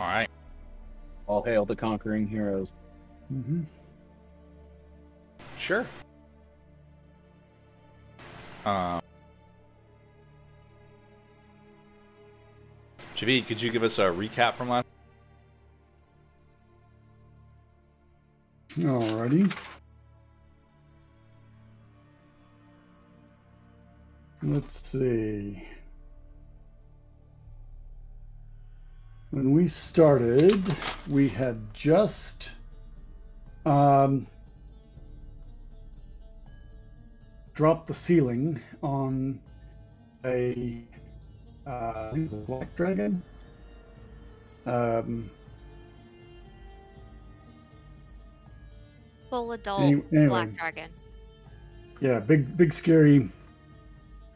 All right. All hail the conquering heroes. Mm-hmm. Sure. Um, Javid, could you give us a recap from last? Alrighty. Let's see. When we started, we had just um, dropped the ceiling on a, uh, I think it was a black dragon. Um, Full adult Any- anyway. black dragon. Yeah, big, big, scary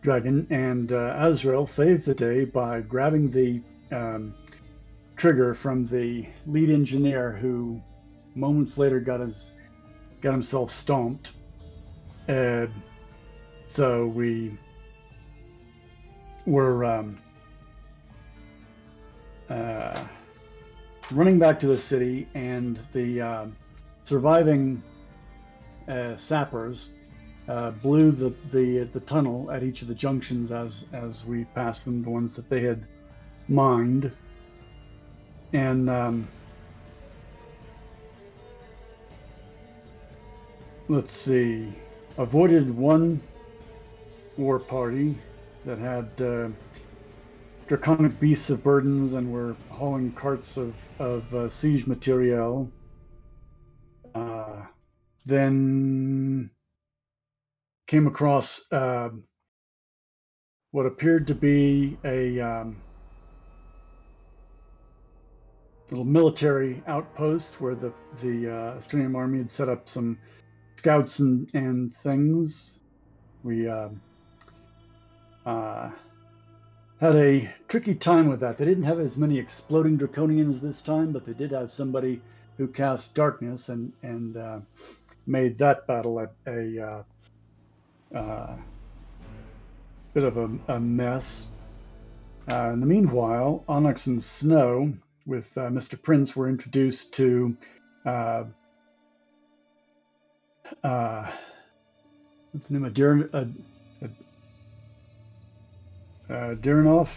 dragon. And uh, Azrael saved the day by grabbing the um, trigger from the lead engineer, who moments later got his got himself stomped. Uh, so we were um, uh, running back to the city, and the uh, surviving uh, sappers uh, blew the, the the tunnel at each of the junctions as as we passed them, the ones that they had mined, and um, let's see, avoided one war party that had uh, draconic beasts of burdens and were hauling carts of of uh, siege material. Uh, then came across uh, what appeared to be a um, little military outpost where the the uh, Australian army had set up some scouts and and things. We uh, uh, had a tricky time with that. They didn't have as many exploding draconians this time, but they did have somebody who cast darkness and and uh, made that battle a, a uh, uh, bit of a, a mess. Uh, in the meanwhile, Onyx and Snow with uh, Mr. Prince were introduced to uh, uh, what's the name of Dir- uh, uh, uh, Dirinoth?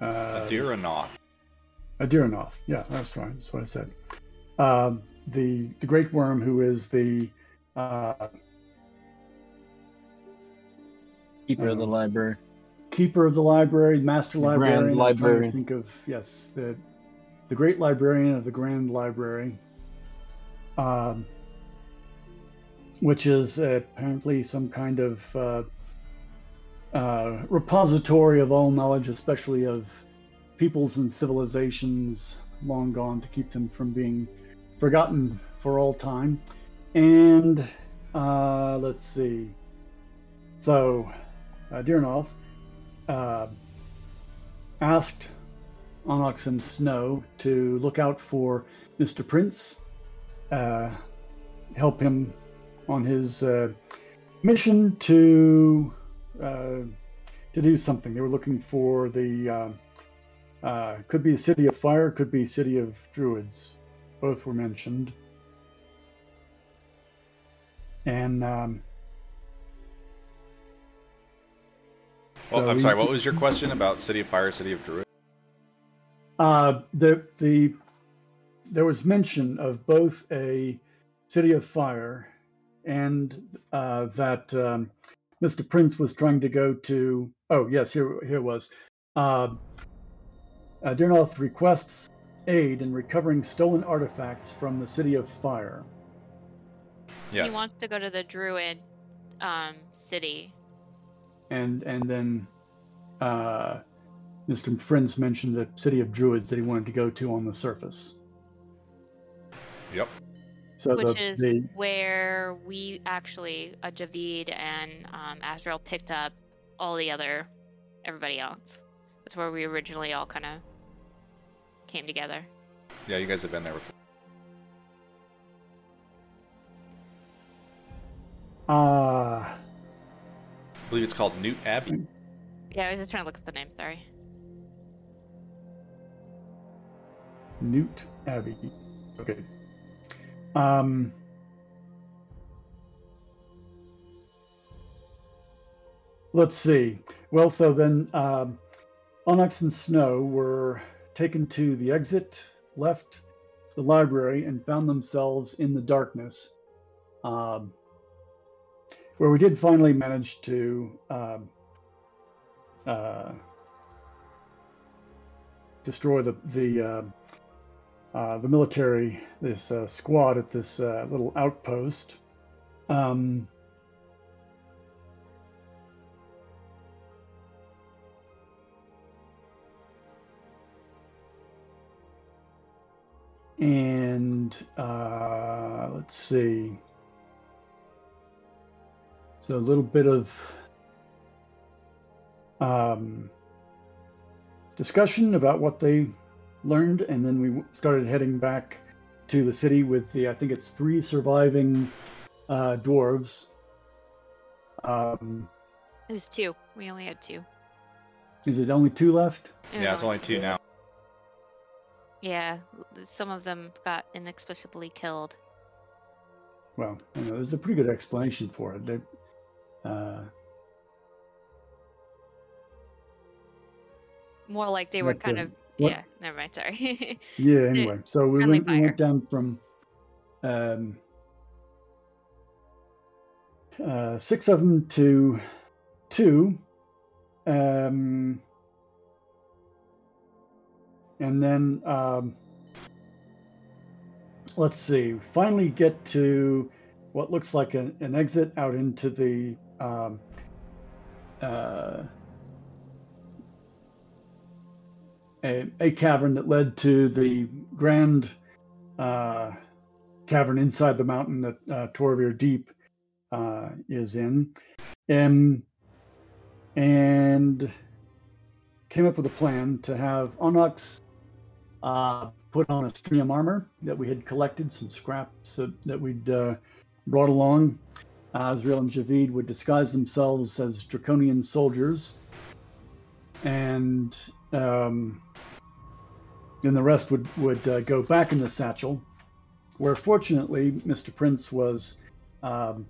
Uh, Adiranoth. Adirinoth. Yeah, that's right. That's what I said. Um, the the great worm who is the uh, Keeper of the library. Keeper of the library, master librarian. Librarian. think of yes, the the great librarian of the Grand Library, um, which is uh, apparently some kind of uh, uh, repository of all knowledge, especially of peoples and civilizations long gone, to keep them from being forgotten for all time. And uh, let's see. So, uh, Dirnoth uh, asked Onyx and Snow to look out for Mr. Prince, uh, help him on his uh, mission to uh, to do something. They were looking for the uh, uh, could be the City of Fire, could be City of Druids. Both were mentioned, and um, Well, So I'm we- sorry. What was your question about City of Fire, City of Druid? Uh, the the there was mention of both a city of fire and uh, that um, Mr. Prince was trying to go to. Oh yes, here here was. Uh, uh, Dirnoth requests aid in recovering stolen artifacts from the city of fire. Yes. He wants to go to the druid um, city. And and then uh, Mr. Prince mentioned the city of druids that he wanted to go to on the surface. Yep. So which the, is the where we actually, uh, Javid and um, Azrael picked up all the other, everybody else. That's where we originally all kind of came together. Yeah, you guys have been there before. uh, I believe it's called Newt Abbey. Yeah, I was just trying to look up the name, sorry. Newt Abbey. Okay. Um, let's see. Well, so then um, Onyx and Snow were taken to the exit, left the library, and found themselves in the darkness. Um, where we did finally manage to um, uh, destroy the the uh, uh, the military this uh, squad at this uh, little outpost. Um, and uh, let's see. So a little bit of um, discussion about what they learned, and then we started heading back to the city with the I think it's three surviving uh, dwarves. Um, It was two. We only had two. is it only two left? It was Yeah, it's only two now. Yeah, some of them got inexplicably killed. Well, you know, there's a pretty good explanation for it. They, uh, More like they were Like kind the- of. what- Yeah, never mind. Sorry. yeah. Anyway, so we went, we went down from um, uh, six of them to two, um, and then um, let's see. Finally, get to what looks like an, an exit out into the um, uh, a, a cavern that led to the grand uh, cavern inside the mountain that uh, Torevir Deep uh, is in, and and came up with a plan to have Onyx uh, put on a stream armor that we had collected, some scraps that, that we'd uh, brought along. Azrael and Javid would disguise themselves as draconian soldiers, and um, the rest would would uh, go back in the satchel, where fortunately Mr. Prince was um,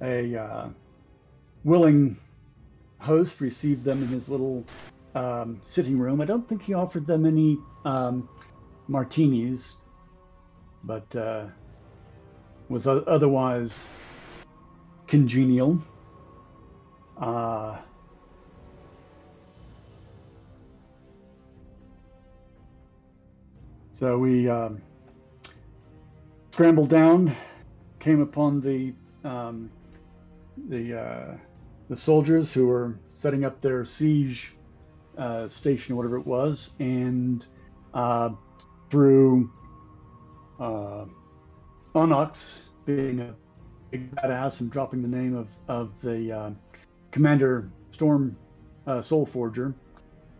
a uh, willing host, received them in his little um, sitting room. I don't think he offered them any um, martinis, but uh, was otherwise congenial. Uh, so we um, scrambled down, came upon the um, the uh, the soldiers who were setting up their siege uh, station whatever it was, and uh, through uh, Onyx being a big badass and dropping the name of of the uh, commander Storm uh, Soul Forger,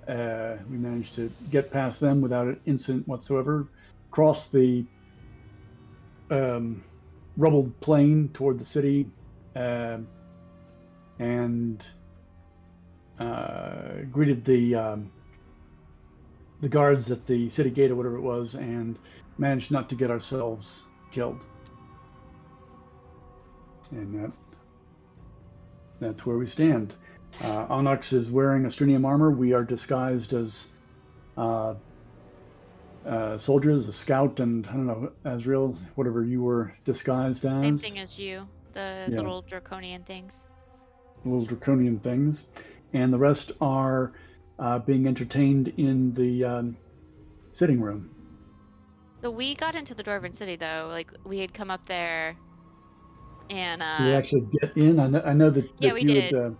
uh, we managed to get past them without an incident whatsoever. Cross the um, rubbled plain toward the city, uh, and uh, greeted the um, the guards at the city gate or whatever it was, and managed not to get ourselves killed. And that that's where we stand. Uh, Onyx is wearing Astrinium armor. We are disguised as uh, uh, soldiers, a scout, and I don't know, Azrael, whatever you were disguised as. Same thing as you. The Yeah. little draconian things. little draconian things, and the rest are uh, being entertained in the um, sitting room. So we got into the Dwarven City though. Like we had come up there, and uh, Did we actually get in? I know, I know that, Yeah, that we you did. had. Uh,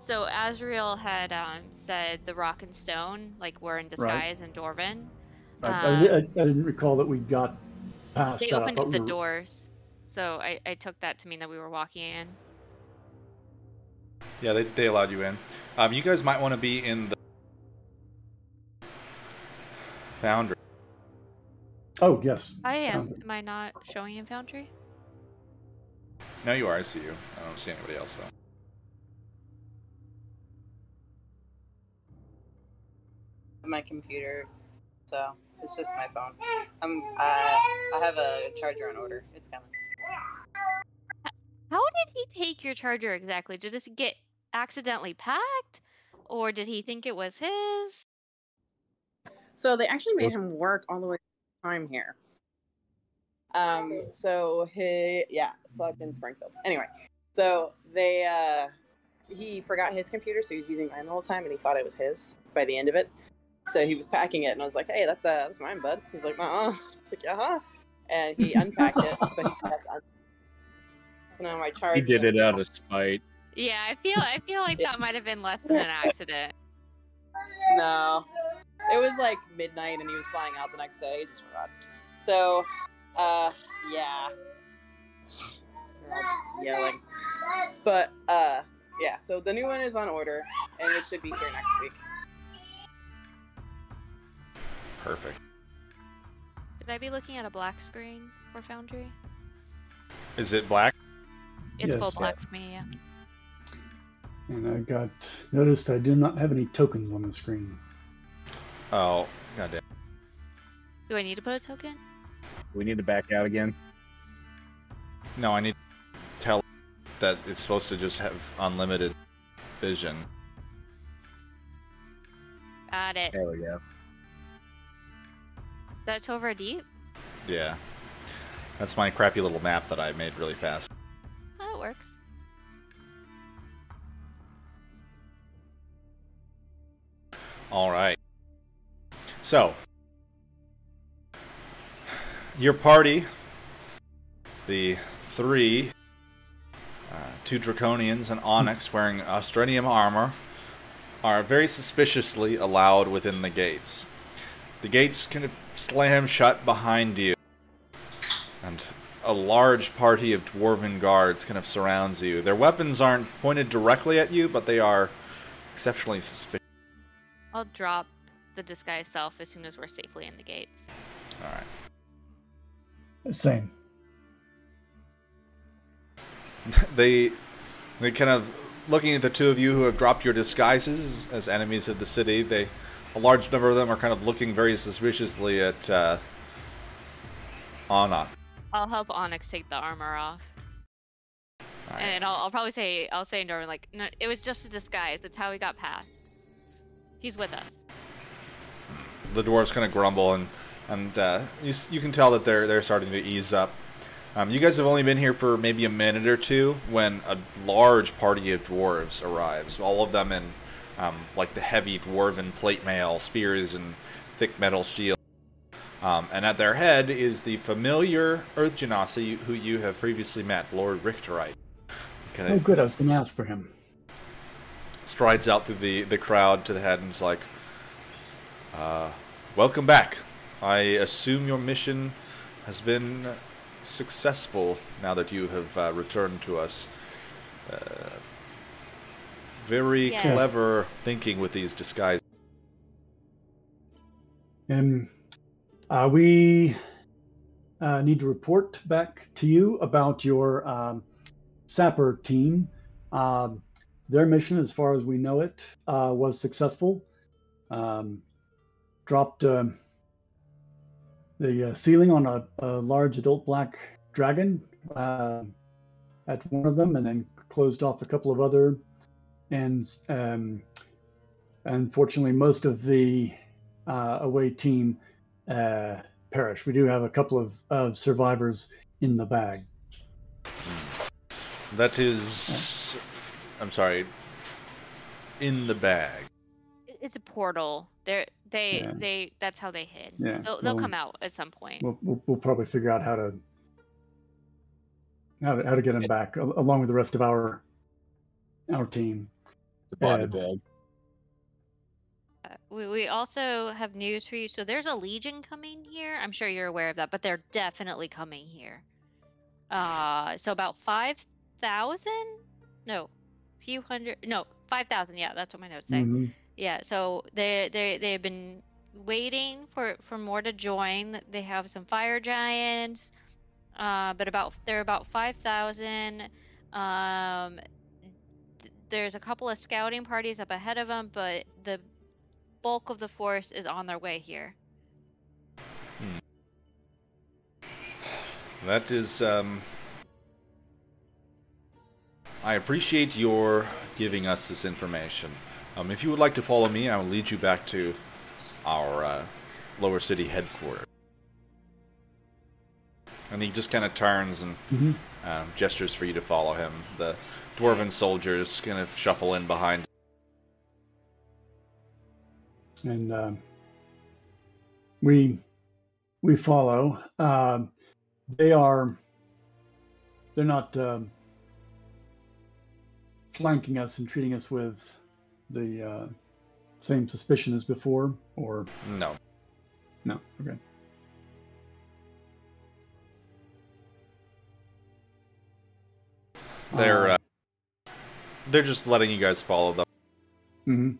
so Azrael had um, said the Rock and Stone like were in disguise in Dwarven. I, I, Uh, I, I didn't recall that we got past They opened thought the we were- doors, so I, I took that to mean that we were walking in. Yeah, they, they allowed you in. Um, you guys might want to be in the foundry. Oh yes. I am. Found it. Am I not showing in Foundry? No, you are. I see you. I don't see anybody else though. my computer so it's just my phone. I'm uh, I have a charger on order. It's coming. How did he take your charger exactly? Did this get accidentally packed, or did he think it was his? So they actually made him work all the way time here. Um, so he yeah, fucking Springfield. Anyway, so they uh he forgot his computer, so he was using mine the whole time and he thought it was his by the end of it. So he was packing it and I was like, Hey, that's uh that's mine, bud. He's like, uh uh It's like, yeah, huh? And he unpacked it, but he forgot to un- so now my charge He did it out of spite. Yeah, I feel I feel like that might have been less than an accident. No. It was like midnight and he was flying out the next day. He just forgot. So, uh, yeah. We're all just yelling. But, uh, yeah, so the new one is on order and it should be here next week. Perfect. Should I be looking at a black screen for Foundry? Is it black? It's full Yes. black for me. Yeah. And I got noticed I do not have any tokens on the screen. Oh, goddamn. Do I need to put a token? We need to back out again. No, I need to tell that it's supposed to just have unlimited vision. Got it. Is There we go. that Tovar Deep? Yeah. That's my crappy little map that I made really fast. Oh, it works. All right. So, your party, the three, two draconians and Onyx wearing Austranium armor, are very suspiciously allowed within the gates. The gates kind of slam shut behind you, and a large party of dwarven guards kind of surrounds you. Their weapons aren't pointed directly at you, but they are exceptionally suspicious. I'll drop the disguise self as soon as we're safely in the gates. All right. Same. they they kind of looking at the two of you who have dropped your disguises as enemies of the city. They a large number of them are kind of looking very suspiciously at uh, Anna. I'll help Onyx take the armor off. Right. And I'll, I'll probably say, I'll say to Norman, like, no, it was just a disguise. That's how he got past. He's with us. The dwarves kind of grumble and and uh, you you can tell that they're they're starting to ease up. Um, you guys have only been here for maybe a minute or two when a large party of dwarves arrives. All of them in um, like the heavy dwarven plate mail, spears, and thick metal shields. Um, and at their head is the familiar Earth Genasi who you have previously met, Lord Richterite. Oh, good. I was going to ask for him. strides out through the, the crowd to the head and is like, uh, Welcome back. I assume your mission has been successful now that you have uh, returned to us. Uh, very Yes. clever thinking with these disguises. And uh, we uh, need to report back to you about your um, sapper team. Um, their mission, as far as we know it, uh, was successful. Um, dropped um the uh, ceiling on a, a large adult black dragon uh, at one of them, and then closed off a couple of other. And um, unfortunately, most of the uh, away team uh, perish. We do have a couple of, of survivors in the bag. That is. I'm sorry. In the bag. It's a portal. They're, they, Yeah. they, that's how they hid. Yeah, They'll, they'll well- come out at some point. We'll, we'll, we'll probably figure out how to how to, how to get them back along with the rest of our our team. It's a body Uh, bag. Uh, We, we also have news for you. So there's a legion coming here. I'm sure you're aware of that, but they're definitely coming here. Uh, so about five thousand? No, few hundred. No, five thousand. Yeah, that's what my notes say. Mhm yeah so they they they've been waiting for for more to join they have some fire giants uh, but about they're about 5000 um, th- there's a couple of scouting parties up ahead of them but the bulk of the force is on their way here hmm. that is um... I appreciate your giving us this information. Um, if you would like to follow me, I will lead you back to our uh, lower city headquarters. And he just kind of turns and Mhm. um, gestures for you to follow him. The dwarven soldiers kind of shuffle in behind. and um, we we follow. Um, they are they're not um, flanking us and treating us with the uh, same suspicion as before, or No, no? Okay. they're uh, they're just letting you guys follow them. hmm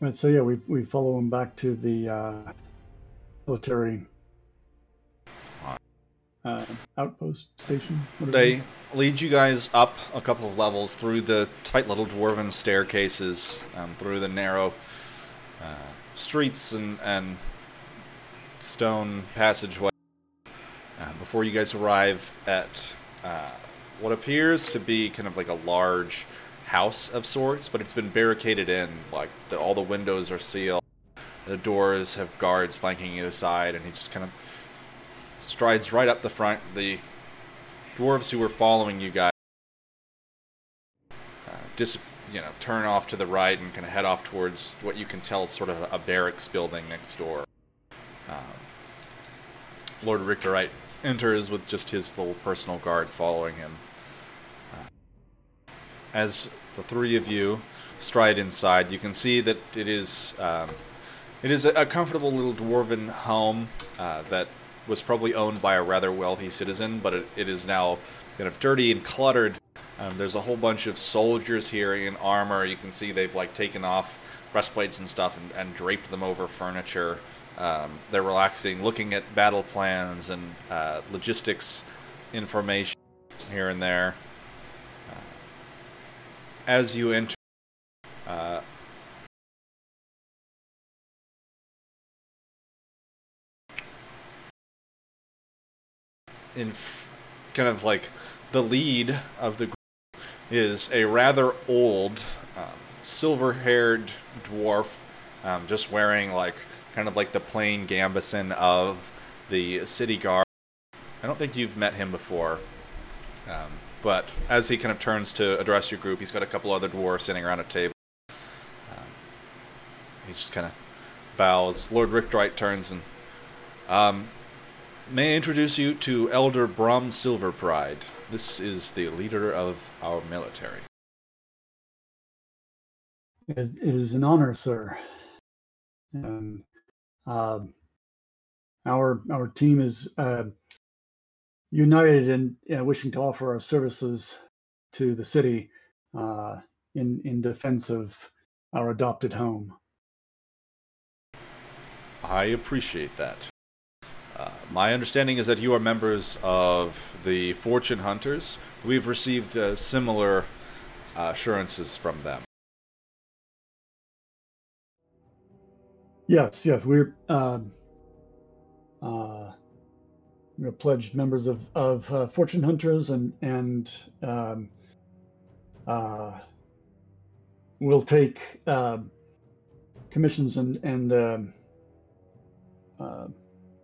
Right, so yeah, we we follow them back to the uh, military uh, outpost station. whatever it They lead you guys up a couple of levels through the tight little dwarven staircases, um, through the narrow uh, streets and, and stone passageway. Uh, before you guys arrive at uh, what appears to be kind of like a large house of sorts, but it's been barricaded in. Like the, all the windows are sealed, the doors have guards flanking either side, and he just kind of strides right up the front. The dwarves who were following you guys uh, dis- you know, turn off to the right and kind of head off towards what you can tell is sort of a barracks building next door. Um, Lord Richterite enters with just his little personal guard following him. Uh, as the three of you stride inside, you can see that it is um, it is a, comfortable little dwarven home uh, that was probably owned by a rather wealthy citizen, but it, it is now kind of dirty and cluttered. Um, there's a whole bunch of soldiers here in armor. You can see they've like taken off breastplates and stuff and, and draped them over furniture. Um, they're relaxing, looking at battle plans and uh, logistics information here and there. Uh, as you enter, in kind of like the lead of the group is a rather old, um, silver-haired dwarf, um, just wearing like kind of like the plain gambeson of the city guard. I don't think you've met him before, um, but as he kind of turns to address your group, he's got a couple other dwarves sitting around a table. Um, he just kind of bows. Lord Richterite turns and, um, may I introduce you to Elder Brum Silverpride. This is the leader of our military. It is- an honor, sir. And um, our our team is uh, united in uh, wishing to offer our services to the city uh, in in defense of our adopted home. I appreciate that. Uh, my understanding is that you are members of the Fortune Hunters. We've received uh, similar uh, assurances from them. Yes, yes, we're um, uh, we're pledged members of of uh, Fortune Hunters, and and um, uh, we'll take um commissions and and um, uh,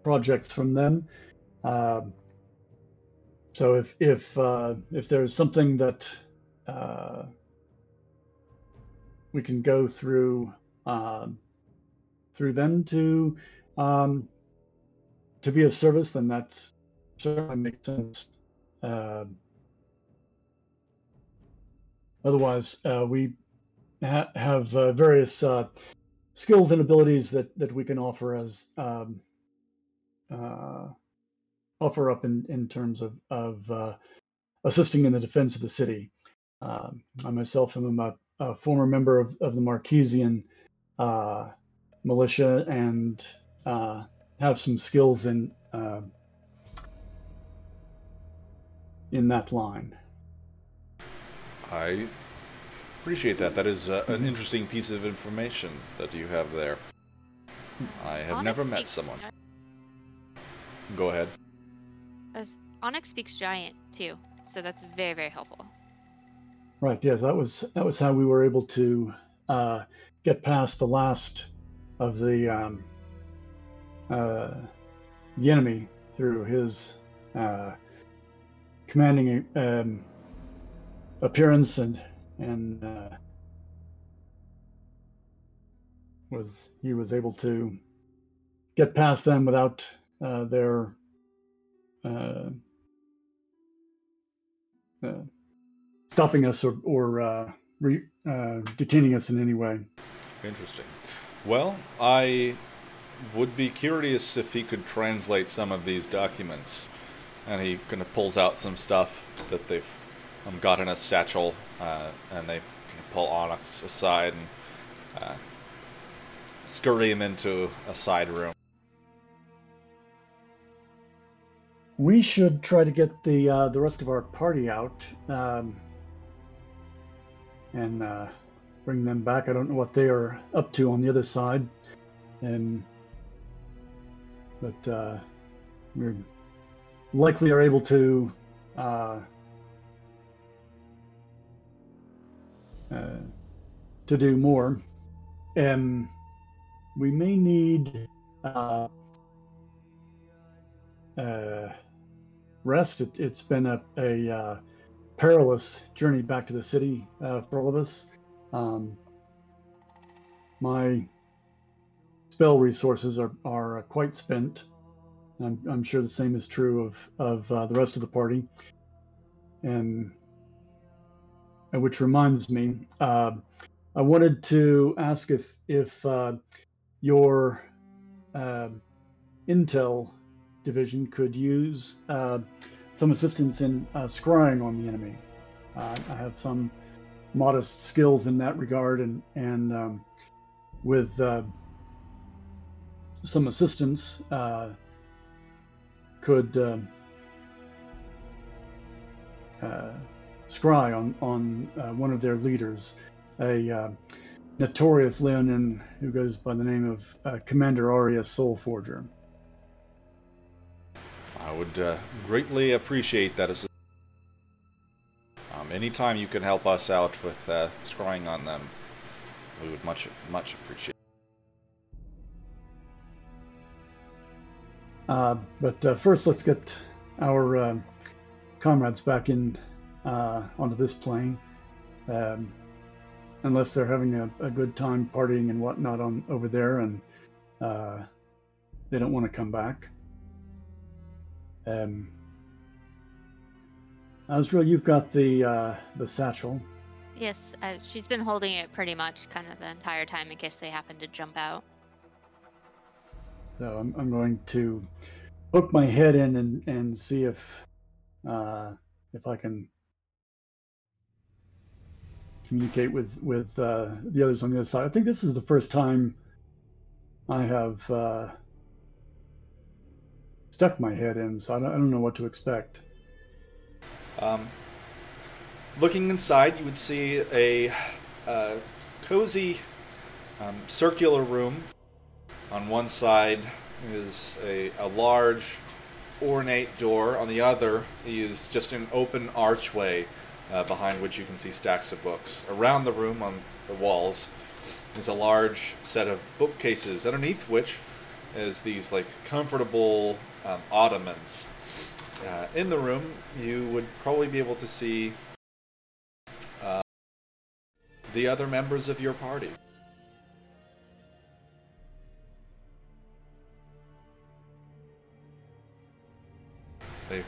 projects from them. Um so if if uh, if there's something that uh, we can go through. Um, through them to um, to be of service, then that certainly makes sense. Uh, otherwise, uh, we ha- have uh, various uh, skills and abilities that that we can offer as um, uh, offer up in in terms of of uh, assisting in the defense of the city. Um I myself am a, a former member of, of the Marquesian uh, militia and uh, have some skills in uh, in that line. I appreciate that. That is uh, an interesting piece of information that you have there. I have never met makes- someone. Go ahead. As Onyx speaks giant too, so that's very very helpful. Right. Yes, that was that was how we were able to uh, get past the last of the um, uh, the enemy through his uh, commanding um, appearance and and uh, was he was able to get past them without uh, their uh, uh, stopping us or, or uh, re, uh, detaining us in any way. Interesting. Well, I would be curious if he could translate some of these documents. And he kind of pulls out some stuff that they've um, got in a satchel, uh, and they kind of pull Onyx aside and scurry him into a side room. We should try to get the uh, the rest of our party out um, and uh, bring them back. I don't know what they are up to on the other side, and but uh, we're likely are able to uh, uh, to do more, and we may need. Uh, uh, rest. It, has been a, a uh, perilous journey back to the city uh, for all of us. Um, my spell resources are, are quite spent. I'm, I'm sure the same is true of, of uh, the rest of the party. And, and which reminds me, uh, I wanted to ask if if uh, your uh, intel division could use uh, some assistance in uh, scrying on the enemy. Uh, I have some modest skills in that regard, and and um, with uh, some assistance, uh, could uh, scry on on one of their leaders, a notorious Leonin who goes by the name of Commander Arya Soulforger. I would uh, greatly appreciate that. As um, anytime you can help us out with uh, scrying on them, we would much, much appreciate. Uh, but uh, first, let's get our uh, comrades back in uh, onto this plane. Um, unless they're having a, a, good time partying and whatnot on over there, and uh, they don't want to come back. Um, Azrael, you've got the uh, the satchel. Yes, uh, she's been holding it pretty much kind of the entire time in case they happen to jump out. So I'm, I'm going to poke my head in and, and see if uh, if I can communicate with with uh, the others on the other side. I think this is the first time I have uh, stuck my head in, so I don't, I don't know what to expect. Um, looking inside, you would see a uh, cozy um, circular room. On one side is a, a large, ornate door. On the other is just an open archway uh, behind which you can see stacks of books. Around the room, on the walls, is a large set of bookcases, underneath which is these like comfortable um, ottomans. Uh, in the room, you would probably be able to see uh, the other members of your party. They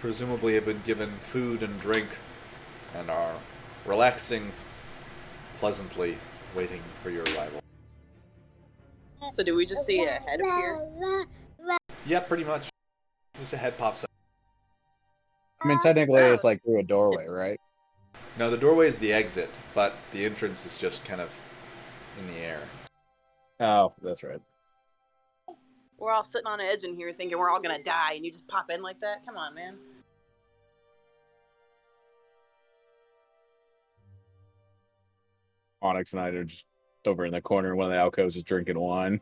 presumably have been given food and drink and are relaxing pleasantly, waiting for your arrival. So, do we just see a head appear? Yeah, pretty much. Just a head pops up. I mean, technically, it's like through a doorway, right? No, the doorway is the exit, but the entrance is just kind of in the air. Oh, that's right. We're all sitting on the edge in here thinking we're all gonna die, and you just pop in like that? Come on, man. Onyx and I are just over in the corner. And one of the alcoves is drinking wine.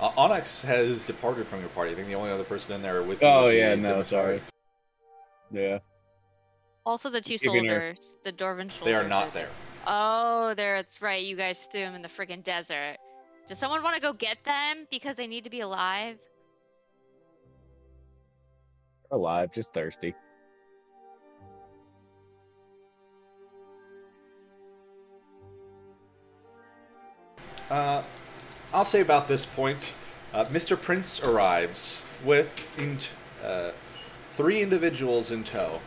Uh, Onyx has departed from your party. I think the only other person in there with you. Oh yeah, no, Dimitar. sorry. Yeah. Also, the two Keeping her- soldiers, the Dwarven soldiers. They are not there. Oh, there. That's right. You guys threw them in the freaking desert. Does someone want to go get them because they need to be alive? Alive, just thirsty. Uh, I'll say about this point, uh, Mr. Prince arrives with in uh, three individuals in tow.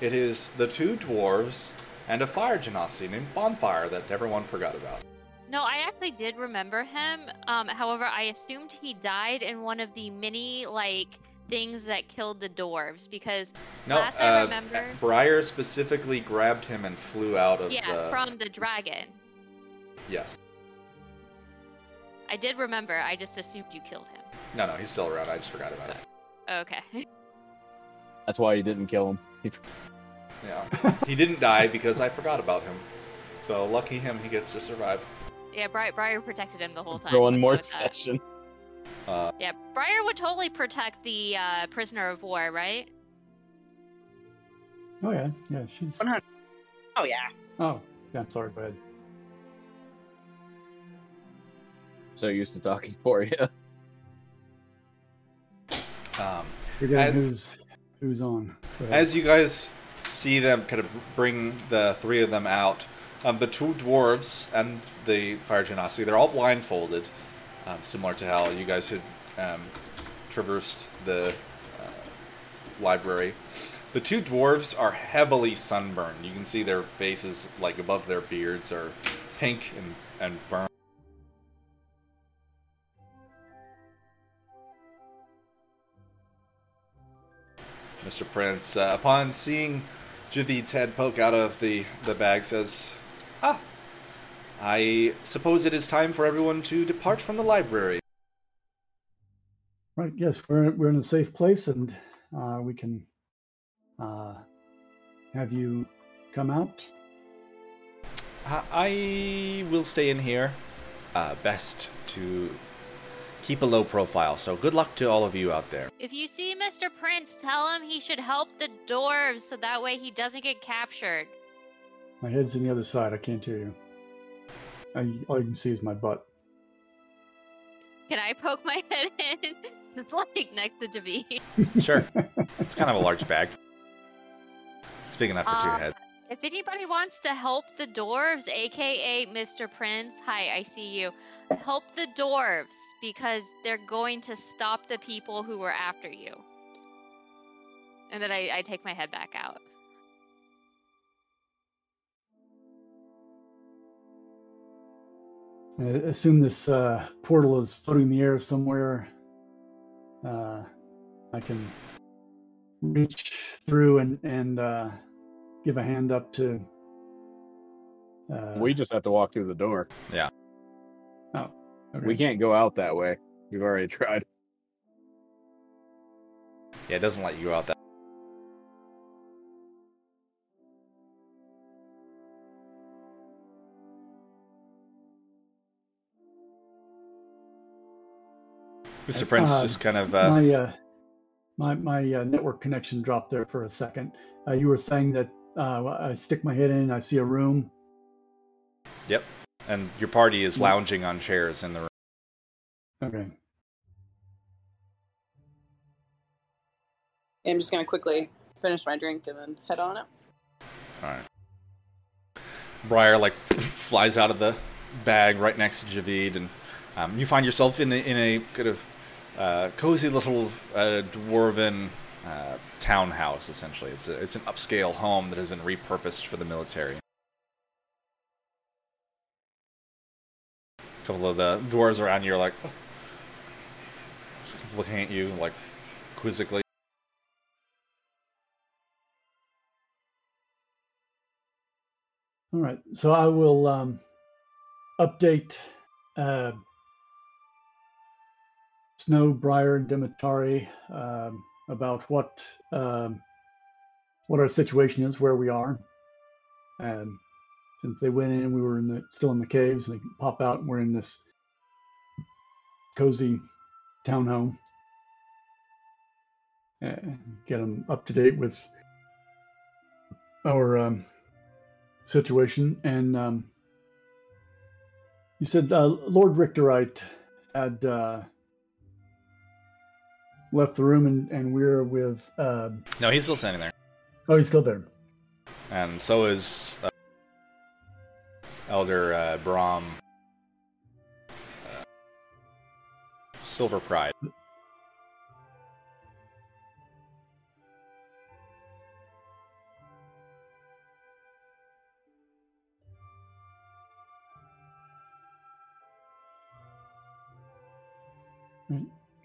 It is the two dwarves and a fire genasi named Bonfire that everyone forgot about. No, I actually did remember him. Um, however, I assumed he died in one of the many like things that killed the dwarves because No, Last I uh, remember- Briar specifically grabbed him and flew out of yeah, the. from the dragon. Yes. I did remember. I just assumed you killed him. No, no, he's still around. I just forgot about it. Okay. That's why you didn't kill him. He- Yeah. he didn't die because I forgot about him. So lucky him, he gets to survive. yeah, Bri- Briar protected him the whole time. For one more with session. Uh, Yeah, Briar would totally protect the uh, prisoner of war, right? Oh yeah, yeah. She's. 100. Oh yeah. Oh, yeah. I'm sorry. Go ahead. So used to talking for you. um, Forgetting And- who's who's on. As you guys see them kind of bring the three of them out, um, the two dwarves and the fire genasi, they're all blindfolded, um, similar to how you guys had um, traversed the uh, library. The two dwarves are heavily sunburned. You can see their faces, like above their beards, are pink and, and burned. Mr. Prince, uh, upon seeing Javid's head poke out of the, the bag, says, Ah, I suppose it is time for everyone to depart from the library. Right. Yes, we're we're in a safe place, and uh, we can uh, have you come out. I- I will stay in here. Uh, best to keep a low profile, so good luck to all of you out there. If you see Mr. Prince, tell him he should help the dwarves so that way he doesn't get captured. My head's in the other side. I can't hear you. I, all you can see is my butt. Can I poke my head in? It's like next to Javid. Sure. it's kind of a large bag. It's big enough for two Uh, heads. If anybody wants to help the dwarves, aka Mr. Prince, hi, I see you. Help the dwarves because they're going to stop the people who were after you. And then I, I take my head back out. I assume this uh, portal is floating in the air somewhere. Uh, I can reach through and and uh, give a hand up to. Uh, we just have to walk through the door. Yeah. Oh. Okay. We can't go out that way. We've already tried. Yeah, it doesn't let you go out that. Mr. Prince Uh, just kind of uh, my uh, my my uh, network connection dropped there for a second. Uh, you were saying that uh, I stick my head in, I see a room. Yep. And your party is lounging on chairs in the room. Okay. I'm just gonna quickly finish my drink and then head on up. All right. Briar like flies out of the bag right next to Javid, and um, you find yourself in a, in a kind of uh, cozy little uh, dwarven uh, townhouse. Essentially, it's a, it's an upscale home that has been repurposed for the military. A couple of the dwarves around you are like looking at you like quizzically. All right. So I will um, update uh, Snow, Briar, and Dimitari um, about what um, what our situation is, where we are. and since they went in, we were in the still in the caves. They pop out, and we're in this cozy townhome. Uh, get them up to date with our um, situation. And um, you said uh, Lord Richterite had uh, left the room, and, and we're with. Uh, No, he's still standing there, oh, he's still there. and so is uh, Elder uh, Brahm. Uh, Silver Pride.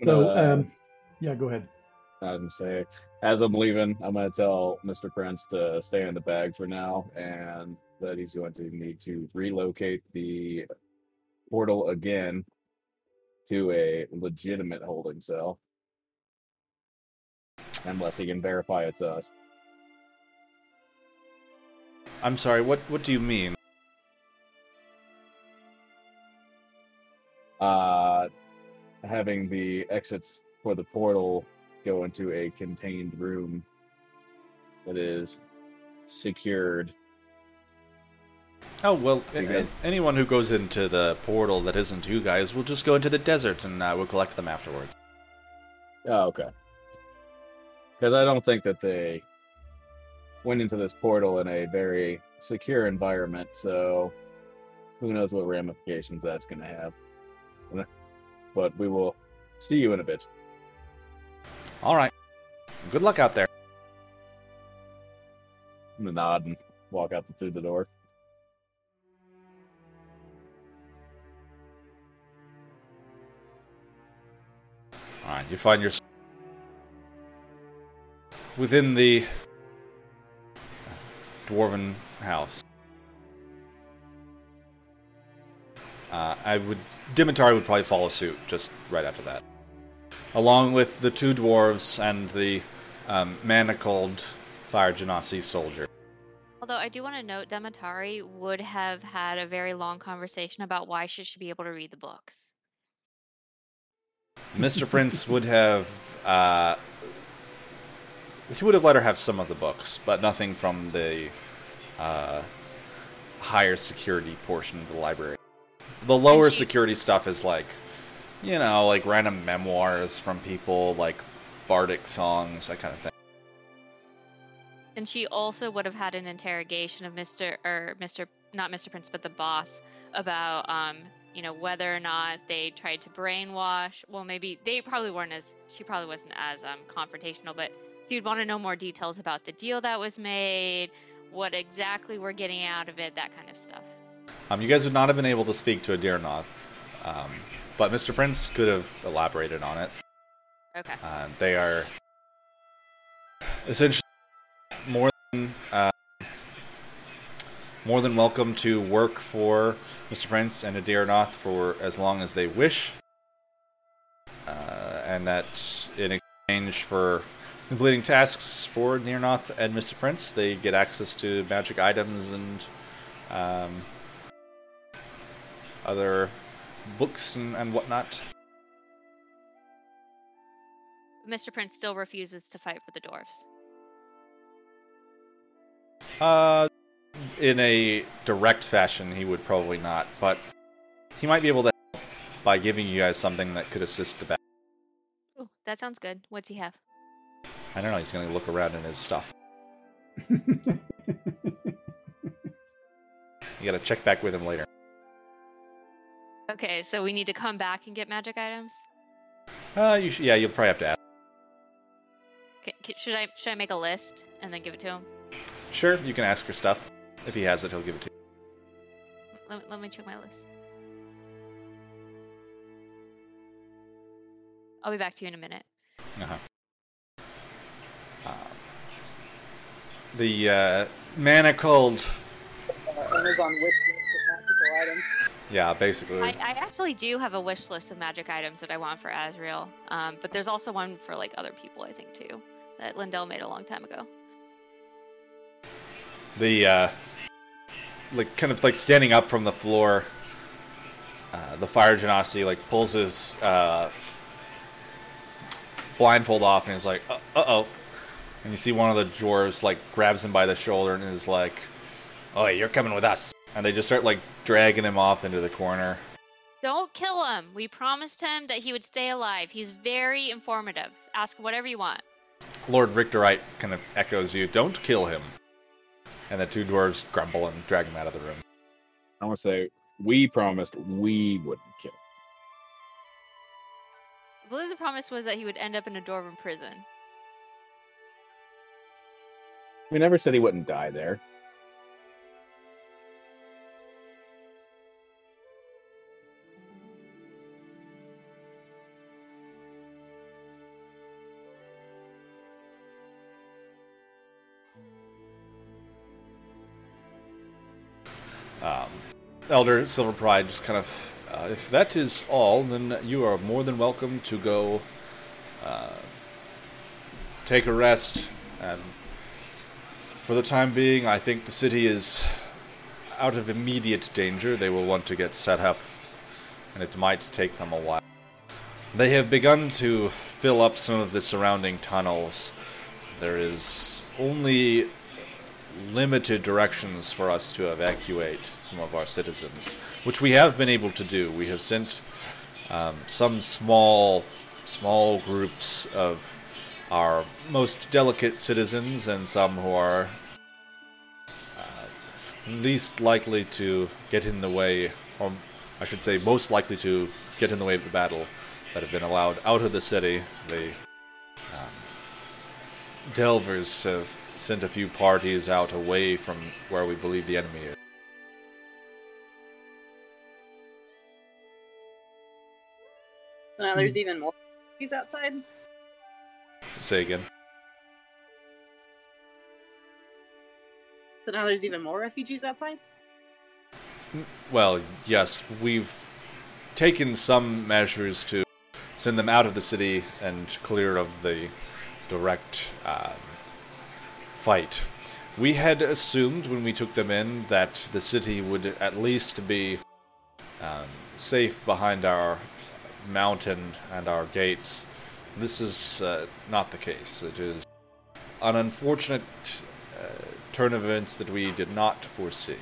So, Uh, um, yeah, go ahead. I'm say as I'm leaving, I'm gonna tell Mr. Prince to stay in the bag for now, and that he's going to need to relocate the portal again to a legitimate holding cell, unless he can verify it's us. I'm sorry. What what do you mean? Uh, having the exits for the portal go into a contained room that is secured. Oh well, a- anyone who goes into the portal that isn't you guys will just go into the desert, and uh, we'll collect them afterwards. Oh, okay. Because I don't think that they went into this portal in a very secure environment, so who knows what ramifications that's going to have. But we will see you in a bit. All right. Good luck out there. I'm gonna nod and walk out through the door. All right. You find yourself within the dwarven house. Uh, I would Demetari would probably follow suit just right after that, along with the two dwarves and the um, manacled fire genasi soldier. Although I do want to note, Demetari would have had a very long conversation about why she should be able to read the books. Mr. Prince would have uh, he would have let her have some of the books, but nothing from the uh, higher security portion of the library. The lower she- security stuff is like, you know, like random memoirs from people, like bardic songs, that kind of thing. And she also would have had an interrogation of Mr. or Mr. not Mr. Prince, but the boss about um, you know, whether or not they tried to brainwash. Well, maybe they probably weren't as she probably wasn't as um confrontational, but she'd want to know more details about the deal that was made, what exactly we're getting out of it, that kind of stuff. Um, you guys would not have been able to speak to Adirnoth, um, but Mr. Prince could have elaborated on it. Okay. Uh, they are essentially more than uh, more than welcome to work for Mr. Prince and Adirnoth for as long as they wish, uh, and that in exchange for completing tasks for Nirnoth and Mr. Prince, they get access to magic items and um, other books and, and whatnot. Mr. Prince still refuses to fight for the dwarfs. Uh, in a direct fashion, he would probably not, but he might be able to help by giving you guys something that could assist the battle. Ooh, that sounds good. What's he have? I don't know. He's going to look around in his stuff. You got to check back with him later. Okay, so we need to come back and get magic items. Uh, you should, yeah, you'll probably have to ask. Ca ca- should I should I make a list and then give it to him? Sure, you can ask for stuff. If he has it, he'll give it to you. Let, let me check my list. I'll be back to you in a minute. Uh-huh. Uh, the uh, manacled, Uh, Amazon wish list of magical items. Yeah, basically. I, I actually do have a wish list of magic items that I want for Azrael, um, but there's also one for like other people I think too that Lindell made a long time ago. the uh, like kind of like standing up from the floor uh, the fire genasi like pulls his uh, blindfold off and he's like, uh oh. And you see one of the dwarves like grabs him by the shoulder and is like, "Oh, you're coming with us." And they just start like dragging him off into the corner. Don't kill him. We promised him that he would stay alive. He's very informative. Ask whatever you want. Lord Richterite kind of echoes you, "Don't kill him." And the two dwarves grumble and drag him out of the room. I want to say we promised we wouldn't kill. I believe the promise was that he would end up in a dwarven prison. We never said he wouldn't die there. Elder Silver Pride just kind of, uh, if that is all, then you are more than welcome to go uh, take a rest. And for the time being, I think the city is out of immediate danger. They will want to get set up, and it might take them a while. They have begun to fill up some of the surrounding tunnels. There is only limited directions for us to evacuate some of our citizens, which we have been able to do. We have sent um, some small, small groups of our most delicate citizens and some who are uh, least likely to get in the way, or I should say, most likely to get in the way of the battle, that have been allowed out of the city. The um, Delvers have sent a few parties out away from where we believe the enemy is. So now there's even more he's outside. Say again. So now there's even more refugees outside. Well, yes, we've taken some measures to send them out of the city and clear of the direct um, fight. We had assumed when we took them in that the city would at least be um, safe behind our mountain and our gates. This is uh, not the case. It is an unfortunate uh, turn of events that we did not foresee.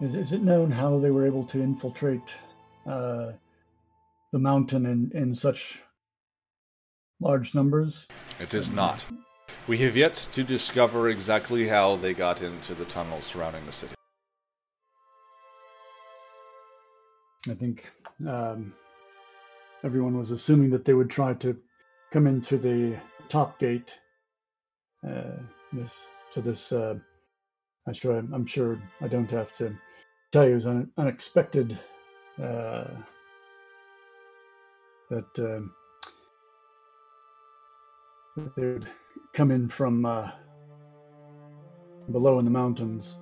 Is, is it known how they were able to infiltrate uh, the mountain in, in such large numbers? It is not. We have yet to discover exactly how they got into the tunnels surrounding the city. I think um, everyone was assuming that they would try to come into the top gate. Uh, this to this. Uh, I'm sure. I'm sure I don't have to tell you, it was un- unexpected uh, that um, that they would come in from uh, below in the mountains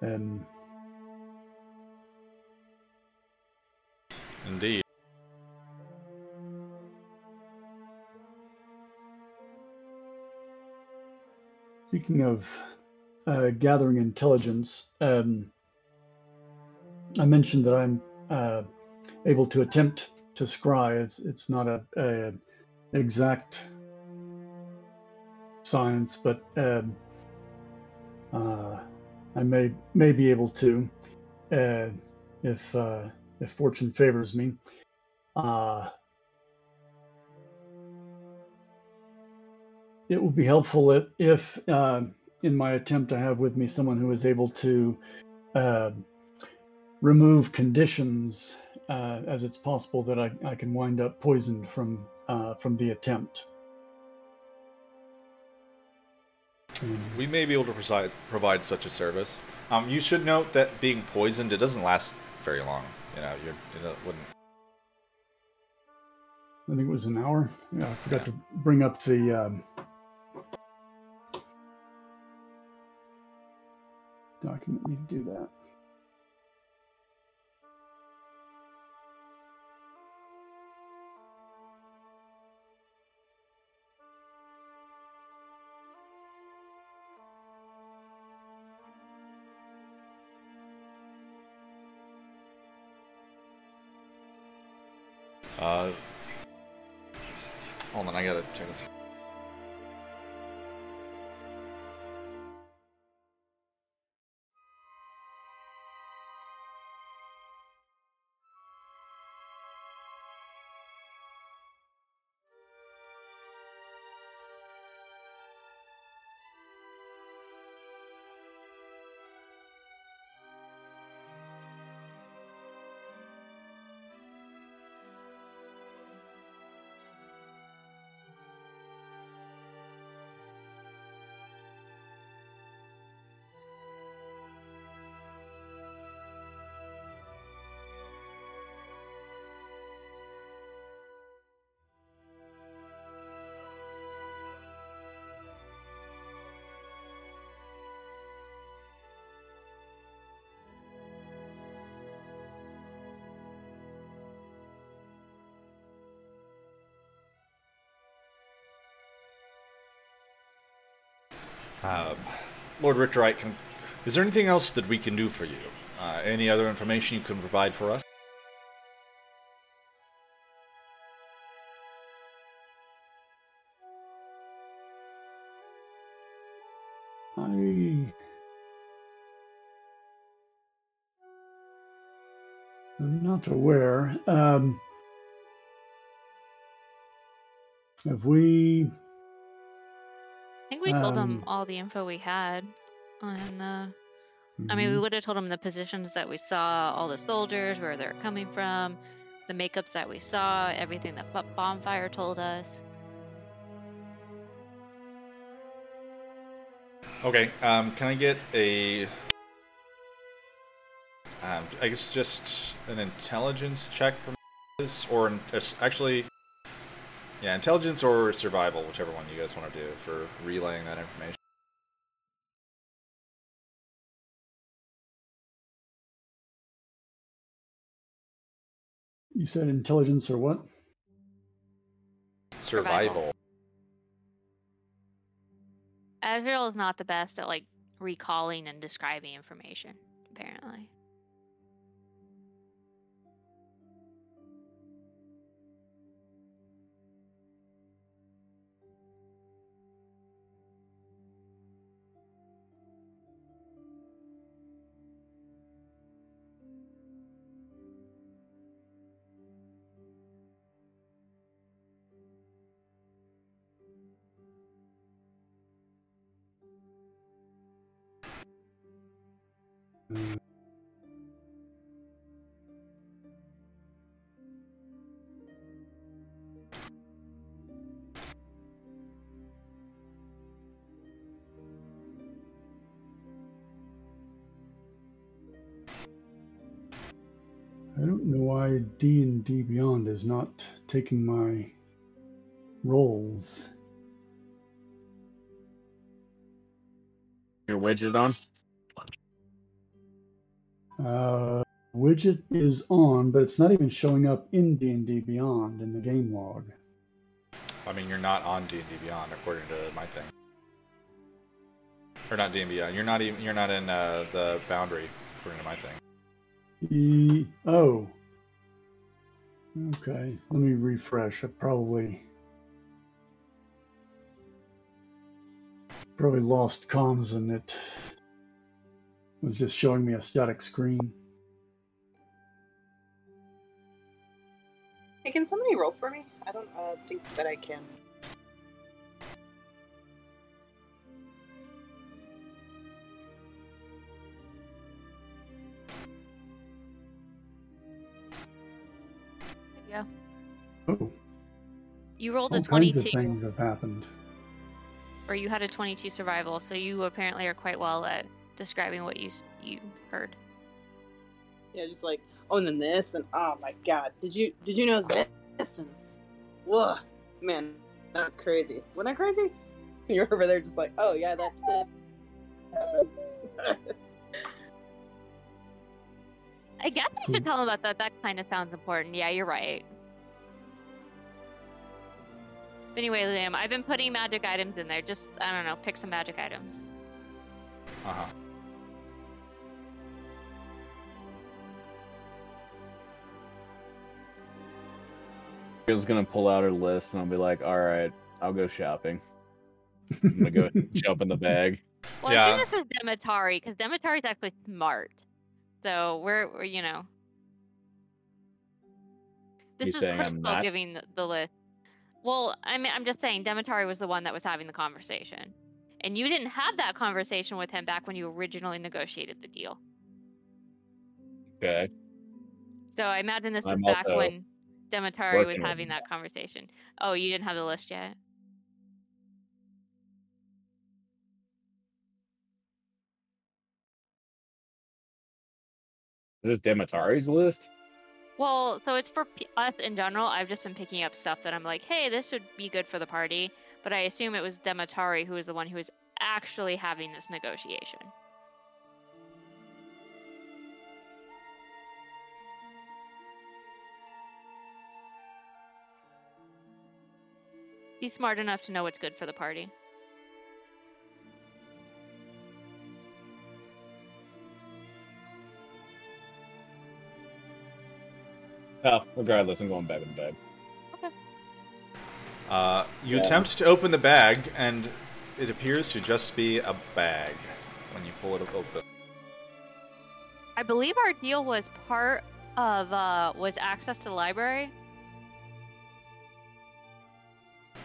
and Indeed. Speaking of uh, gathering intelligence, um, I mentioned that I'm uh, able to attempt to scry. It's, it's not a, a exact science, but um, uh, I may may be able to uh, if uh, if fortune favors me. Uh, it would be helpful if, if uh, in my attempt, I have with me someone who is able to uh, remove conditions uh, as it's possible that I, I can wind up poisoned from uh, from the attempt. We may be able to provide, provide such a service. Um, you should note that being poisoned, it doesn't last very long. You know, you're, you know, it wouldn't. I think it was an hour. Yeah, I forgot to bring up the. Um, document. Need to do that. Um, Lord Richterite, can, is there anything else that we can do for you? Uh, any other information you can provide for us? I. I'm not aware. Um, have we? Think we told him Um, all the info we had. on. uh, I mean, we Mhm. would have told him the positions that we saw, all the soldiers, where they're coming from, the makeups that we saw, everything that Bo- Bonfire told us. Okay, um, can I get a. Um, I guess just an intelligence check from this, or an, actually, yeah, intelligence or survival, whichever one you guys want to do for relaying that information. You said intelligence or what? Survival. Survival. Azrael is not the best at, like, recalling and describing information, apparently. I don't know why D and D Beyond is not taking my rolls. Your widget on? Uh, widget is on, but it's not even showing up in D and D Beyond in the game log. I mean, you're not on D and D Beyond according to my thing, or not D&D Beyond. You're not even. You're not in uh, the boundary according to my thing. E oh. Okay, let me refresh. I probably probably lost comms in it was just showing me a static screen. Hey, can somebody roll for me? I don't uh, think that I can. Yeah. Oh, You rolled all a kinds of things have happened. or you had a 22 survival, so you apparently are quite well at describing what you you heard. Yeah, just like oh, and then this, and oh my god, did you did you know this? And whoa, man, that's crazy. Wasn't that crazy? You're over there just like, oh yeah, that did. I guess I should tell him about that. That kind of sounds important. Yeah, you're right. Anyway, Liam, I've been putting magic items in there. Just, I don't know, pick some magic items. Uh huh. Ariel's gonna pull out her list and I'll be like, all right, I'll go shopping. I'm gonna go jump in the bag. Well, Yeah. I think this is Demetari because Demetari's actually smart. So we're, we're you know. This You is saying I'm Crystal not? giving the, the list. Well, I mean, I'm just saying Demetari was the one that was having the conversation, and you didn't have that conversation with him back when you originally negotiated the deal. Okay. So I imagine this was I'm back also when Demetari was having that conversation. Oh, you didn't have the list yet. Is this Demetari's list? Well, so it's for us in general. I've just been picking up stuff that I'm like, hey, this would be good for the party. But I assume it was Demetari who was the one who was actually having this negotiation. He's smart enough to know what's good for the party. Oh, regardless, I'm going back in bed. Uh, you Yeah. attempt to open the bag, and it appears to just be a bag when you pull it open. I believe our deal was part of uh was access to the library.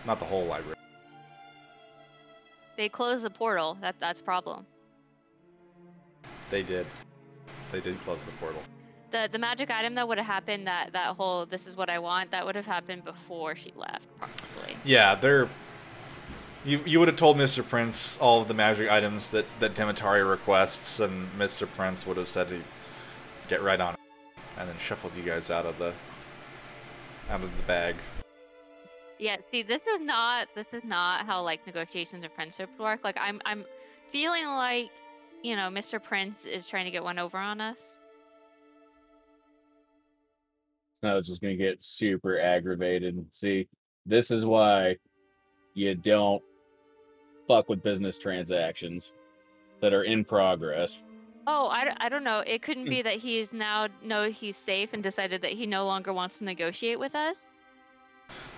Not the whole library. They closed the portal. That that's problem. They did. They did close the portal. The the magic item that would have happened that that whole this is what I want that would have happened before she left probably. Yeah, they're. You, you would have told Mr. Prince all of the magic items that, that Demetari requests, and Mr. Prince would have said to get right on it, and then shuffled you guys out of the out of the bag. Yeah, see this is not this is not how like negotiations and friendships work. Like I'm I'm feeling like, you know, Mr. Prince is trying to get one over on us. So it's just gonna get super aggravated. See, this is why you don't fuck with business transactions that are in progress. Oh, I, I don't know. It couldn't Hmm. be that he's now know he's safe and decided that he no longer wants to negotiate with us.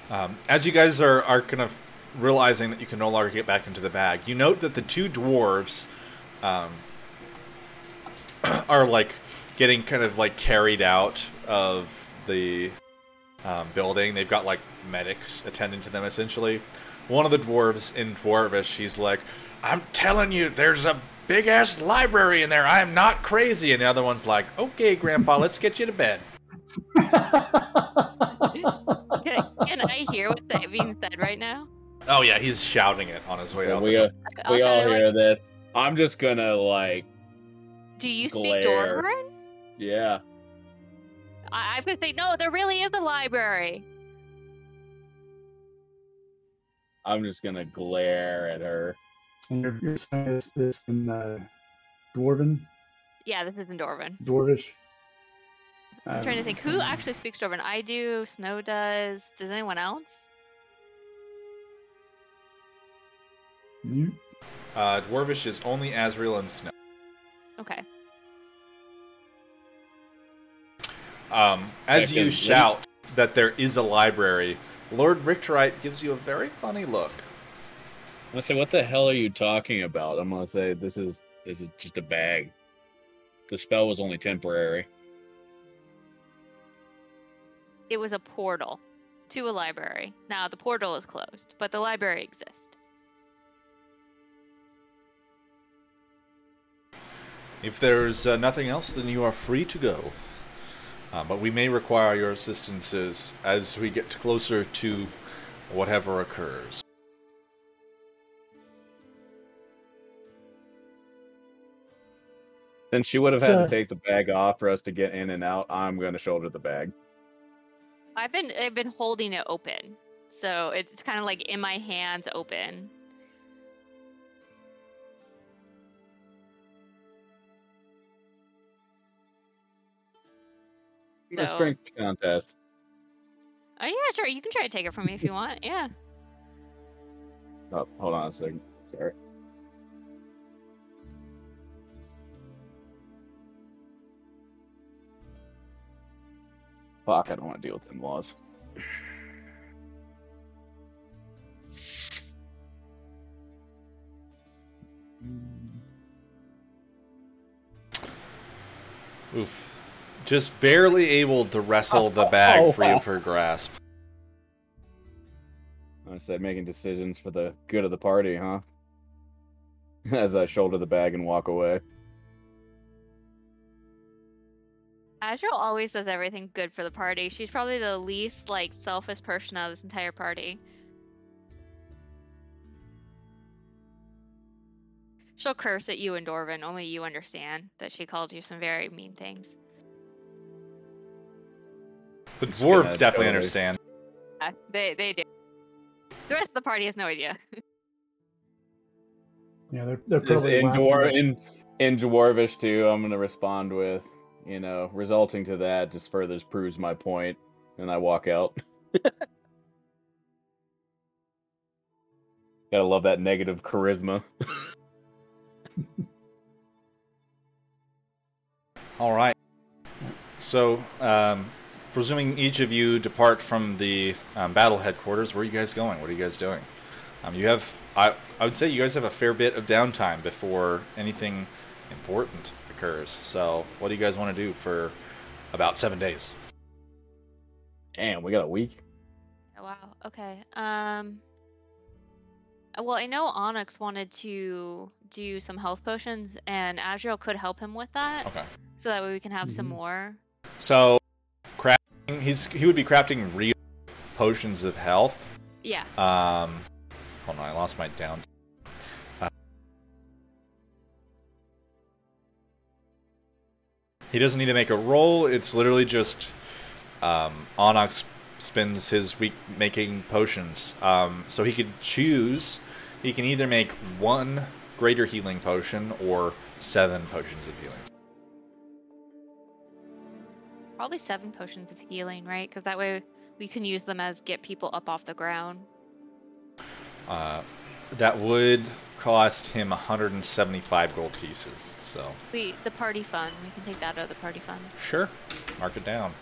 Um, as you guys are, are kind of realizing that you can no longer get back into the bag, you note that the two dwarves um, are like getting kind of like carried out of the um, building. They've got like medics attending to them essentially. One of the dwarves in Dwarvish, he's like, I'm telling you, there's a big ass library in there. I'm not crazy. And the other one's like, okay, Grandpa, let's get you to bed. Can, can I hear what's that being said right now? Oh, yeah, he's shouting it on his way So out. we uh, we all to, like, hear this. I'm just gonna like, Do you speak glare. Dormarin? yeah. I, I'm gonna say no. There really is a library. I'm just gonna glare at her. and you're, you're saying this, this in uh, Dwarven, Yeah, this is in Dwarven. Dwarvish. I'm trying to think who actually speaks Dorvan. I do. Snow does. Does anyone else? You, Uh, Dwarvish is only Azrael and Snow. Okay. Um, as you you 'cause shout that there is a library, Lord Richterite gives you a very funny look. I'm gonna say, what the hell are you talking about? I'm gonna say this is this is just a bag. The spell was only temporary. It was a portal to a library. Now the portal is closed, but the library exists. If there's uh, nothing else, then you are free to go. Uh, but we may require your assistances as we get closer to whatever occurs. Since she would have had So- to take the bag off for us to get in and out, I'm gonna shoulder the bag. I've been I've been holding it open, so it's, it's kind of like in my hands open. A So- strength contest. Oh yeah, sure. You can try to take it from me if you want. Yeah. Oh, hold on a second. Sorry. Fuck, I don't want to deal with in laws. Oof. Just barely able to wrestle the bag oh, free of her grasp. I said making decisions for the good of the party, huh? As I shoulder the bag and walk away. Azrael always does everything good for the party. She's probably the least like selfish person out of this entire party. She'll curse at you and Dorvin. Only you understand that she called you some very mean things. The dwarves gonna definitely understand. Yeah, they they do. The rest of the party has no idea. Yeah, they're they're probably in, laughing dwar- in in dwarvish too. I'm gonna respond with, you know, resulting to that just further proves my point, and I walk out. Gotta love that negative charisma. All right. So, um, presuming each of you depart from the um, battle headquarters, where are you guys going? What are you guys doing? Um, you have, I, I would say, you guys have a fair bit of downtime before anything important occurs. So, what do you guys want to do for about seven days? Damn, we got a week. Oh, wow. Okay. Um. Well, I know Onyx wanted to do some health potions, and Azrael could help him with that, Okay. so that way we can have some Mhm. more. So, crafting, he's he would be crafting real potions of health. Yeah. Um, hold on, I lost my down. He doesn't need to make a roll. It's literally just um, Onyx spends his week making potions. Um, so he could choose. He can either make one greater healing potion or seven potions of healing. Probably seven potions of healing, right? Because that way we can use them as get people up off the ground. Uh, that would cost him 175 gold pieces. So We the party fund. We can take that out of the party fund. sure, mark it down.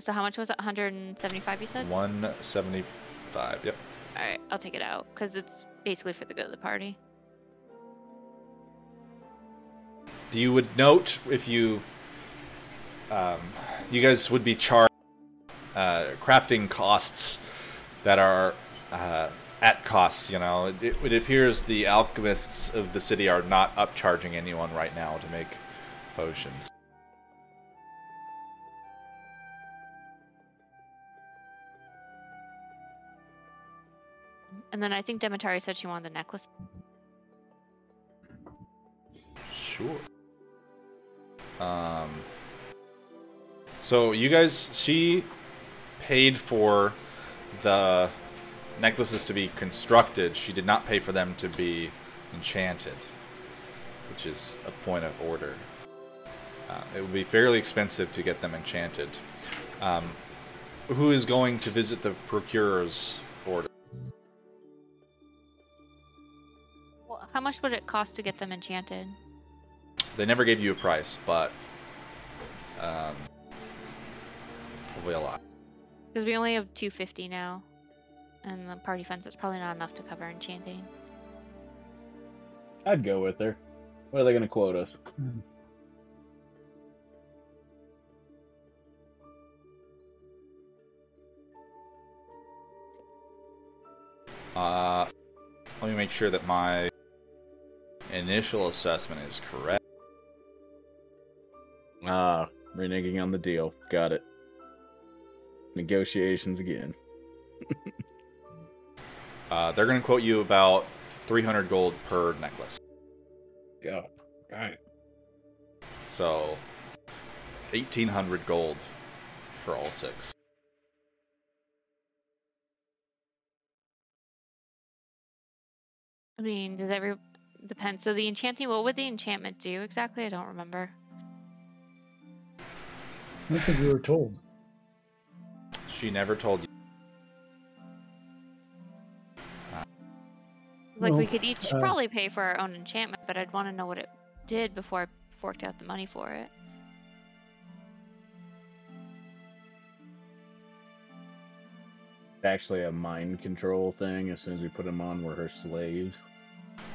So how much was it? 175 you said? 175. Yep. All right, I'll take it out because it's basically for the good of the party. You would note if you, um, you guys would be charged uh, crafting costs that are uh, at cost. You know, it, it appears the alchemists of the city are not upcharging anyone right now to make potions. And then I think Demetari said she wanted the necklace. Sure. Um. So you guys, she paid for the necklaces to be constructed. She did not pay for them to be enchanted, which is a point of order. Uh, it would be fairly expensive to get them enchanted. Um, who is going to visit the procurer's order? Well, how much would it cost to get them enchanted? They never gave you a price, but um, probably a lot. Because we only have 250 now. And the party funds, it's probably not enough to cover enchanting. I'd go with her. What are they gonna quote us? Uh, let me make sure that my initial assessment is correct. Ah, reneging on the deal. Got it. Negotiations again. Uh, they're going to quote you about 300 gold per necklace. Yeah. All right. So, 1800 gold for all six. I mean, does every depend? So the enchanting, what would the enchantment do exactly? I don't remember. I don't think we were told. She never told you. Like we could each uh, probably pay for our own enchantment, but I'd want to know what it did before I forked out the money for it. Actually, a mind control thing. As soon as we put them on, we're her slaves.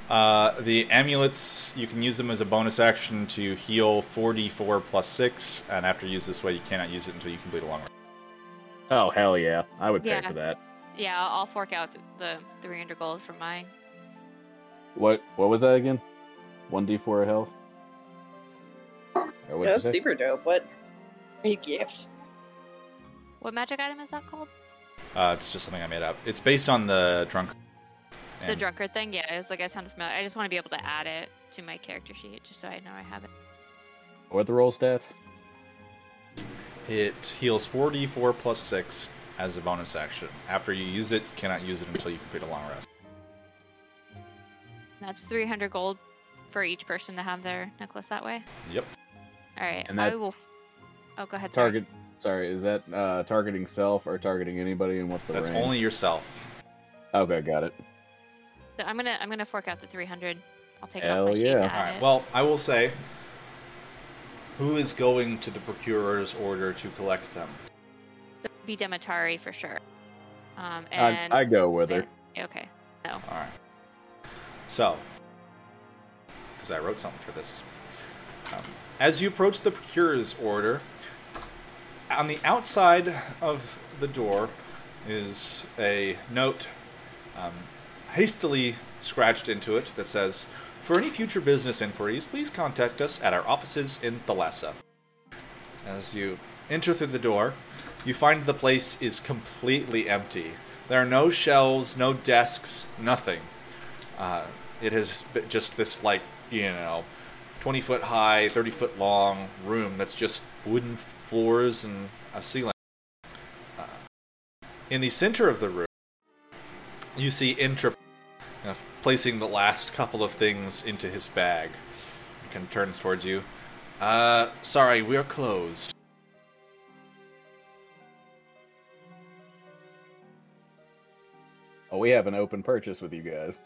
Uh, the amulets, you can use them as a bonus action to heal 4d4 plus 6, and after you use this way, you cannot use it until you complete a long rest. Oh hell yeah, I would pay Yeah. for that. Yeah, I'll I'll fork out the, the 300 gold for mine. What what was that again? One d four health. Or what'd Yeah, you that's super dope. What a gift. What magic item is that called? Uh, it's just something I made up. It's based on the drunk. The drunkard thing? Yeah, it was like I sounded familiar. I just want to be able to add it to my character sheet just so I know I have it. What are the roll stats? It heals 4d4 plus 6 as a bonus action. After you use it, you cannot use it until you complete a long rest. That's 300 gold for each person to have their necklace that way. Yep. All right, And I that's will. Oh, go ahead. Target. Sorry, is that uh, targeting self or targeting anybody? And what's the That's range? only yourself. Okay, got it. So I'm gonna I'm gonna fork out the 300. I'll take Hell it off my sheet. yeah. and Alright, it. well, I will say who is going to the procurer's order to collect them? It'll be Demetari for sure. Um, I, and I go with her. okay. No. Alright. So, because I wrote something for this. Um, as you approach the procurer's order, on the outside of the door is a note um, hastily scratched into it that says, For any future business inquiries, please contact us at our offices in Thalassa. As you enter through the door, you find the place is completely empty. There are no shelves, no desks, nothing. Uh, it has just this, like, you know, 20 foot high, 30 foot long room that's just wooden floors and a ceiling. Uh, in the center of the room, you see Intra placing the last couple of things into his bag. He kind of turns towards you. Uh, sorry, we're closed. Oh, we have an open purchase with you guys.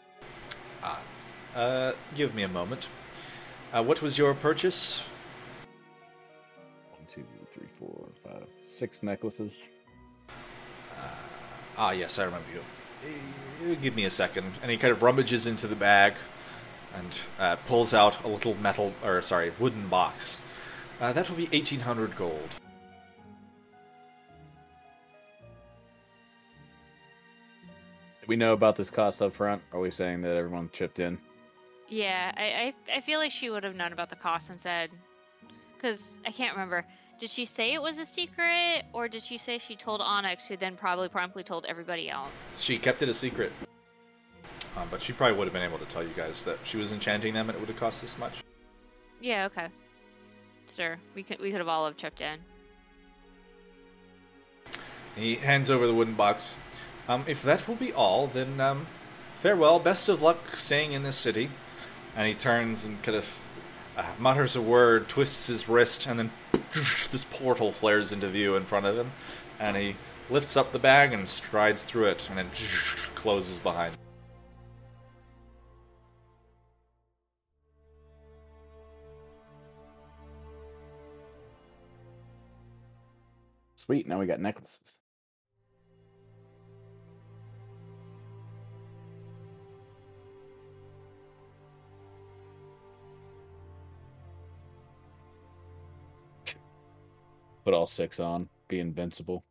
Uh, give me a moment. Uh, what was your purchase? One, two, three, four, five, six necklaces. Ah, yes, I remember you. Give me a second. And he kind of rummages into the bag and uh, pulls out a little metal, or sorry, wooden box. Uh, that will be 1800 gold. We know about this cost up front? Are we saying that everyone chipped in? Yeah, I, I I feel like she would have known about the cost and said, because I can't remember. Did she say it was a secret, or did she say she told Onyx, who then probably promptly told everybody else? She kept it a secret. Um, but she probably would have been able to tell you guys that she was enchanting them and it would have cost this much. Yeah, okay. Sure, we could we could have all have chipped in. He hands over the wooden box. Um, if that will be all, then um, farewell. Best of luck staying in this city. And he turns and kind of uh, mutters a word, twists his wrist, and then this portal flares into view in front of him. And he lifts up the bag and strides through it, and then closes behind. Sweet, now we got necklaces. Put all six on, be invincible.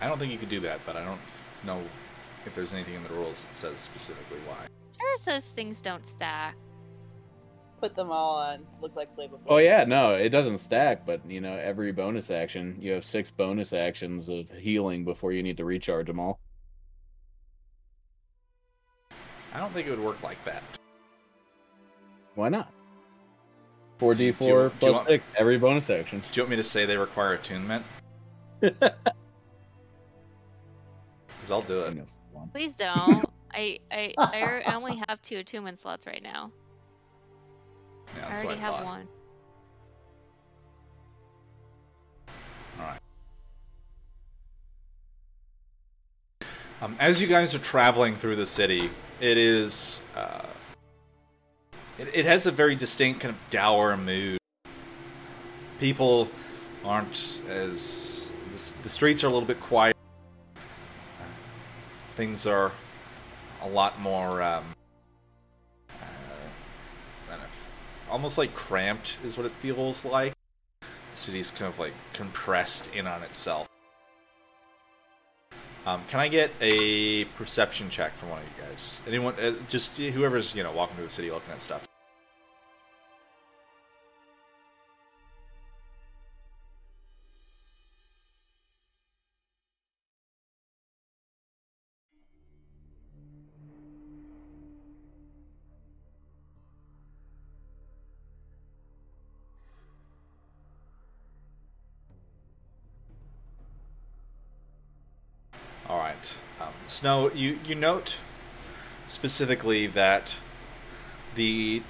I don't think you could do that, but I don't know if there's anything in the rules that says specifically why. Sure says things don't stack. Put them all on. Look like Flavor Flav. Oh yeah, no, it doesn't stack, but you know, every bonus action, you have six bonus actions of healing before you need to recharge them all. I don't think it would work like that. Why not? 4d4 do you plus want- six every bonus action. Do you want me to say they require attunement? Because I'll do it. Please don't. I, I I I only have two attunement slots right now. Yeah, I already I have thought. one. Alright. Um, as you guys are traveling through the city, it is. Uh, it, it has a very distinct kind of dour mood. people aren't as the, the streets are a little bit quiet. Things are a lot more um, uh, almost like cramped is what it feels like. The city's kind of like compressed in on itself. Um, can I get a perception check from one of you guys? Anyone? Uh, just whoever's you know walking through the city looking at stuff. Snow. You you note specifically that the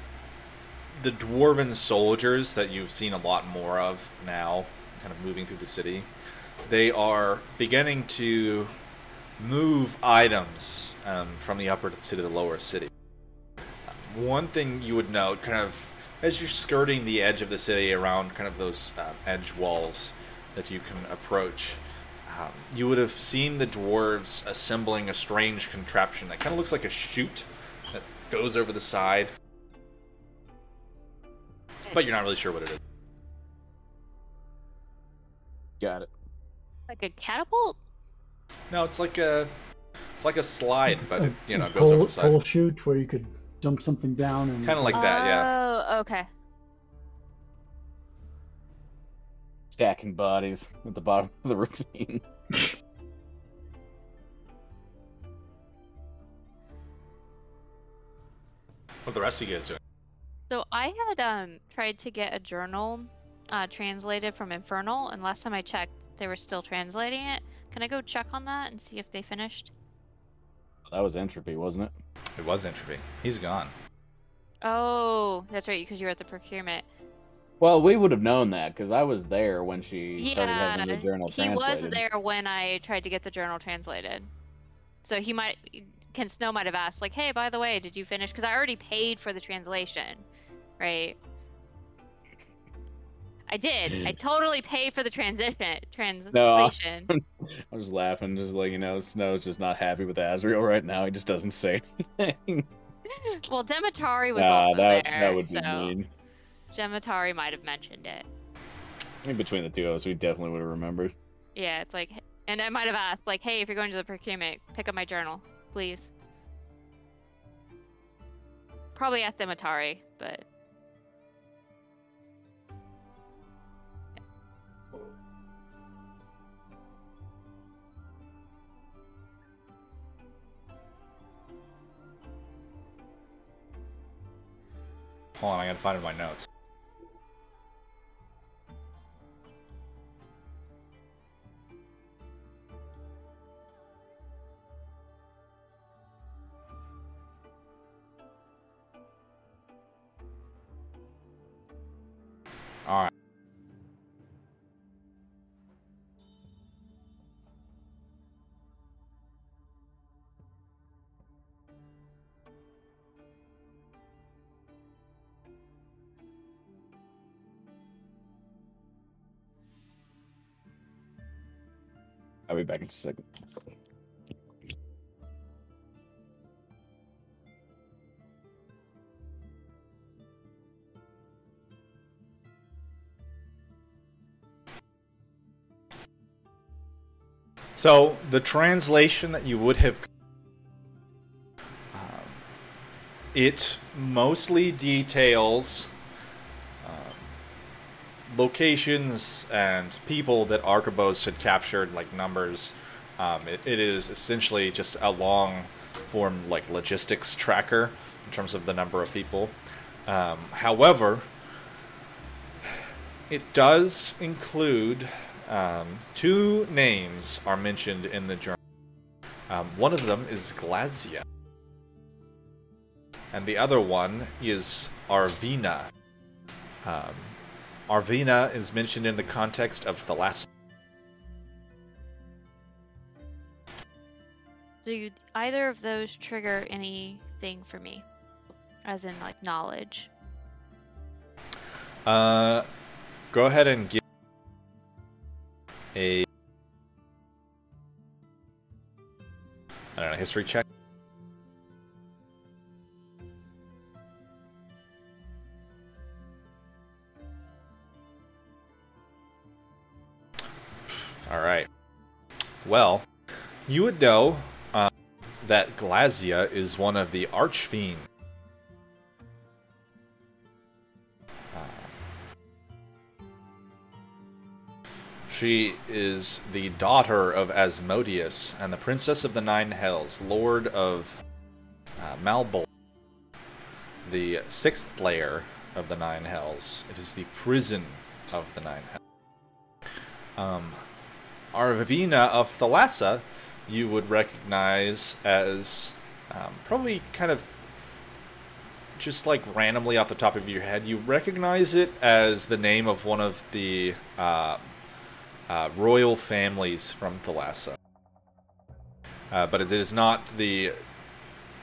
the dwarven soldiers that you've seen a lot more of now, kind of moving through the city, they are beginning to move items um, from the upper city to the lower city. One thing you would note, kind of as you're skirting the edge of the city around kind of those um, edge walls that you can approach, um, you would have seen the dwarves assembling a strange contraption that kind of looks like a chute that goes over the side. But you're not really sure what it is. Got it. Like a catapult? No, it's like a it's like a slide, but it you know a goes over the side. pole chute where you could dump something down and Kind of like that, yeah. Oh, okay. Stacking bodies at the bottom of the ravine. What the rest of you guys doing? So I had um tried to get a journal uh, translated from Infernal, and last time I checked, they were still translating it. Can I go check on that and see if they finished? That was entropy, wasn't it? It was entropy. He's gone. Oh, that's right, because you were at the procurement. Well, we would have known that because I was there when she started having the journal he translated. He was there when I tried to get the journal translated. So he might, Ken Snow might have asked, like, "Hey, by the way, did you finish?" Because I already paid for the translation, right? I did. I totally paid for the transition translation. No, I was laughing, just like you know, Snow's just not happy with Azrael right now. He just doesn't say anything. well, Demetari was nah, also that there, that would be so mean. Demetari might have mentioned it. I think between the two of us, we definitely would have remembered. Yeah, it's like, and I might have asked, like, "Hey, if you're going to the procurement, pick up my journal, please." Probably asked Demetari, but Hold on, I gotta find my notes. All right. I'll be back in just a second. So the translation that you would have, um, it mostly details um, locations and people that Archibos had captured, like numbers. Um, it, it is essentially just a long form, like logistics tracker in terms of the number of people. Um, however, it does include um, two names are mentioned in the journal. Um, one of them is Glasya, and the other one is Arvina. Um, Arvina is mentioned in the context of the last. do you, either of those trigger anything for me, as in like knowledge? Uh, go ahead and give a know history check. All right. Well, you would know uh, that Glasya is one of the archfiends. She is the daughter of Asmodeus and the princess of the Nine Hells, lord of uh, Malbolge, the sixth layer of the Nine Hells. It is the prison of the Nine Hells. Um, Arvina of Thalassa, you would recognize as um, probably kind of just like randomly off the top of your head, you recognize it as the name of one of the uh, uh, royal families from Thalassa. Uh, but it is not the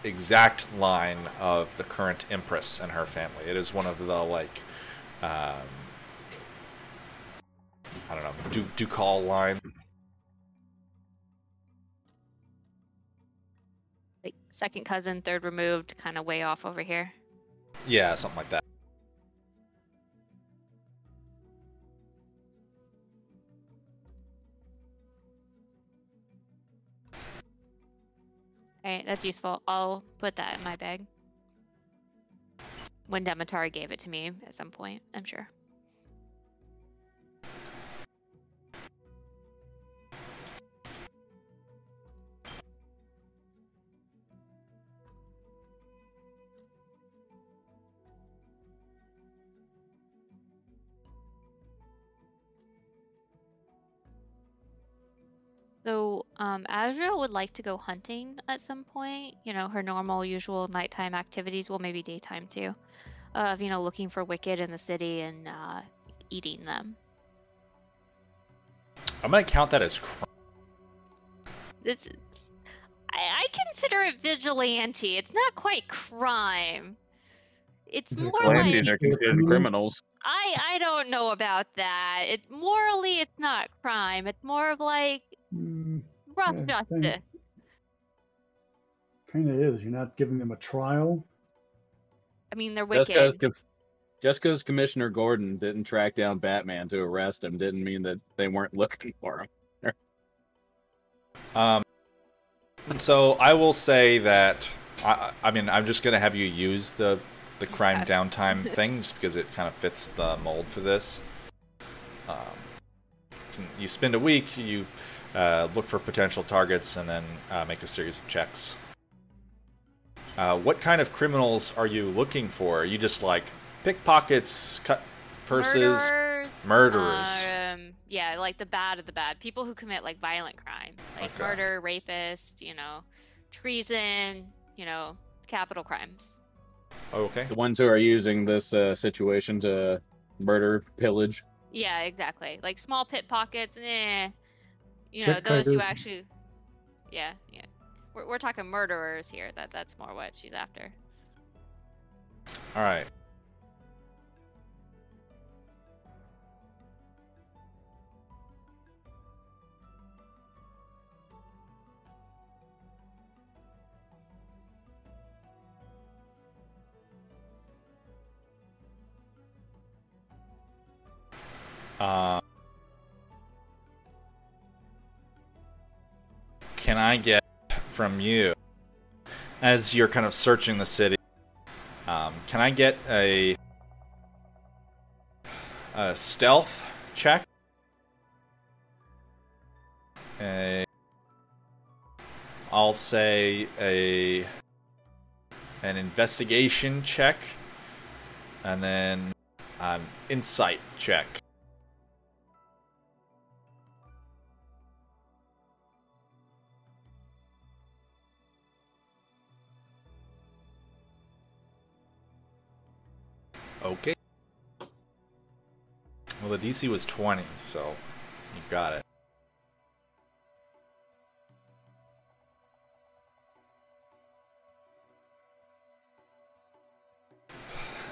exact line of the current empress and her family. It is one of the like, um, I don't know, du- ducal line. Like second cousin, third removed, kind of way off over here. Yeah, something like that. Alright, that's useful. I'll put that in my bag. When Demetari gave it to me at some point, I'm sure. Um, Azrael would like to go hunting at some point. You know, her normal, usual nighttime activities, well, maybe daytime too, of, you know, looking for Wicked in the city and uh, eating them. I'm gonna count that as crime. This, I, I consider it vigilante. It's not quite crime. It's Is it more crime? like Landing are considered criminals. I I don't know about that. It morally, it's not crime. It's more of like Mm, rough Yeah, justice. kind of is. You're not giving them a trial. I mean, they're Just wicked. because just because Commissioner Gordon didn't track down Batman to arrest him didn't mean that they weren't looking for him. Um, so I will say that I, I mean I'm just gonna have you use the the crime Okay. downtime thing just because it kind of fits the mold for this. Um, you spend a week, you uh, look for potential targets, and then uh, make a series of checks. Uh, what kind of criminals are you looking for? Are you just like pickpockets, cut purses? Murderers. murderers. Um, yeah, like the bad of the bad. People who commit like violent crime, like Okay. murder, rapist, you know, treason, you know, capital crimes. Oh, okay. The ones who are using this uh, situation to murder, pillage. Yeah, exactly. Like small pit pockets, eh. You know, Check those who actually. Yeah, yeah. We're we're talking murderers here. That that's more what she's after. All right. Uh, can I get from you, as you're kind of searching the city, um, can I get a, a stealth check? A, I'll say a an investigation check, and then an insight check. Okay. Well, the DC was 20, so you got it.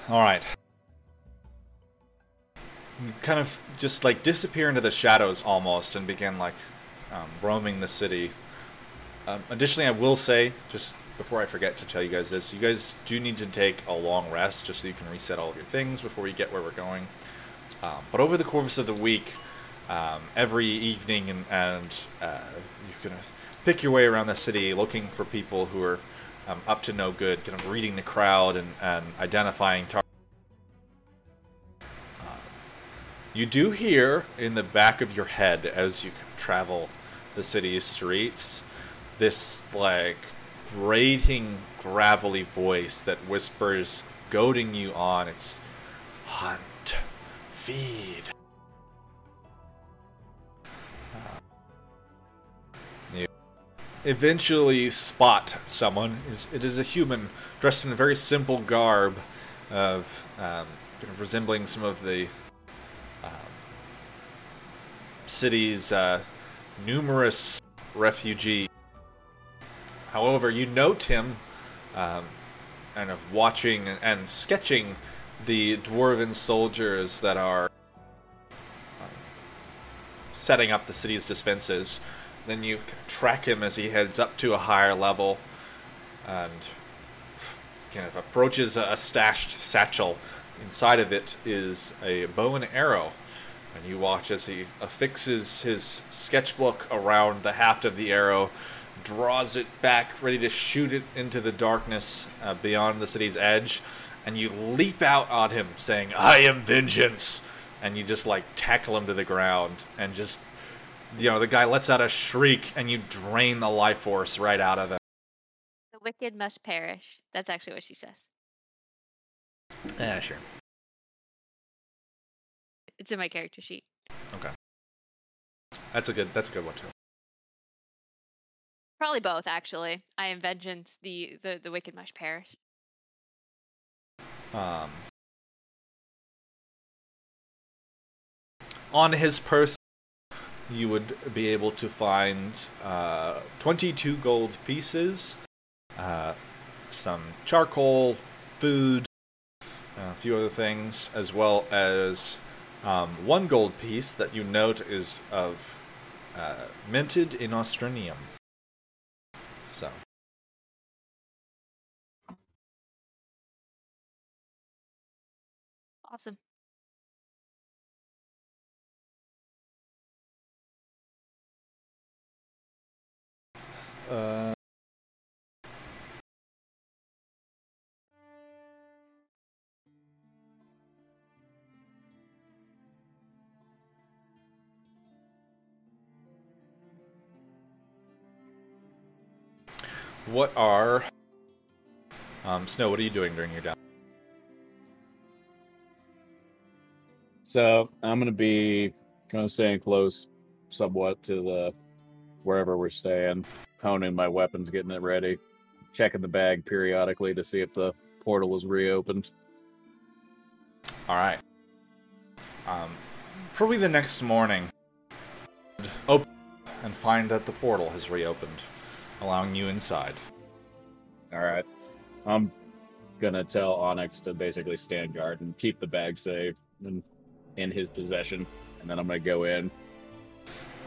All right. you kind of just like disappear into the shadows almost and begin like um, roaming the city. Um, additionally, I will say, just before I forget to tell you guys this, you guys do need to take a long rest just so you can reset all of your things before you get where we're going. Um, but over the course of the week, um, every evening and, and uh, you can pick your way around the city looking for people who are um, up to no good, kind of reading the crowd and, and identifying targets. You do hear in the back of your head as you travel the city's streets this like grating, gravelly voice that whispers, goading you on. It's hunt, feed. Uh, you eventually spot someone. It is a human dressed in a very simple garb of um, kind of resembling some of the um, city's uh, numerous refugees. However, you note him um, kind of watching and sketching the dwarven soldiers that are um, setting up the city's defenses. Then you track him as he heads up to a higher level and kind of approaches a stashed satchel. Inside of it is a bow and arrow. And you watch as he affixes his sketchbook around the haft of the arrow draws it back, ready to shoot it into the darkness uh, beyond the city's edge, and you leap out on him, saying, "I am vengeance," and you just like tackle him to the ground, and just you know the guy lets out a shriek, and you drain the life force right out of him. The wicked must perish. That's actually what she says. Yeah, sure. It's in my character sheet. Okay. That's a good. That's a good one too. Probably both, actually. I am vengeance. The the the wicked Mush Parish. Um, on his person, you would be able to find uh, 22 gold pieces, uh, some charcoal, food, a few other things, as well as um, one gold piece that you note is of uh, minted in Austranium. Awesome. Uh, what are um, Snow? What are you doing during your down? So I'm gonna be kind of staying close, somewhat to the wherever we're staying, honing my weapons, getting it ready, checking the bag periodically to see if the portal is reopened. All right. Um, probably the next morning, open and find that the portal has reopened, allowing you inside. All right, I'm gonna tell Onyx to basically stand guard and keep the bag safe and in his possession, and then I'm gonna go in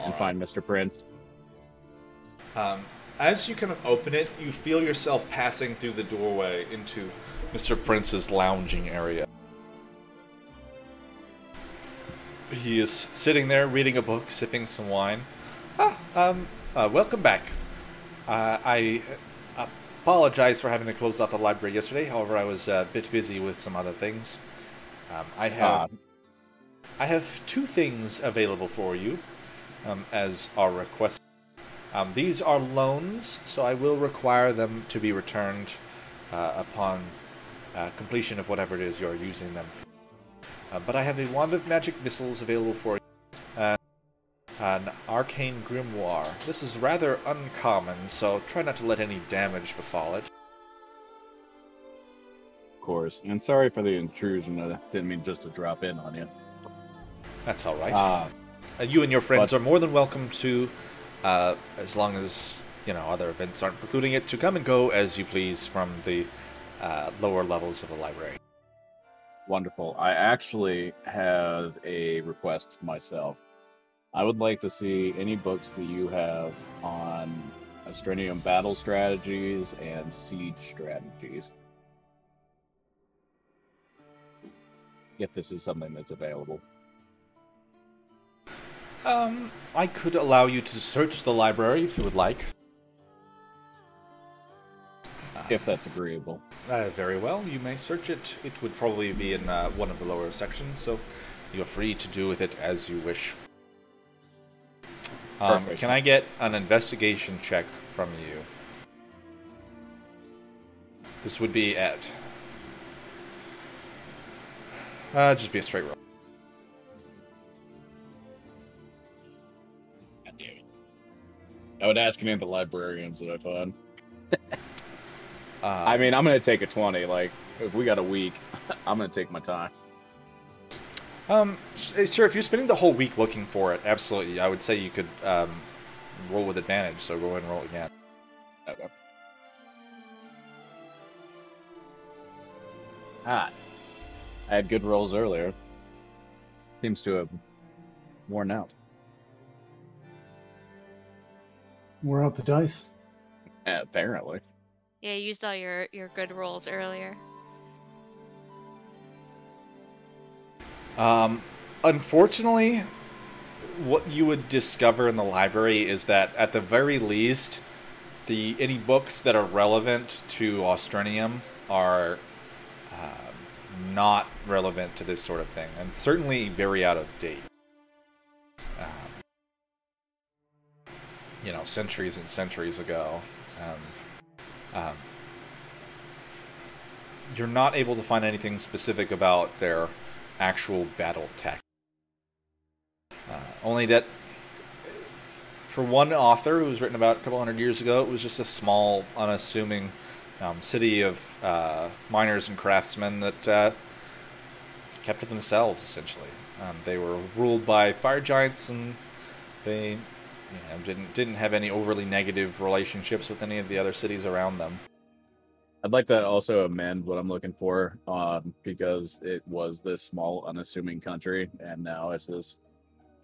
and find Mr. Prince. Um, as you kind of open it, you feel yourself passing through the doorway into Mr. Prince's lounging area. He is sitting there reading a book, sipping some wine. Ah, um, uh, welcome back. Uh, I uh, apologize for having to close off the library yesterday. However, I was a bit busy with some other things. Um, I have Ah. I have two things available for you, um, as are requested. Um, these are loans, so I will require them to be returned uh, upon uh, completion of whatever it is you're using them for. Uh, but I have a wand of magic missiles available for you, and an arcane grimoire. This is rather uncommon, so try not to let any damage befall it. Of course, and sorry for the intrusion. I didn't mean just to drop in on you. That's all right. Ah, Uh, you and your friends But- are more than welcome to, uh, as long as you know other events aren't precluding it, to come and go as you please from the uh, lower levels of the library. Wonderful. I actually have a request myself. I would like to see any books that you have on Astrenium battle strategies and siege strategies. If this is something that's available. Um, I could allow you to search the library if you would like. If that's agreeable. Uh, very well, you may search it. It would probably be in uh, one of the lower sections, so you're free to do with it as you wish. Um, can I get an investigation check from you? This would be at. Uh, just be a straight roll. I would ask any of the librarians that I find. Uh, I mean, I'm gonna take a 20. Like, if we got a week, I'm gonna take my time. Um, sure. If you're spending the whole week looking for it, absolutely, I would say you could um, roll with advantage. So go ahead and roll again. Okay. Ah, I had good rolls earlier. Seems to have worn out. We're out the dice. Apparently. Yeah, you used all your your good rolls earlier. Um, unfortunately, what you would discover in the library is that at the very least, the any books that are relevant to Austrenium are um, not relevant to this sort of thing, and certainly very out of date. You know, centuries and centuries ago. Um, um, you're not able to find anything specific about their actual battle tech. Uh, only that, for one author who was written about a couple hundred years ago, it was just a small, unassuming um, city of uh, miners and craftsmen that uh, kept to themselves, essentially. Um, they were ruled by fire giants, and they you know, didn't didn't have any overly negative relationships with any of the other cities around them. I'd like to also amend what I'm looking for, um, because it was this small, unassuming country, and now it's this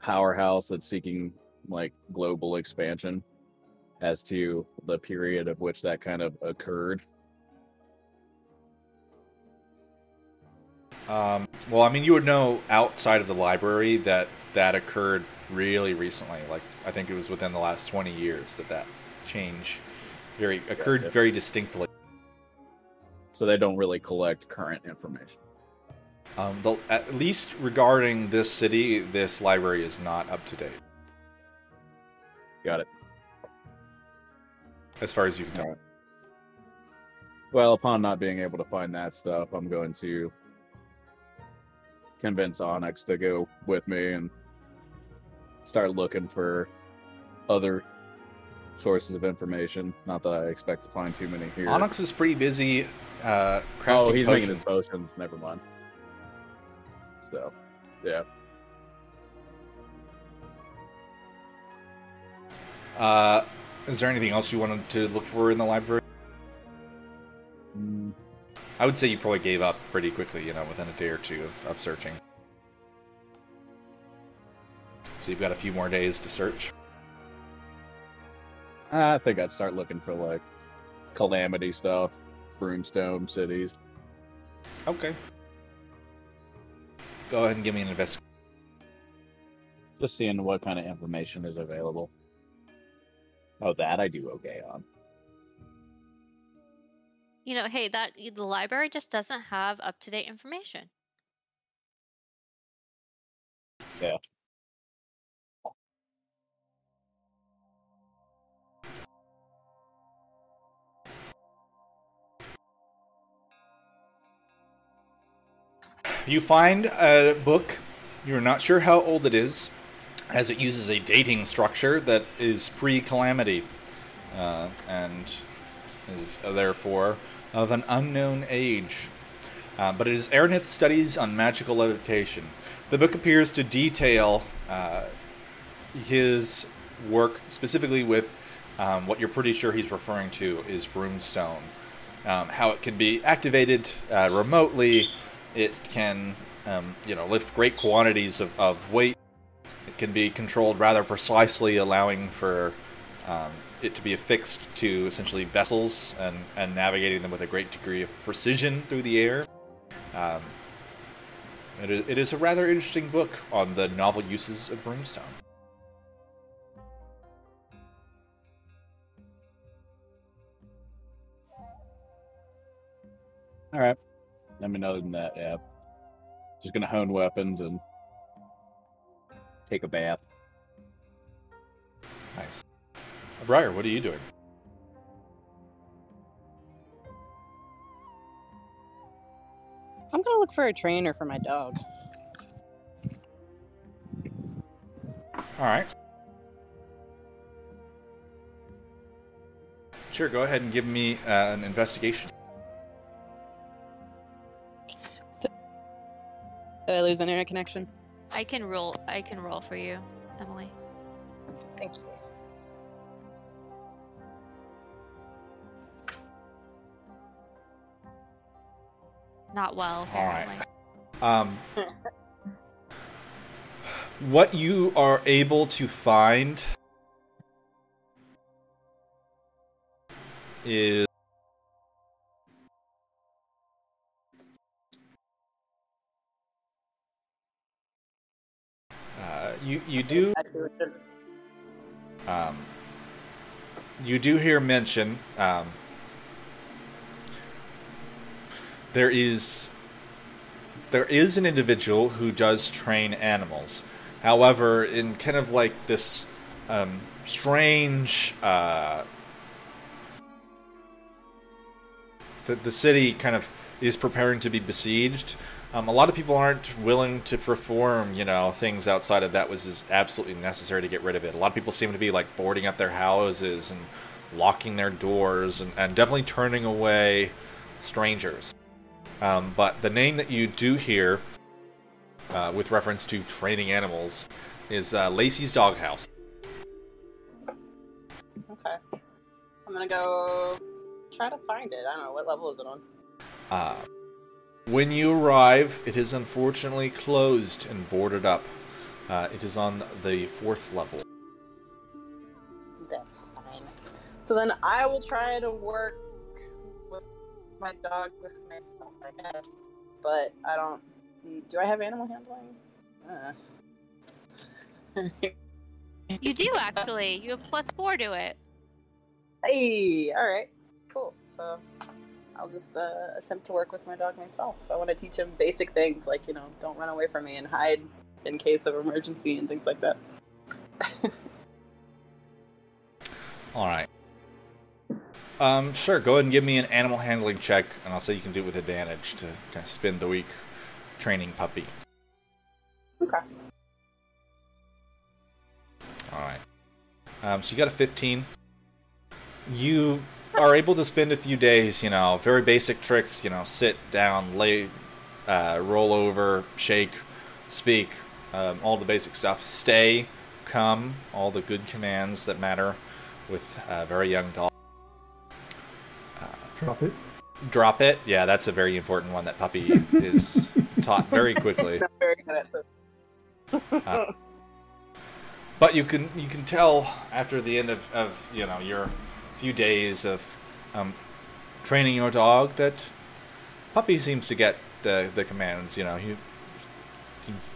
powerhouse that's seeking like global expansion. As to the period of which that kind of occurred, Um, well, I mean, you would know outside of the library that that occurred really recently. Like, I think it was within the last 20 years that that change very occurred yeah. very distinctly. so they don't really collect current information. Um, the, at least regarding this city, this library is not up to date, Got it. as far as you can tell. Well, upon not being able to find that stuff, I'm going to convince Onyx to go with me and start looking for other sources of information. Not that I expect to find too many here. Onyx is pretty busy uh, crafting oh, he's making his potions. Never mind. So, yeah. Uh, is there anything else you wanted to look for in the library? Mm, I would say you probably gave up pretty quickly, you know, within a day or two of, of searching. So you've got a few more days to search. I think I'd start looking for like calamity stuff, broomstone cities. Okay. Go ahead and give me an investigation. Just seeing what kind of information is available. Oh, that I do okay on. You know, hey, that the library just doesn't have up to date information. Yeah. You find a book. You're not sure how old it is, as it uses a dating structure that is pre calamity uh, and is uh, therefore of an unknown age. Uh, but it is Aranith's Studies on Magical Levitation. The book appears to detail uh, his work specifically with um, what you're pretty sure he's referring to is Broomstone. Um, how it can be activated uh, remotely, It can, um, you know, lift great quantities of, of weight. It can be controlled rather precisely, allowing for um, it to be affixed to essentially vessels and, and navigating them with a great degree of precision through the air. Um, it is, it is a rather interesting book on the novel uses of broomstone. All right. I mean, other than that, yeah. Just gonna hone weapons and take a bath. Nice. Briar, what are you doing? I'm gonna look for a trainer for my dog. All right. Sure, go ahead and give me uh, an investigation. Did I lose internet connection? I can roll. I can roll for you, Emily. Thank you. Not well. All right. Um, what you are able to find is you you do um, you do hear mention um, there is there is an individual who does train animals. However in kind of like this um, strange uh, the, the city kind of is preparing to be besieged um, a lot of people aren't willing to perform, you know, things outside of that was is absolutely necessary to get rid of it. A lot of people seem to be like boarding up their houses and locking their doors and, and definitely turning away strangers. Um, but the name that you do hear, uh, with reference to training animals, is uh, Lacey's Doghouse. Okay. I'm gonna go try to find it. I don't know what level is it on. Uh, when you arrive, it is unfortunately closed and boarded up. Uh, it is on the fourth level. That's fine. So then I will try to work with my dog with myself, I guess. But I don't. Do I have animal handling? Uh. You do actually. You have plus four to it. hey, all right, cool. So I'll just uh, attempt to work with my dog myself. I want to teach him basic things like you know, don't run away from me and hide in case of emergency and things like that. All right. Um, sure. Go ahead and give me an animal handling check, and I'll say you can do it with advantage to kind of spend the week training puppy. Okay. All right. Um, so you got a 15. You are able to spend a few days, you know, very basic tricks, you know, sit down, lay, uh, roll over, shake, speak, um, all the basic stuff. Stay, come, all the good commands that matter with a very young dog. Drop it. Drop it. Yeah, that's a very important one that puppy is taught very quickly. Not very good at. Uh, But you can you can tell after the end of, of you know your few days of um, training your dog that puppy seems to get the the commands. You know, he's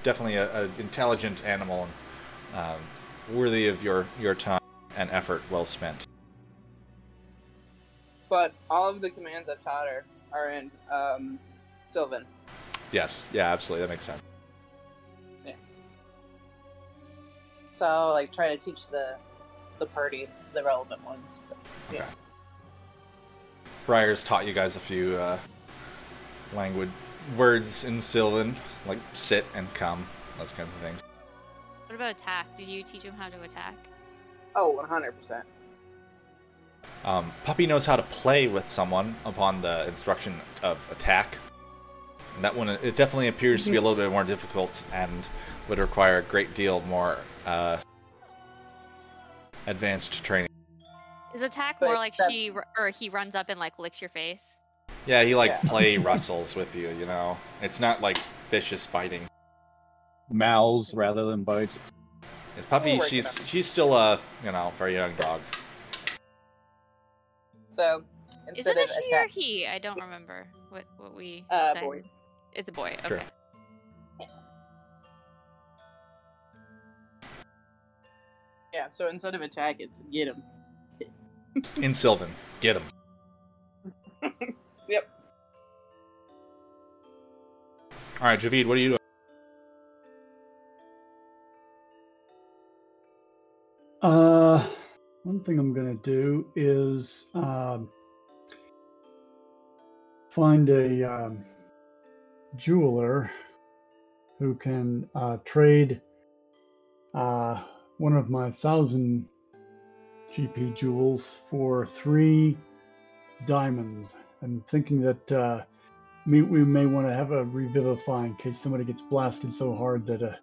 definitely a, a intelligent animal and um, worthy of your your time and effort well spent. But all of the commands I've taught her are in um, Sylvan. Yes, yeah, absolutely, that makes sense. Yeah. So like try to teach the the party the relevant ones. But, yeah. Okay. Briar's taught you guys a few uh, language words in Sylvan, like sit and come, those kinds of things. What about attack? Did you teach him how to attack? Oh, Oh, one hundred percent. Um, Puppy knows how to play with someone upon the instruction of attack. And that one, it definitely appears to be a little bit more difficult and would require a great deal more uh, advanced training. Is attack But more like that- she or he runs up and like licks your face? Yeah, he like Yeah. play wrestles with you. You know, it's not like vicious biting. Mouths rather than bites. It's puppy. We're She's on it. she's still a you know very young dog. So Is instead it of a she or he? I don't remember what what we. Uh, said. boy. It's a boy. Sure. Yeah. So instead of attack, it's get him. In Sylvan, get him. Yep. All right, Javid, what are you doing? Uh, one thing I'm gonna do is um, find a um, jeweler who can uh, trade uh, one of my thousand GP jewels for three diamonds. I'm thinking that uh, me, we may want to have a revivify in case somebody gets blasted so hard that a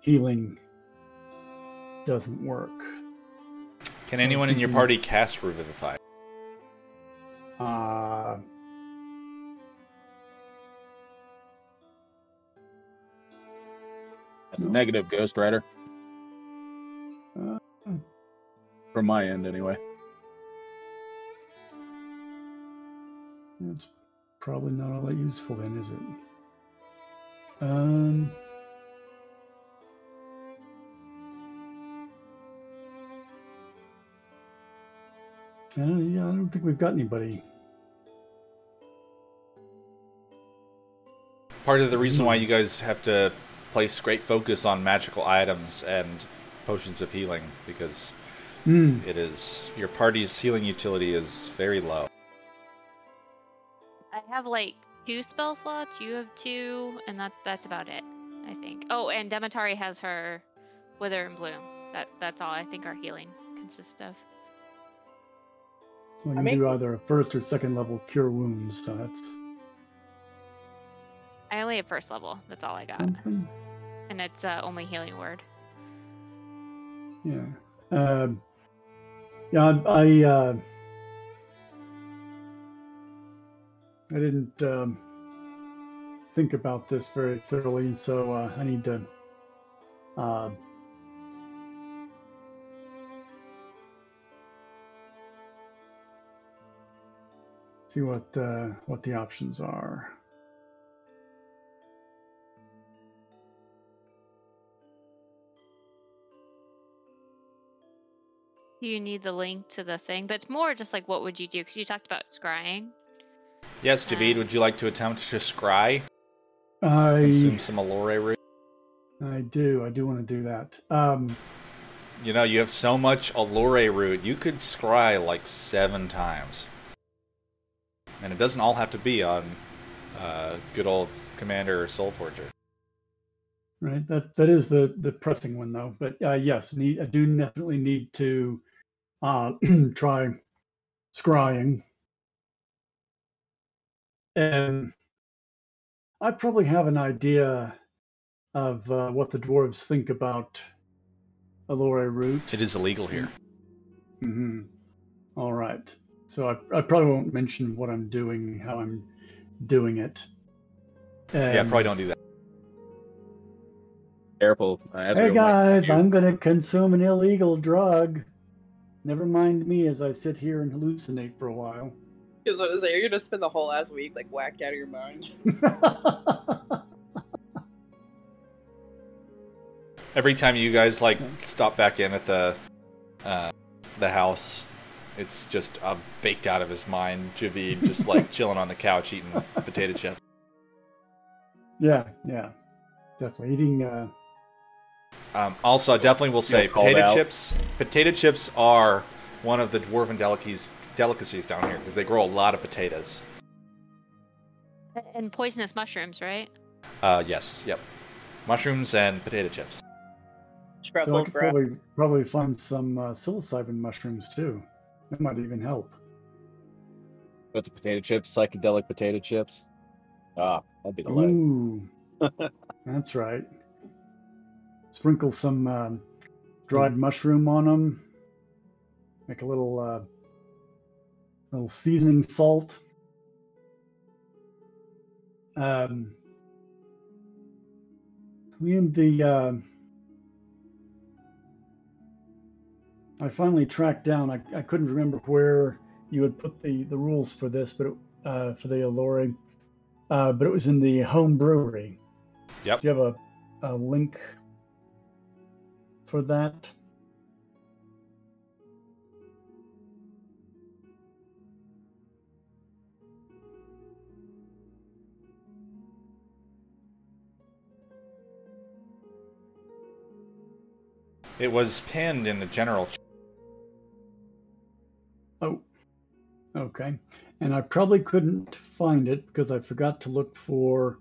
healing doesn't work. Can anyone in your party cast Revivify? Uh, No. negative Ghost Rider. From my end, anyway. It's probably not all that useful then, is it? Um. Yeah, I don't think we've got anybody. Part of the reason why you guys have to place great focus on magical items and potions of healing because Hmm. it is your party's healing utility is very low. I have like two spell slots. You have two, and that that's about it. I think. Oh, and Demetari has her Wither and Bloom. That that's all I think our healing consists of. So I I can make- do either a first or second level cure wounds. So that's I only have first level. That's all I got, something. and it's uh, only healing word. Yeah. Um, yeah, I, I, uh, I didn't um, think about this very thoroughly, and so uh, I need to uh, see what uh, what the options are. You need the link to the thing? But it's more just like what would you do? Because you talked about scrying. Yes, Javid, Uh, would you like to attempt to scry? I Consume some Allure root? I do I do want to do that. Um, You know, you have so much Allure root, you could scry like seven times. And it doesn't all have to be on uh, good old Commander or Soulforger. Right. That that is the the pressing one though. But uh, yes, need I do definitely need to uh, try scrying. And I probably have an idea of uh, what the dwarves think about Allure root. It is illegal here. Mm-hmm. All right. So I, I probably won't mention what I'm doing, how I'm doing it. yeah, And- probably don't do that. Careful. as we Hey don't like guys. I'm gonna consume an illegal drug. Never mind me as I sit here and hallucinate for a while. Because what is it? You're gonna spend the whole last week like whacked out of your mind. Every time you guys like stop back in at the uh, the house, it's just uh, baked out of his mind. Javid just like chilling on the couch eating potato chips. yeah, yeah, definitely eating. Uh, Um, also, I definitely will say potato out. chips. Potato chips are one of the dwarven delicacies delicacies down here because they grow a lot of potatoes. And poisonous mushrooms, right? Uh, yes, yep, mushrooms and potato chips. so I could probably probably find some uh, psilocybin mushrooms too. That might even help. With the potato chips, psychedelic potato chips. Ah, that'd be the life. Ooh, that's right. Sprinkle some um, dried mushroom on them. Make a little uh, little seasoning salt. Um, Liam, the uh, I finally tracked down. I, I couldn't remember where you had put the, the rules for this, but it, uh, for the Allure, uh, but it was in the home brewery. Yep. Do you have a, a link for that? It was pinned in the general. Oh, okay. And I probably couldn't find it because I forgot to look for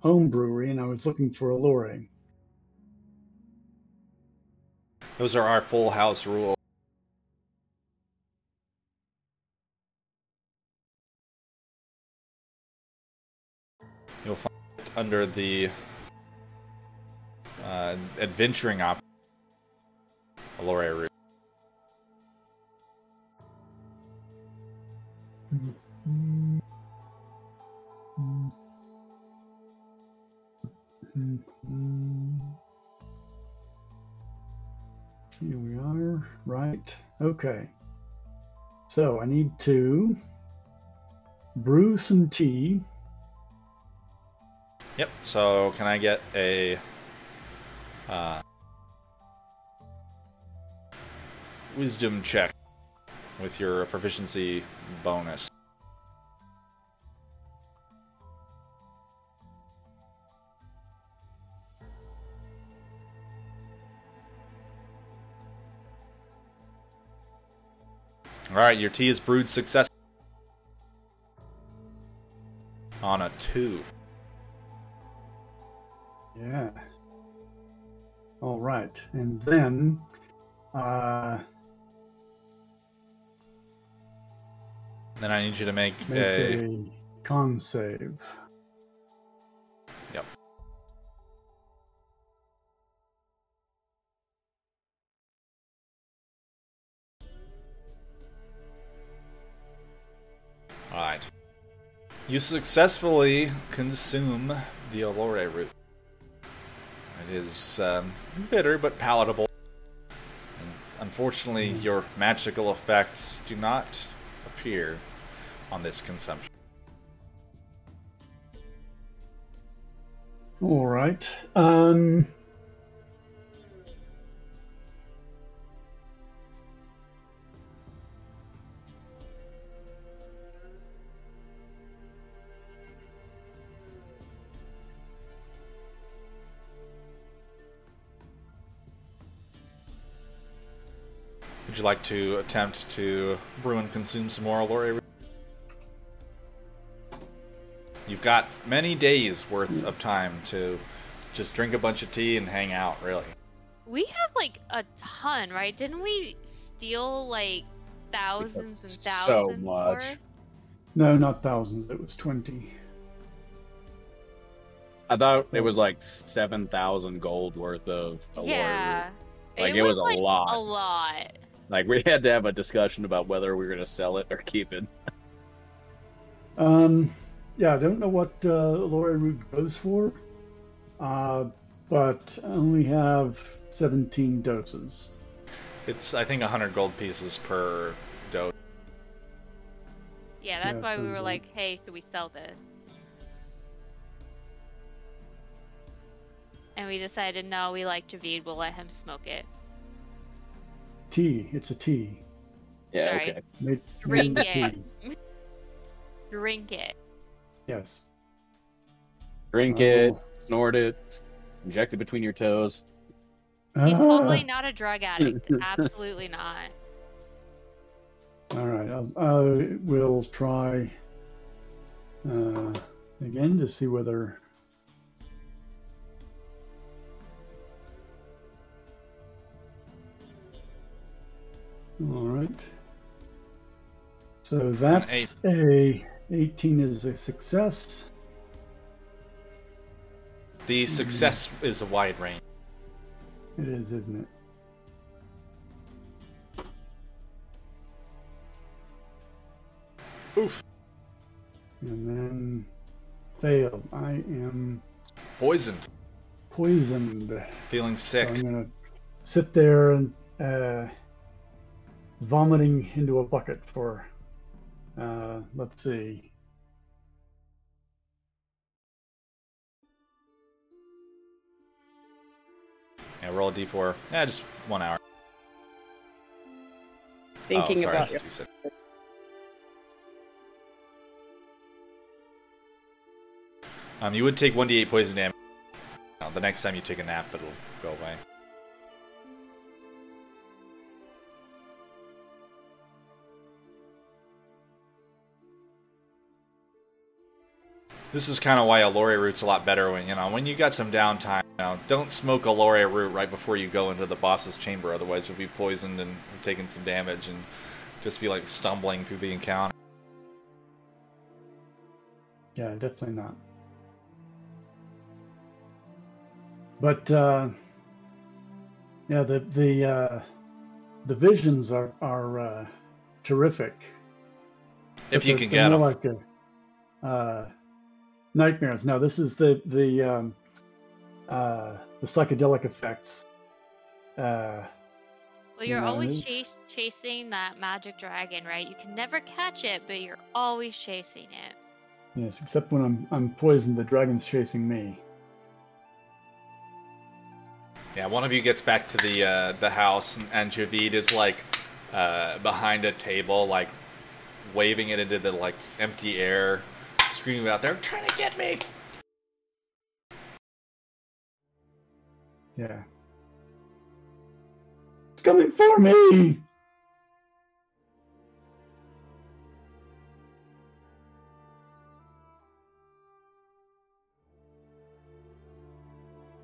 home brewery and I was looking for Allure. Those are our full house rules. You'll find it under the uh, adventuring op. Allure route. Here we are. Right. Okay. So I need to brew some tea. Yep. So can I get a uh, wisdom check with your proficiency bonus? All right, your tea is brewed success on a two. Yeah. All right. And then uh Then I need you to make, make a a con save. Alright. You successfully consume the Olore root. It is um, bitter but palatable. And unfortunately, your magical effects do not appear on this consumption. All right. Um you like to attempt to brew and consume some more Allure? You've got many days worth of time to just drink a bunch of tea and hang out, really. We have like a ton, right? Didn't we steal like thousands and thousands? so much. worth? no, not thousands. It was 20. I thought it was like seven thousand gold worth of Allure Yeah. Like, it was a like, lot. A lot. Like we had to have a discussion about whether we were gonna sell it or keep it. Um, yeah, I don't know what uh, Laura Root goes for, uh, but I only have 17 doses. It's, I think, 100 gold pieces per dose. Yeah, that's Yeah, why we were like- like, hey, should we sell this? And we decided no, we like Javid, we'll let him smoke it. Tea. It's a tea. Yeah, Sorry. okay. Made, Drink it. tea. Drink it. Yes. Drink I it, snort it, inject it between your toes. He's Ah, totally not a drug addict. Absolutely not. All right. I'll, I will try uh, again to see whether. All right. So that's a 18 is a success. The success is a wide range. It is, isn't it? Oof. And then failed. I am Poisoned. poisoned. Feeling So sick. I'm gonna sit there and uh, vomiting into a bucket for. Uh, let's see. Yeah, roll a d4. Yeah, just one hour. Thinking oh, sorry, about that's your you. Um, you would take 1d8 poison damage. The next time you take a nap, it'll go away. This is kind of why a laurea root's a lot better when you know when you got some downtime. You know, don't smoke a laurea root right before you go into the boss's chamber, otherwise you'll be poisoned and taking some damage and just be like stumbling through the encounter. Yeah, definitely not. But uh, yeah, the the uh, the visions are are uh, terrific. If But you can get them. like a, uh, nightmares. No, this is the the um, uh, the psychedelic effects. Uh, Well, you're Yeah, always chase, chasing that magic dragon, right? You can never catch it, but you're always chasing it. yes, except when I'm I'm poisoned, the dragon's chasing me. Yeah, one of you gets back to the uh, the house, and, and Javid is like uh, behind a table, like waving it into the like empty air, screaming out, "They're trying to get me!" Yeah. It's coming for me!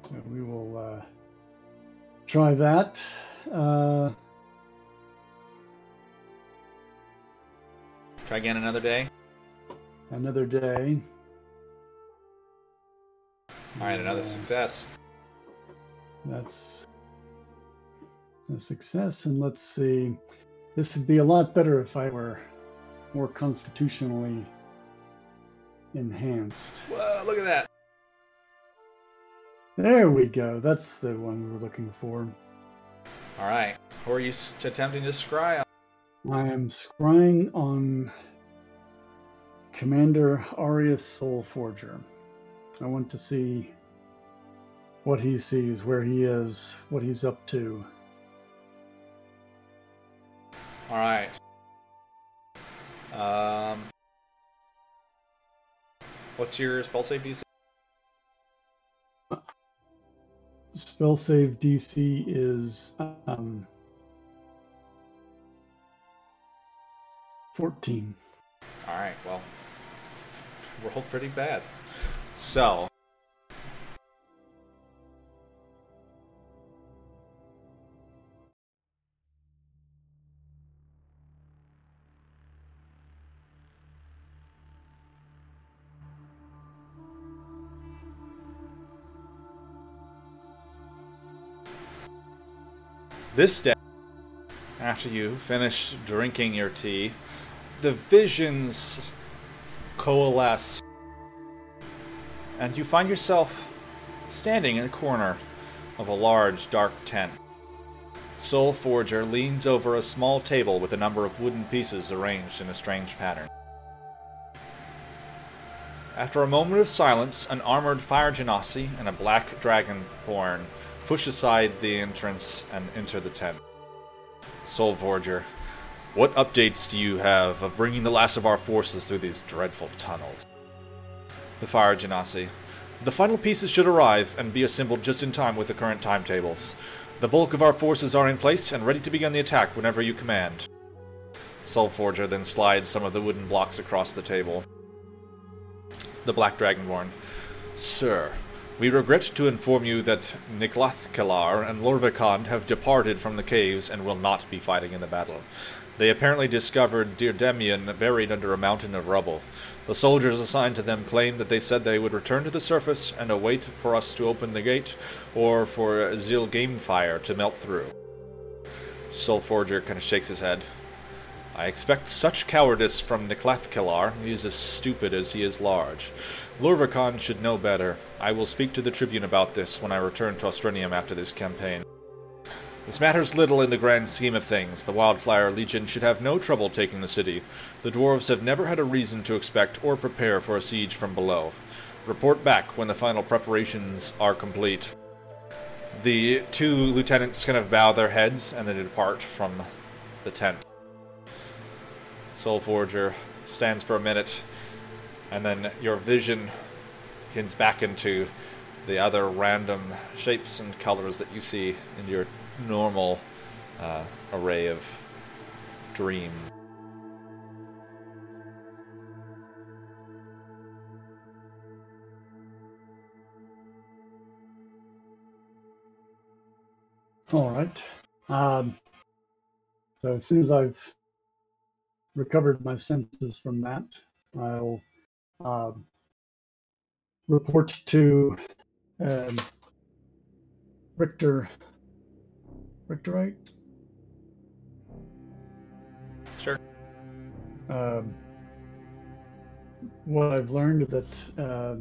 So we will uh, try that. Uh, Try again another day. Another day. All right, another success. That's a success. And let's see. This would be a lot better if I were more constitutionally enhanced. Whoa! Look at that. There we go. That's the one we were looking for. All right, who are you attempting to scry? on? I am scrying on Commander Arius Soulforger. I want to see what he sees, where he is, what he's up to. All right. Um, what's your spell save DC? Spell save DC is um, 14. All right, well, rolled pretty bad. So, this day, after you finish drinking your tea, the visions coalesce, and you find yourself standing in a corner of a large, dark tent. Soul Forger leans over a small table with a number of wooden pieces arranged in a strange pattern. After a moment of silence, an armored fire genasi and a black dragonborn push aside the entrance and enter the tent. Soul Forger, what updates do you have of bringing the last of our forces through these dreadful tunnels? The Fire Genasi. The final pieces should arrive and be assembled just in time with the current timetables. The bulk of our forces are in place and ready to begin the attack whenever you command. Soulforger then slides some of the wooden blocks across the table. The Black Dragonborn. Sir, we regret to inform you that Niklathkalar and Lorvikon have departed from the caves and will not be fighting in the battle. They apparently discovered Derdamian buried under a mountain of rubble. The soldiers assigned to them claimed that they said they would return to the surface and await for us to open the gate, or for Zil Gamefire to melt through. Soulforger kind of shakes his head. I expect such cowardice from Niklathkilar. He is as stupid as he is large. Lorvikon should know better. I will speak to the Tribune about this when I return to Ostrinium after this campaign. This matters little in the grand scheme of things. The Wildflower Legion should have no trouble taking the city. The dwarves have never had a reason to expect or prepare for a siege from below. Report back when the final preparations are complete. The two lieutenants kind of bow their heads and then depart from the tent. Soul Forger stands for a minute, and then your vision gets back into the other random shapes and colors that you see in your normal uh, array of dream. All right. Um, so as soon as I've recovered my senses from that, I'll um, report to um, Richter. Right? Sure. Um, what I've learned that uh,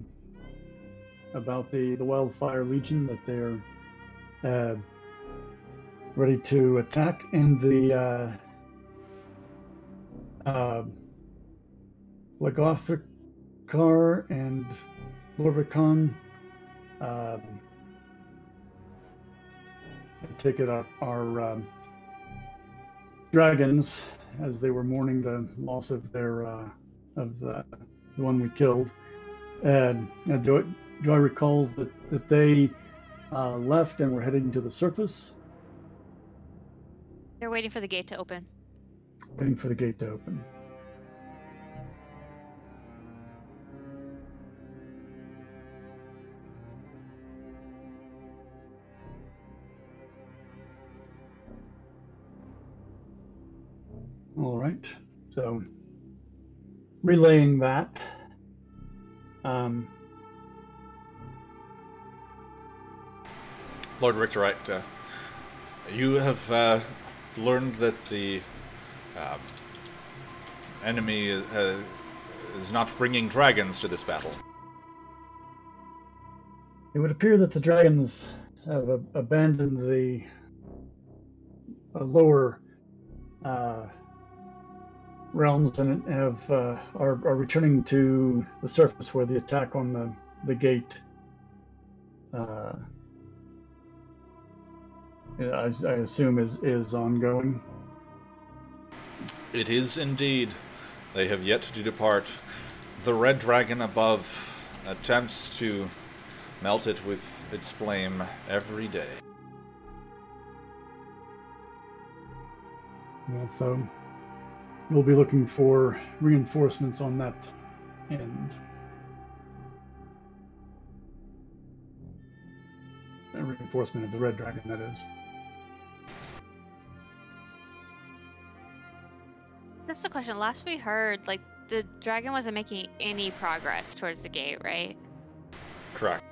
about the the Wildfire Legion that they're uh, ready to attack, and the uh, uh, and Lorvikon. Um, take it are, our um, dragons, as they were mourning the loss of their uh, of the, the one we killed. And uh, do, I, do I recall that that they uh, left and were heading to the surface, They're waiting for the gate to open. waiting for the gate to open? Right. So relaying that. Um, Lord Richterite, uh, you have uh, learned that the um, enemy uh, is not bringing dragons to this battle. it would appear that the dragons have abandoned the uh, lower uh, realms and have uh, are, are returning to the surface where the attack on the the gate. Uh, I, I assume is is ongoing. It is indeed. They have yet to depart. The red dragon above attempts to melt it with its flame every day. Yeah, so we'll be looking for reinforcements on that end. A reinforcement of the red dragon, that is. That's the question. Last we heard, like the dragon wasn't making any progress towards the gate, right? Correct.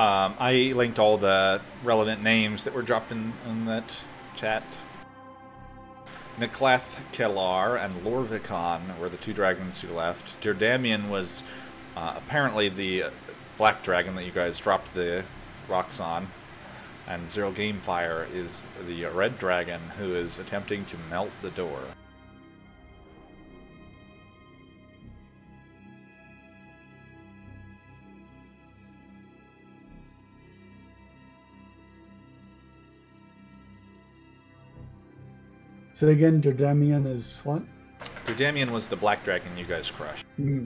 Um, I linked all the relevant names that were dropped in, in that chat. Niklath Kellar and Lorvikon were the two dragons who left. Derdamian was uh, apparently the black dragon that you guys dropped the rocks on. And Zero Gamefire is the red dragon who is attempting to melt the door. So again, Derdamian is what? Derdamian was the black dragon you guys crushed. Hmm.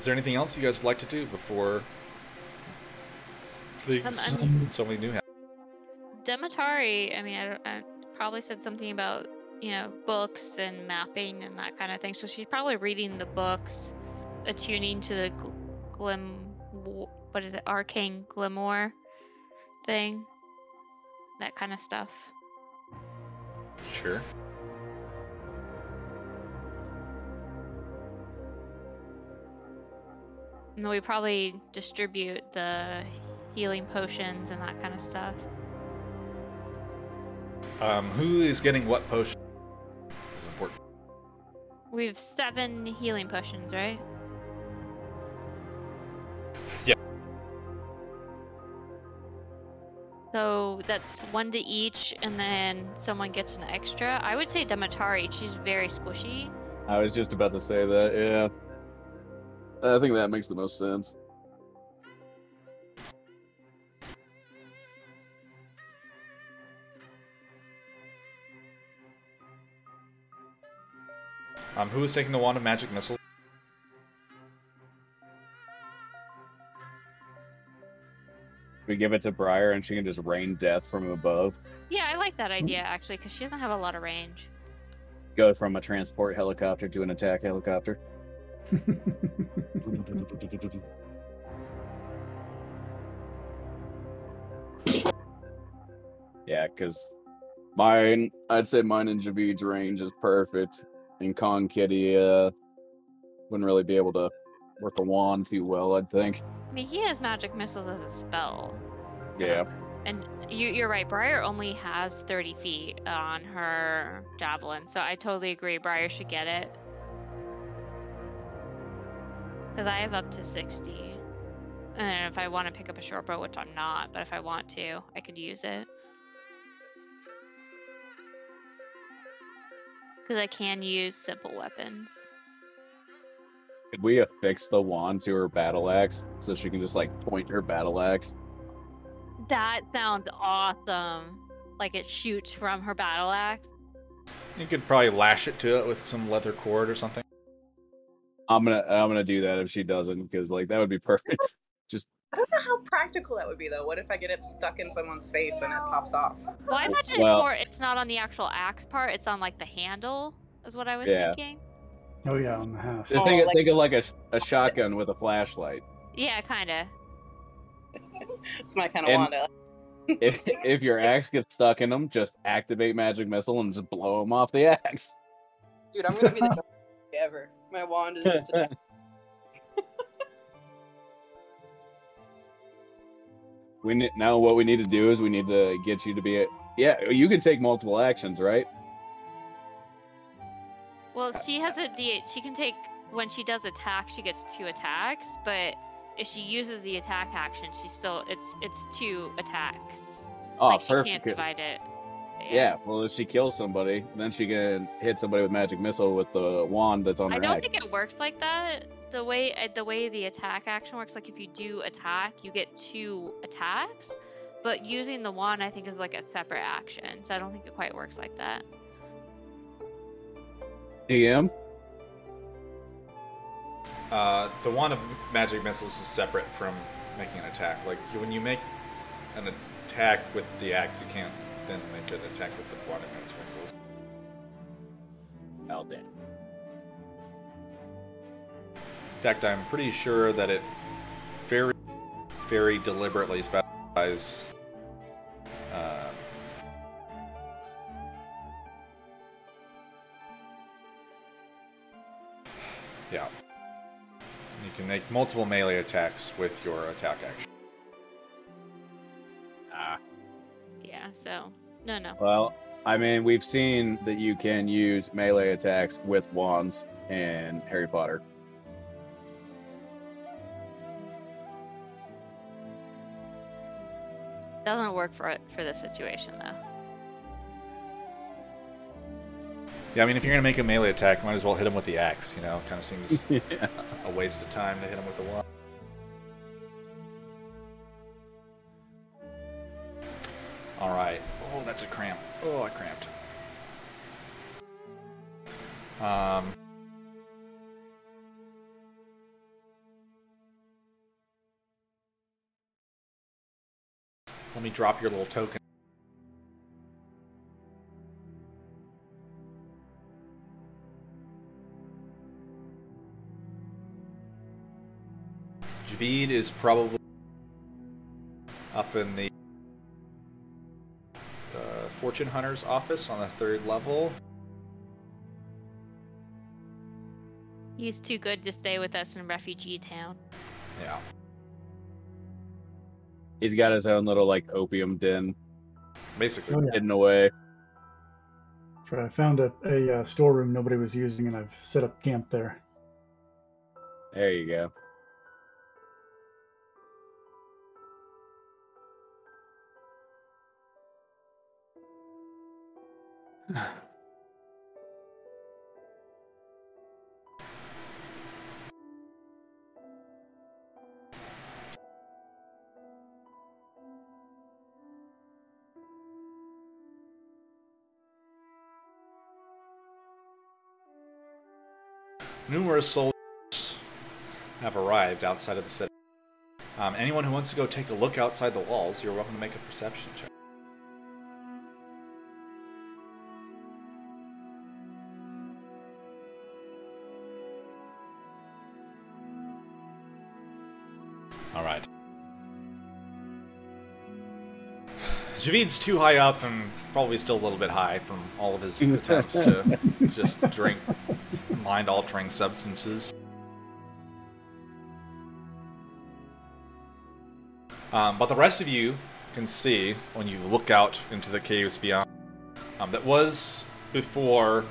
Is there anything else you guys would like to do before the Um, I mean- somebody new happens? Demetari, I mean, I, I probably said something about, you know, books and mapping and that kind of thing. So she's probably reading the books, attuning to the gl- glim, what is it, arcane glamour thing, that kind of stuff. Sure. And we probably distribute the healing potions and that kind of stuff. Um, who is getting what potion? Is important. We have seven healing potions, right? Yeah. So that's one to each, and then someone gets an extra. I would say Demetari. She's very squishy. I was just about to say that. Yeah. I think that makes the most sense. Um, who is taking the wand of magic missile? We give it to Briar and she can just rain death from above. Yeah, I like that idea actually, because she doesn't have a lot of range. Go from a transport helicopter to an attack helicopter. Yeah, because mine, I'd say mine and Javid's range is perfect. And Con Kitty uh, wouldn't really be able to work a wand too well, I'd think. I mean, he has magic missiles as a spell. Yeah. And you, you're right. Briar only has 30 feet on her javelin, so I totally agree. Briar should get it. Because I have up to 60. And if I want to pick up a short bow, which I'm not, but if I want to, I could use it. Because I can use simple weapons. Could we affix the wand to her battle axe so she can just like point her battle axe? That sounds awesome. Like it shoots from her battle axe. You could probably lash it to it with some leather cord or something. I'm gonna I'm gonna do that if she doesn't because like that would be perfect. Just I don't know how practical that would be though. What if I get it stuck in someone's face and it pops off? Well, I imagine it's Well- more. It's not on the actual axe part. It's on like the handle. Is what I was Yeah. thinking. oh yeah, on the half. Just Oh, think, of like- think of like a, a shotgun with a flashlight. Yeah, kind of. It's my kind of And- wand. If if your axe gets stuck in them, just activate magic missile and just blow them off the axe. Dude, I'm gonna be the best ever. My wand is just a we need, now what we need to do is we need to get you to be a yeah. You can take multiple actions, right? Well, she has a the she can take when she does attack, she gets two attacks, but if she uses the attack action, she still it's it's two attacks. Oh, like she perfect. can't divide it. Yeah, well, if she kills somebody, then she can hit somebody with magic missile with the wand that's on I her I don't axe. think it works like that. The way uh, the way the attack action works, like if you do attack, you get two attacks. But using the wand, I think, is like a separate action. So I don't think it quite works like that. DM. Uh, the wand of magic missiles is separate from making an attack. Like when you make an attack with the axe, you can't then make an attack with the wand of missiles. Damn. In fact, I'm pretty sure that it very, very deliberately specifies. Uh, yeah. You can make multiple melee attacks with your attack action. Ah. Yeah. So no, no. Well, I mean, we've seen that you can use melee attacks with wands in Harry Potter. Doesn't work for for this situation though. Yeah, I mean, if you're gonna make a melee attack, might as well hit him with the axe. You know, kind of seems yeah. a waste of time to hit him with the wand. All right. That's a cramp. Oh, I cramped. Um. Let me drop your little token. Javid is probably up in the Fortune Hunter's office on the third level. He's too good to stay with us in Refugee Town. Yeah. He's got his own little like opium den Basically. Oh, yeah. hidden away. That's right. I found a, a uh, storeroom nobody was using, and I've set up camp there. There you go. Numerous soldiers have arrived outside of the city. Um, anyone who wants to go take a look outside the walls, you're welcome to make a perception check. Javid's too high up and probably still a little bit high from all of his attempts to just drink mind altering substances. Um, but the rest of you can see when you look out into the caves beyond um, that was before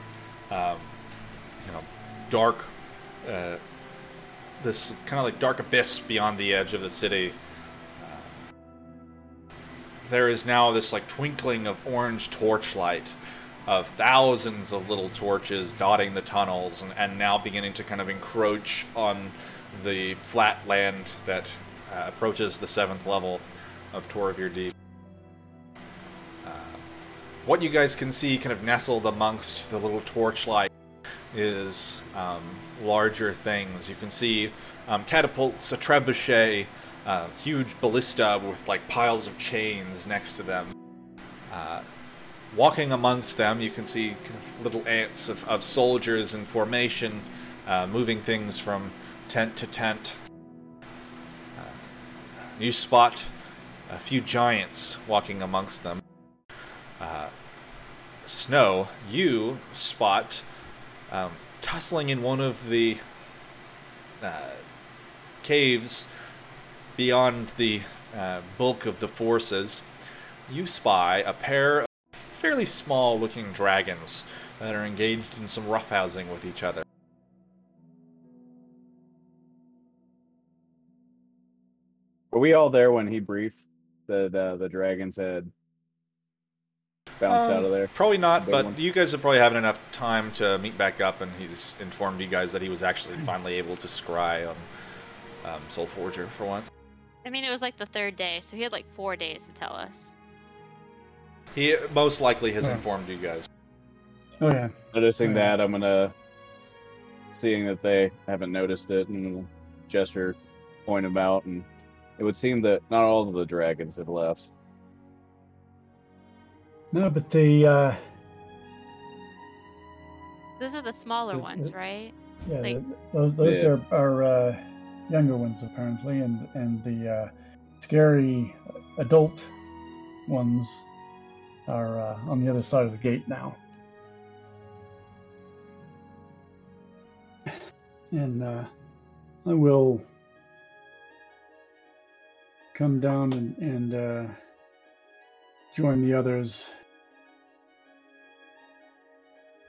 um, you know dark uh, this kind of like dark abyss beyond the edge of the city there is now this like twinkling of orange torchlight of thousands of little torches dotting the tunnels and, and now beginning to kind of encroach on the flat land that uh, approaches the seventh level of Torevir Deep. Uh, what you guys can see kind of nestled amongst the little torchlight is um, larger things. You can see um, catapults, a trebuchet, uh, huge ballista with like piles of chains next to them. Uh, walking amongst them, you can see kind of little ants of, of soldiers in formation, uh, moving things from tent to tent. Uh, you spot a few giants walking amongst them. Uh, Snow, you spot um, tussling in one of the uh, caves beyond the uh, bulk of the forces. You spy a pair of fairly small looking dragons that are engaged in some roughhousing with each other. Were we all there when he briefed that uh, the dragons had bounced out Um, of there? Probably not, but one. you guys are probably having enough time to meet back up, and he's informed you guys that he was actually finally able to scry on um, Soul Forger for once. I mean, it was like the third day, so he had like four days to tell us. He most likely has Yeah. informed you guys. Oh yeah. Noticing Yeah. that, I'm gonna, seeing that they haven't noticed it, and gesture, point them out, and it would seem that not all of the dragons have left. No, but the uh, Those are the smaller Uh, ones, right? yeah, Like- the- those those Yeah. are are uh, younger ones apparently, and and the uh, scary adult ones are uh, on the other side of the gate now. And uh, I will come down and, and uh, join the others.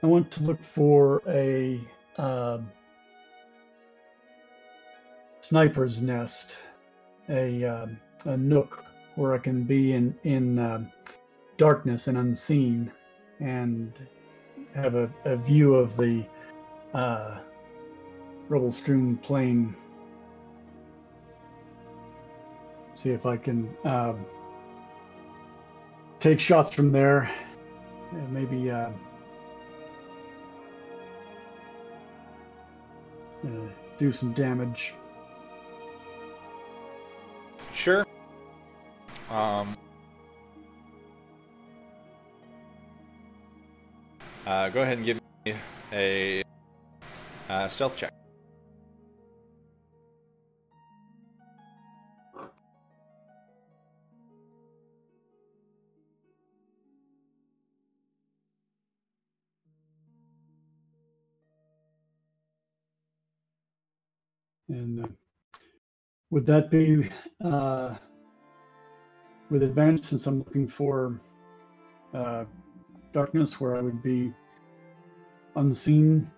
I want to look for a um sniper's nest, a um, a nook where I can be in in um darkness and unseen, and have a, a view of the uh, rubble-strewn plain. See if I can um, take shots from there. and maybe. Uh, uh, do some damage. Sure. Um, uh, go ahead and give me a uh, stealth check. And uh, would that be uh, with advance since I'm looking for uh, darkness where I would be unseen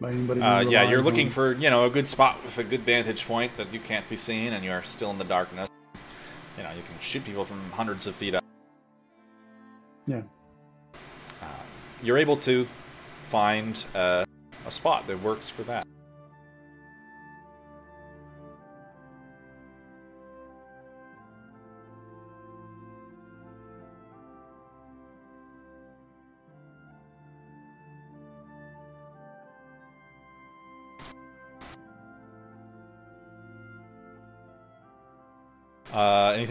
by anybody? Uh, yeah, you're relies looking for you know a good spot with a good vantage point that you can't be seen, and you are still in the darkness. You know, you can shoot people from hundreds of feet up. Yeah. Uh, you're able to find uh, a spot that works for that.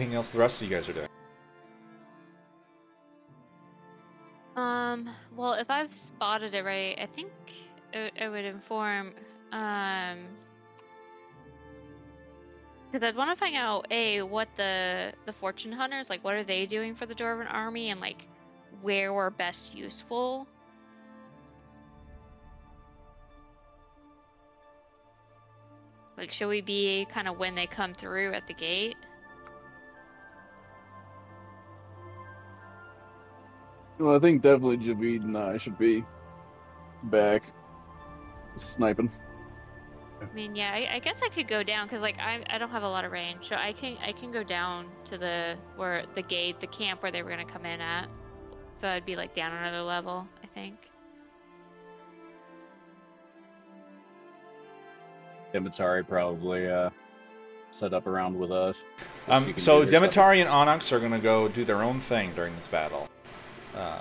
Anything else the rest of you guys are doing? Um, well, if I've spotted it right, I think I, I would inform, um, because I'd want to find out a what the the fortune hunters like. What are they doing for the Dwarven army, and like where we're best useful. Like, should we be kind of when they come through at the gate? Well, I think definitely Javid and I should be back sniping. I mean, yeah, I, I guess I could go down because like I I don't have a lot of range, so I can I can go down to the where the gate, the camp where they were gonna come in at. So I'd be like down another level, I think. Demetari probably uh, set up around with us. Um, so do. Demetari and Onyx are going to go do their own thing during this battle. Uh,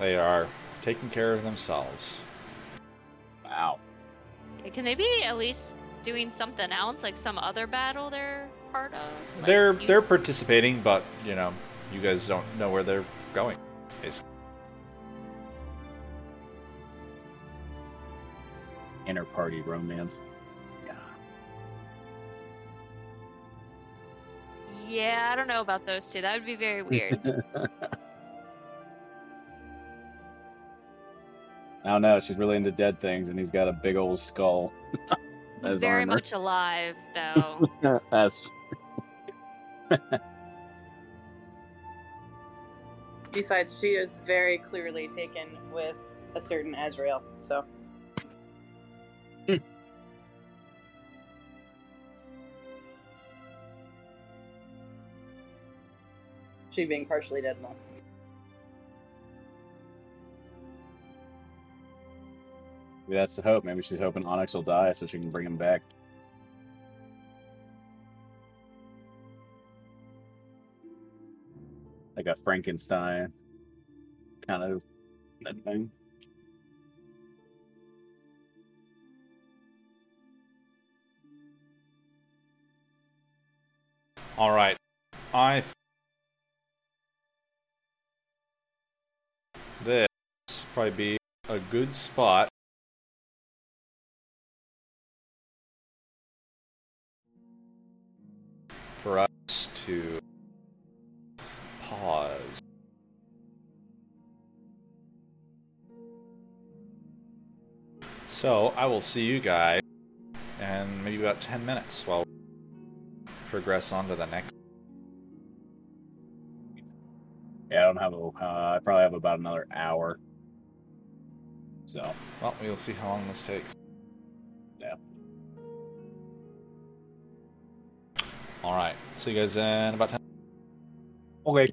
they are taking care of themselves. Wow. Can they be at least doing something else, like some other battle they're part of? Like, they're you- they're participating, but you know, you guys don't know where they're going. Basically. Inter party romance. Yeah. Yeah, I don't know about those two. That would be very weird. I don't know. She's really into dead things, and he's got a big old skull. as very armor. much alive, though. That's Besides, she is very clearly taken with a certain Azrael. So. Hmm. She being partially dead and maybe that's the hope. Maybe she's hoping Onyx will die so she can bring him back. Like a Frankenstein kind of thing. All right, I. Th- this probably be a good spot. For us to pause. So I will see you guys in maybe about 10 minutes while we progress on to the next. Yeah, I don't have a. Uh, I probably have about another hour. So Well, we'll see how long this takes. All right. See you guys in about 10. okay.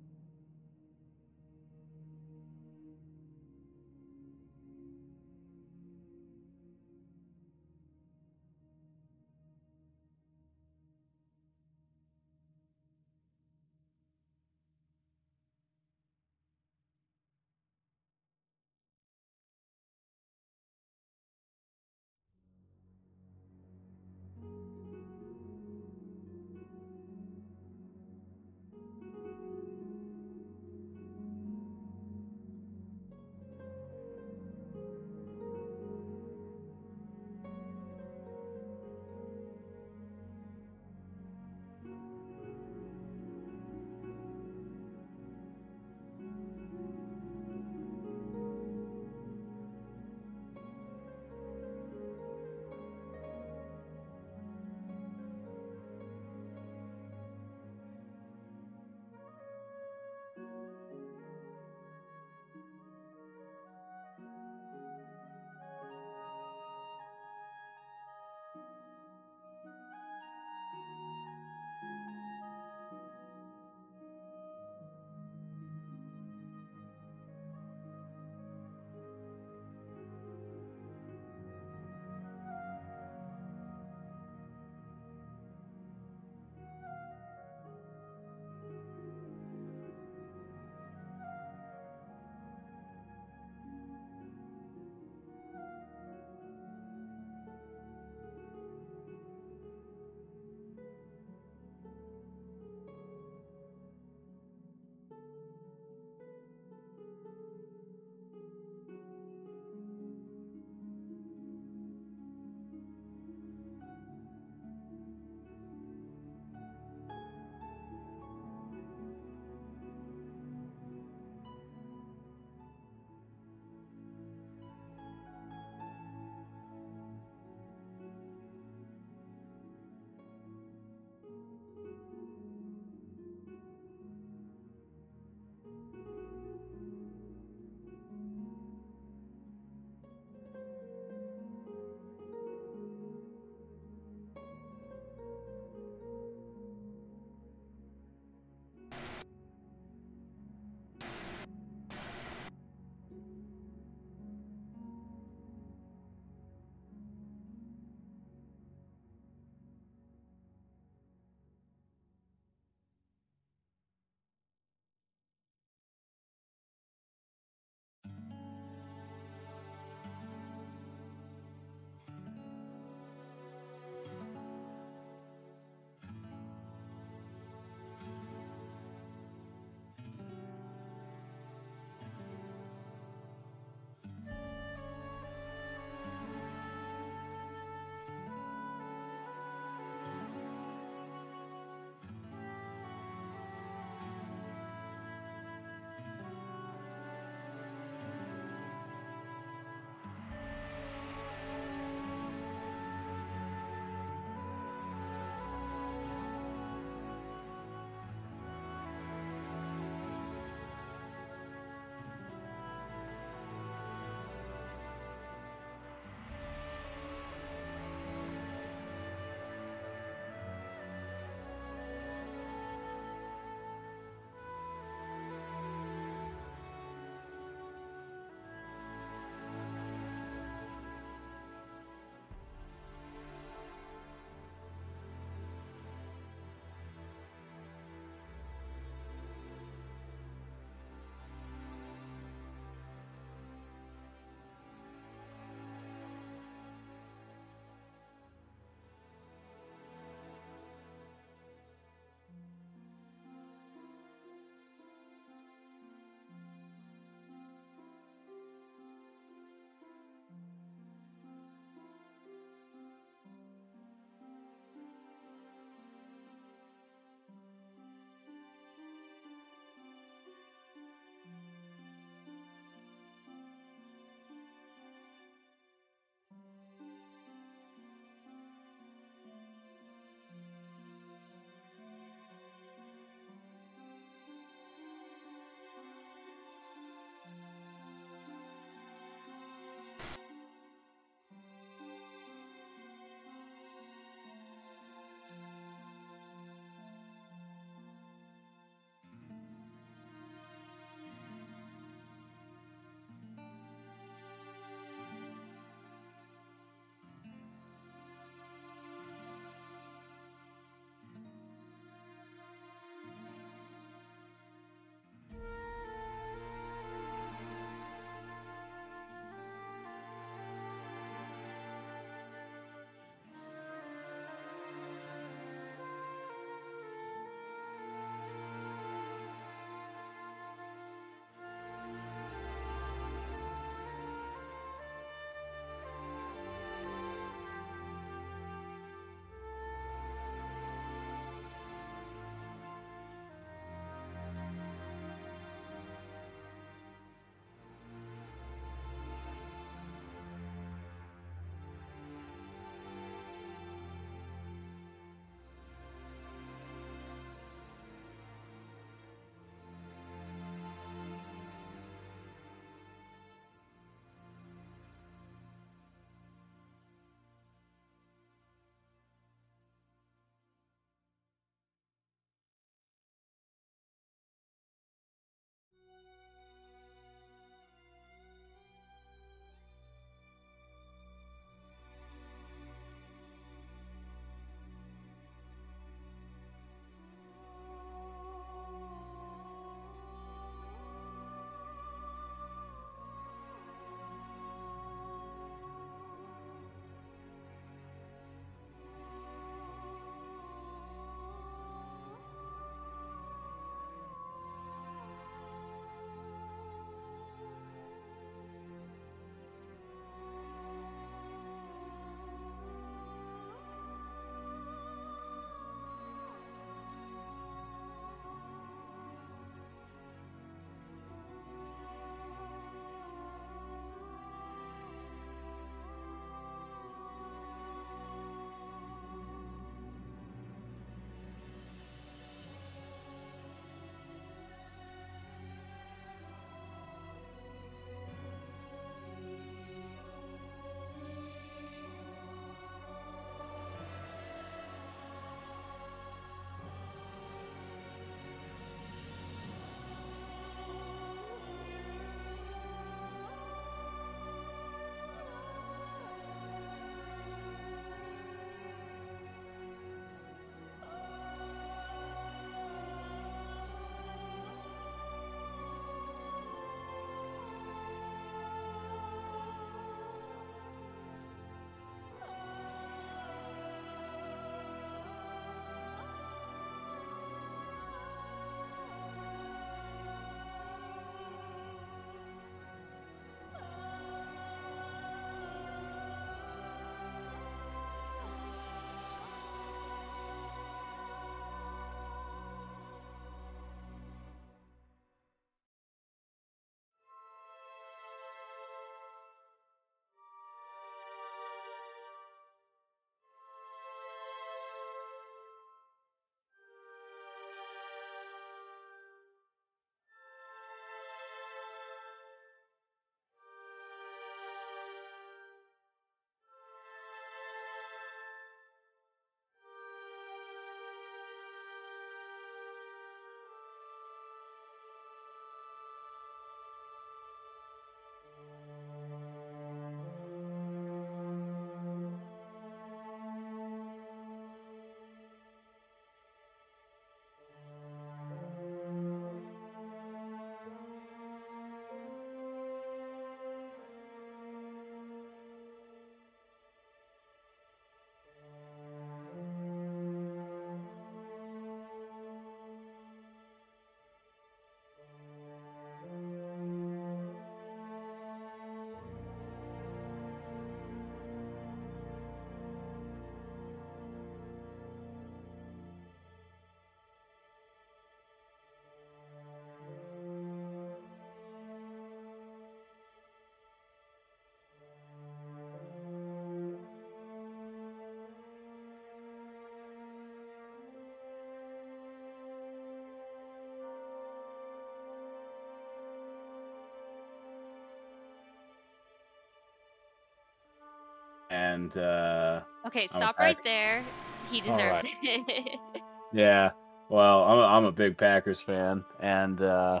And uh, Okay, stop right there. He deserves right. it. yeah. Well, I'm a, I'm a big Packers fan, and uh,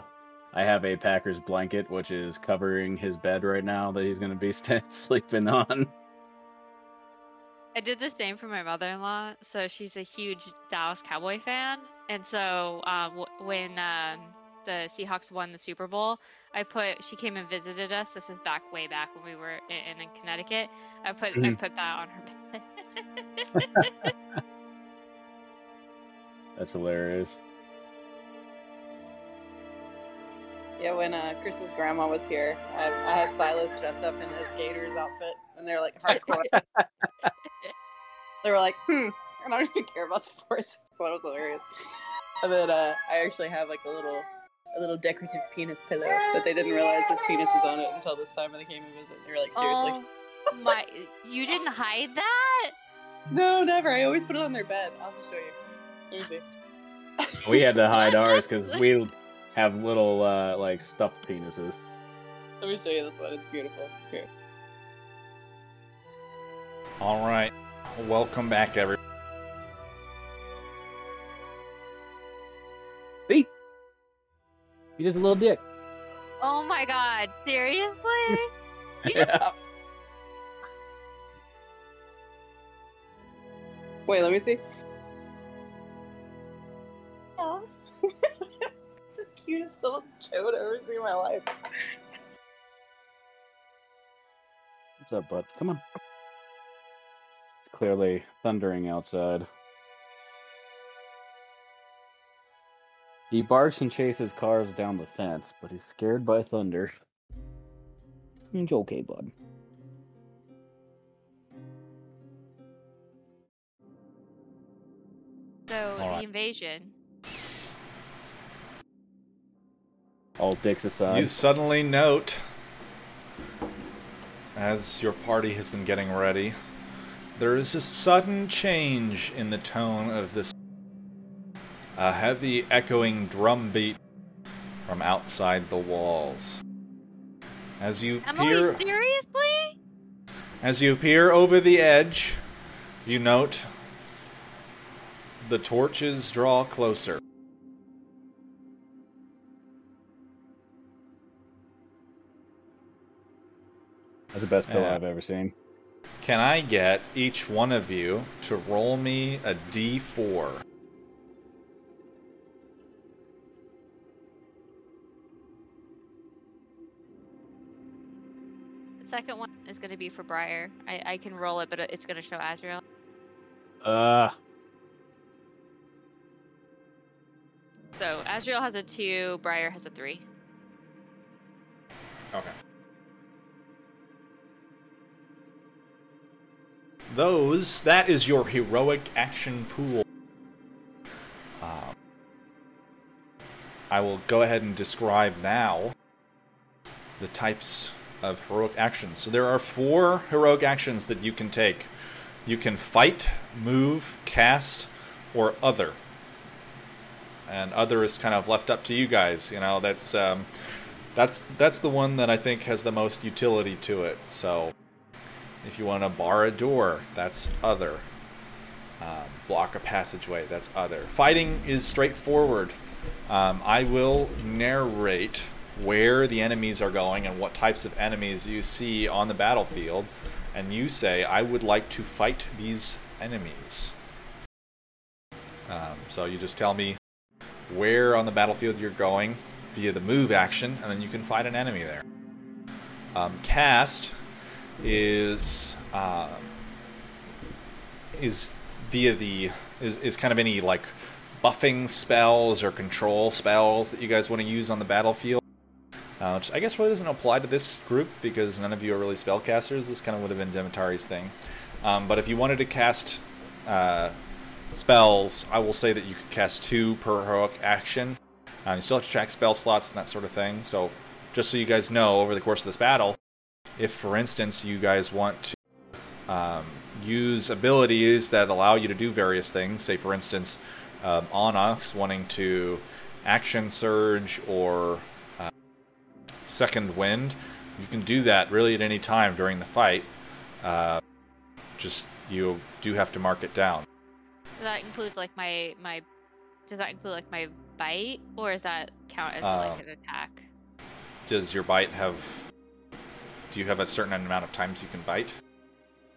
I have a Packers blanket which is covering his bed right now that he's gonna be st- sleeping on. I did the same for my mother-in-law. So she's a huge Dallas Cowboy fan, and so um, w- when um, the Seahawks won the Super Bowl, I put she came and visited us. This was back way back when we were in, in Connecticut. I put I Mhm. put that on her bed. That's hilarious. Yeah, when uh, Chris's grandma was here, I, I had Silas dressed up in his Gators outfit, and they're like hardcore. they were like, "Hmm, I don't even care about sports," so that was hilarious. And then uh, I actually have like a little, a little decorative penis pillow that they didn't realize his penis was on it until this time when they came and visit. They were like, "Seriously." Oh my! You didn't hide that? No, never. I always put it on their bed. I'll have to show you. Let me see. We had to hide ours because we have little uh, like stuffed penises. Let me show you this one. It's beautiful. Here. All right. Welcome back, everyone. He's just a little dick. Oh my God! Seriously? Just- Yeah. Wait, let me see. Aw. it's the cutest little chode I've ever seen in my life. What's up, bud? Come on. It's clearly thundering outside. He barks and chases cars down the fence, but he's scared by thunder. It's okay, bud. So the invasion. All dicks aside. You suddenly note, as your party has been getting ready, there is a sudden change in the tone of this. A heavy echoing drum beat from outside the walls. As you Emily, peer, seriously? as you peer over the edge, you note the torches draw closer. That's the best pillow Yeah. I've ever seen. Can I get each one of you to roll me a d4? Second one is going to be for Briar. I, I can roll it, but it's going to show Azrael. Uh, So Azrael has a two, Briar has a three. Okay. Those, that is your heroic action pool. Um, I will go ahead and describe now the types of heroic actions. So there are four heroic actions that you can take. You can fight, move, cast, or other. And other is kind of left up to you guys. You know, that's um, that's that's the one that I think has the most utility to it. So, if you want to bar a door, that's other. Um, block a passageway, that's other. Fighting is straightforward. Um, I will narrate where the enemies are going and what types of enemies you see on the battlefield, and you say, "I would like to fight these enemies." Um, so you just tell me where on the battlefield you're going via the move action, and then you can fight an enemy there. Um, cast is uh, is via the is, is kind of any like buffing spells or control spells that you guys want to use on the battlefield. Uh, which I guess really doesn't apply to this group because none of you are really spellcasters. This kind of would have been Demetari's thing. Um, but if you wanted to cast uh, spells, I will say that you could cast two per heroic action. Um, you still have to track spell slots and that sort of thing. So, just so you guys know, over the course of this battle, if for instance you guys want to um, use abilities that allow you to do various things, say for instance, um, Onyx wanting to action surge or second wind, you can do that really at any time during the fight. Uh, Just you do have to mark it down. So that includes like my my. Does that include like my bite, or does that count as like Um, an attack? Does your bite have? Do you have a certain amount of times you can bite?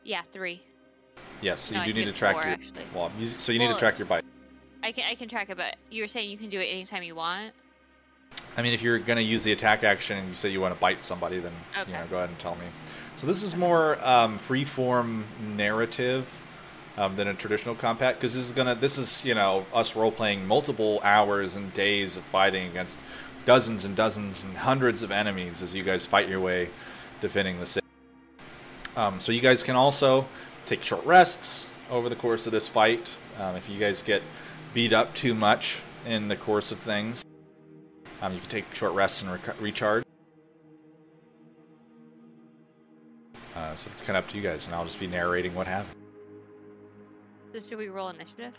Yeah, three. Yes, so No, you do need to track four, your. actually. Well, so you need Well- to track your bite. I can I can track it, but you're saying you can do it anytime you want. I mean, if you're going to use the attack action and you say you want to bite somebody, then you know, go ahead and tell me. So this is more um, free-form narrative um, than a traditional combat because this is gonna this is you know us role playing multiple hours and days of fighting against dozens and dozens and hundreds of enemies as you guys fight your way defending the city. Um, so you guys can also take short rests over the course of this fight. Um, if you guys get beat up too much in the course of things, um, you can take short rests and recharge. Uh, so it's kind of up to you guys, and I'll just be narrating what happened. So should we roll initiative?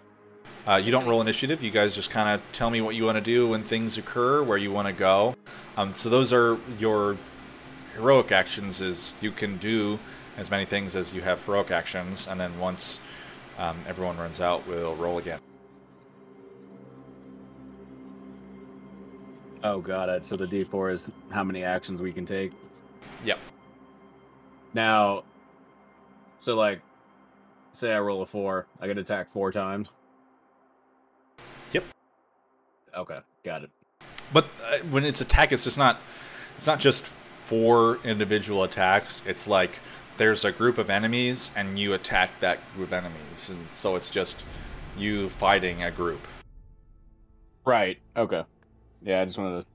Uh, you don't roll initiative. You guys just kind of tell me what you want to do when things occur, where you want to go. Um, so those are your heroic actions. Is you can do as many things as you have heroic actions, and then once um, everyone runs out, we'll roll again. Oh, got it. So the D4 is how many actions we can take. Yep. Now, so like, say I roll a four, I get attacked four times. Yep. Okay, got it. But uh, when it's attack, it's just not. It's not just four individual attacks. It's like there's a group of enemies, and you attack that group of enemies, and so it's just you fighting a group. Right. Okay. Yeah, I just wanted to.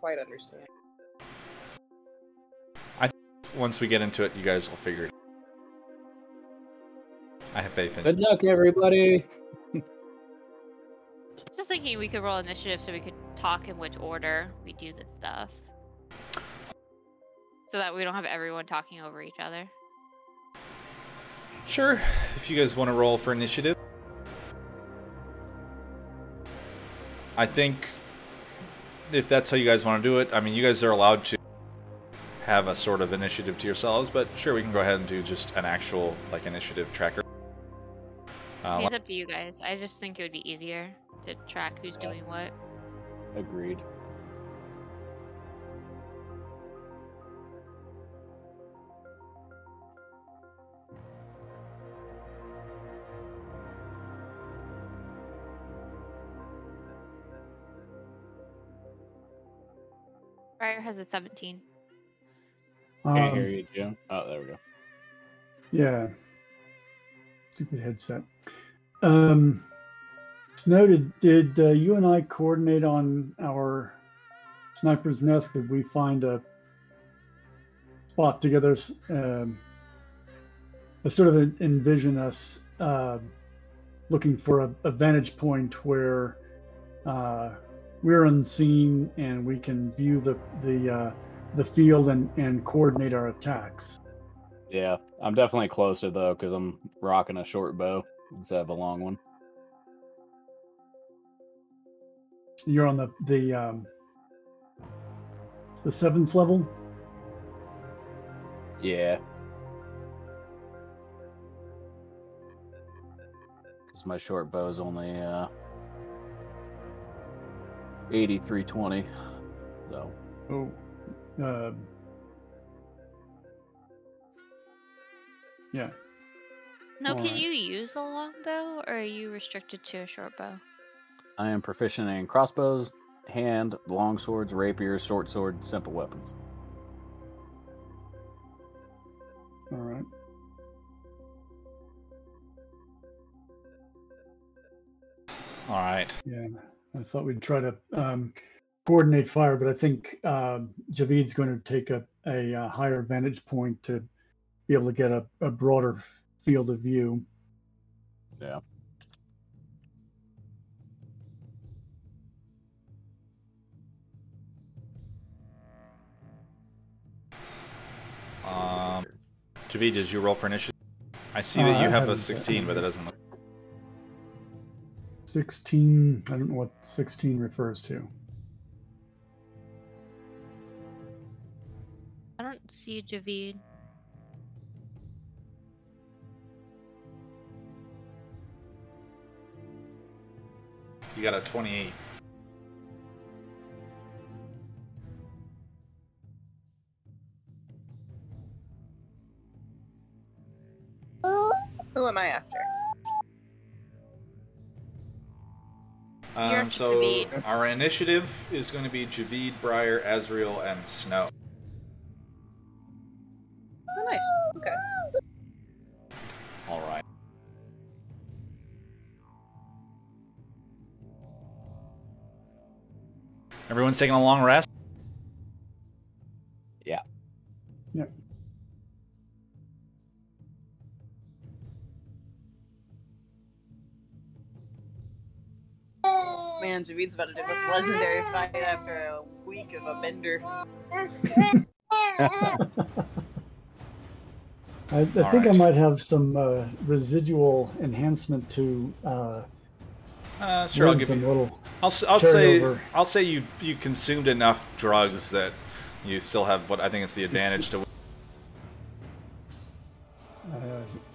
Quite understand. I once we get into it, you guys will figure it. I have faith in Good luck, everybody. Just thinking we could roll initiative so we could talk in which order we do this stuff. So that we don't have everyone talking over each other. Sure, if you guys want to roll for initiative. I think if that's how you guys want to do it, I mean, you guys are allowed to have a sort of initiative to yourselves, but sure, we can go ahead and do just an actual like initiative tracker. Uh, It's up to you guys. I just think it would be easier to track who's doing what. Agreed. Briar has a 17. Can't Um, hear you, Jim. Oh, there we go. Yeah. Stupid headset. Um, it's noted. Did uh, you and I coordinate on our sniper's nest? Did we find a spot together? s- Um, I sort of envision us uh, looking for a, a vantage point where uh, we're unseen and we can view the the uh, the field and, and coordinate our attacks. Yeah, I'm definitely closer though, because I'm rocking a short bow instead of a long one. You're on the the um, the seventh level. Yeah. Because my short bow is only uh, 8320. So, Oh, uh, yeah. No, can Alright. you use a longbow or are you restricted to a short bow? I am proficient in crossbows, hand, long swords, rapiers, short sword, simple weapons. All right. all right. Yeah, I thought we'd try to um, coordinate fire, but I think um Javid's going to take a, a, uh higher vantage point to be able to get a, a broader field of view. Yeah. Um, Javid, did you roll for initiative? I see that Uh, you have a 16, but that doesn't look. 16, I don't know what 16 refers to. I don't see Javid. You got a 28. Who am I after? Um, so our initiative is going to be Javid, Briar, Azriel, and Snow. Oh, nice. Okay. All right. Everyone's taking a long rest. About to do this legendary fight after a week of a bender. I, I think I might have some uh, residual enhancement to uh, Uh, sure, I'll give wisdom. you. Little. I'll, s- I'll carry say over. I'll say you you consumed enough drugs that you still have what I think is the advantage to. Uh,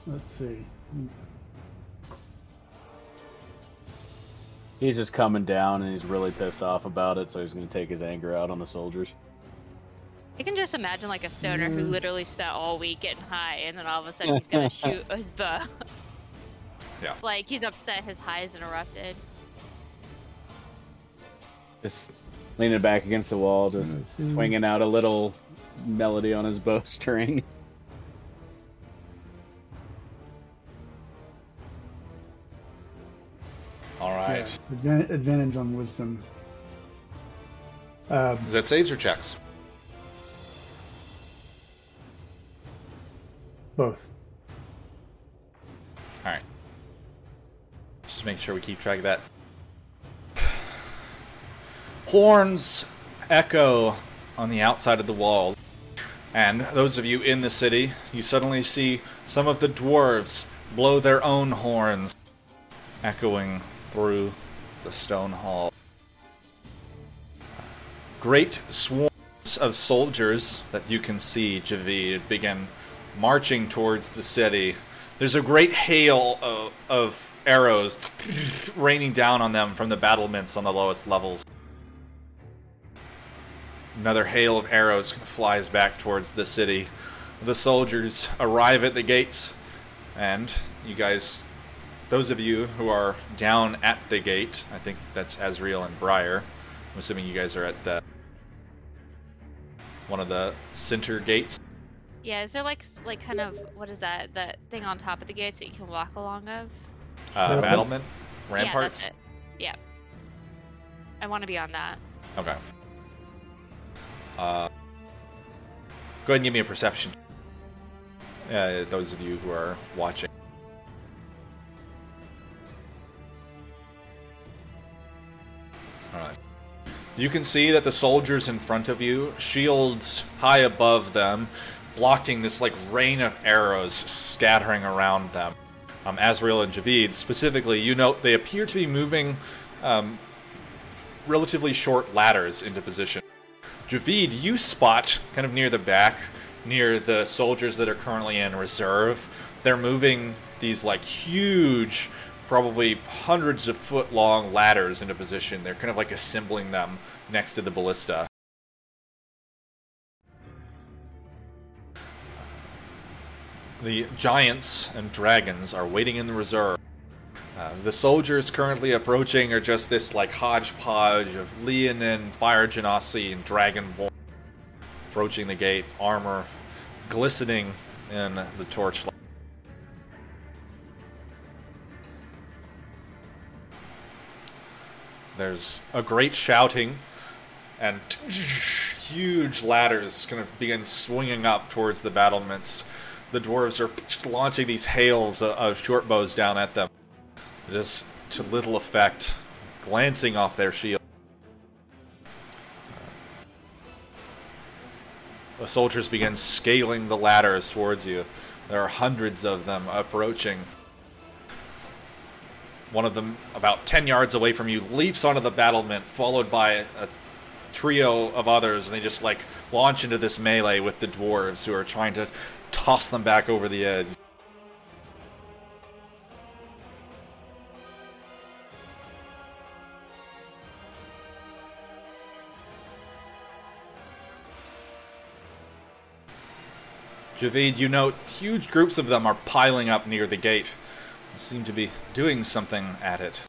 let's see. He's just coming down and he's really pissed off about it, so he's going to take his anger out on the soldiers. I can just imagine like a stoner who Mm. literally spent all week getting high, and then all of a sudden he's gonna shoot his bow. Yeah. Like he's upset his high is interrupted. Just leaning back against the wall, just Let's see. swinging out a little melody on his bowstring. All right. advan- advantage on wisdom. Um, Is that saves or checks? both. All right. Just make sure we keep track of that. Horns echo on the outside of the walls. And those of you in the city, you suddenly see some of the dwarves blow their own horns, echoing through the stone hall. Great swarms of soldiers that you can see, Javid, begin marching towards the city. There's a great hail of, of arrows raining down on them from the battlements on the lowest levels. Another hail of arrows flies back towards the city. The soldiers arrive at the gates, and you guys, those of you who are down at the gate, I think that's Azriel and Briar. I'm assuming you guys are at the one of the center gates. Yeah, is there like like kind of what is that that thing on top of the gates that you can walk along of? Uh, Rampart? battlement, Yeah, ramparts. that's it. Yeah. I want to be on that. Okay. Uh, go ahead and give me a perception. Uh, those of you who are watching. Alright. You can see that the soldiers in front of you, shields high above them, blocking this like rain of arrows scattering around them. Um, Azrael and Javid, specifically, you note they appear to be moving um, relatively short ladders into position. Javid, you spot kind of near the back, near the soldiers that are currently in reserve. They're moving these like huge, probably hundreds of foot long ladders into position. They're kind of like assembling them next to the ballista. The giants and dragons are waiting in the reserve. Uh, the soldiers currently approaching are just this like hodgepodge of Leonin, Fire Genasi, and Dragonborn approaching the gate, armor glistening in the torchlight. There's a great shouting, and huge ladders kind of begin swinging up towards the battlements. The dwarves are launching these hails of- short bows down at them just to little effect, glancing off their shields. The soldiers begin scaling the ladders towards you. There are hundreds of them approaching. One of them, about 10 yards away from you, leaps onto the battlement, followed by a trio of others, and they just like launch into this melee with the dwarves who are trying to toss them back over the edge. Javid, you note huge groups of them are piling up near the gate. Seem to be doing something at it.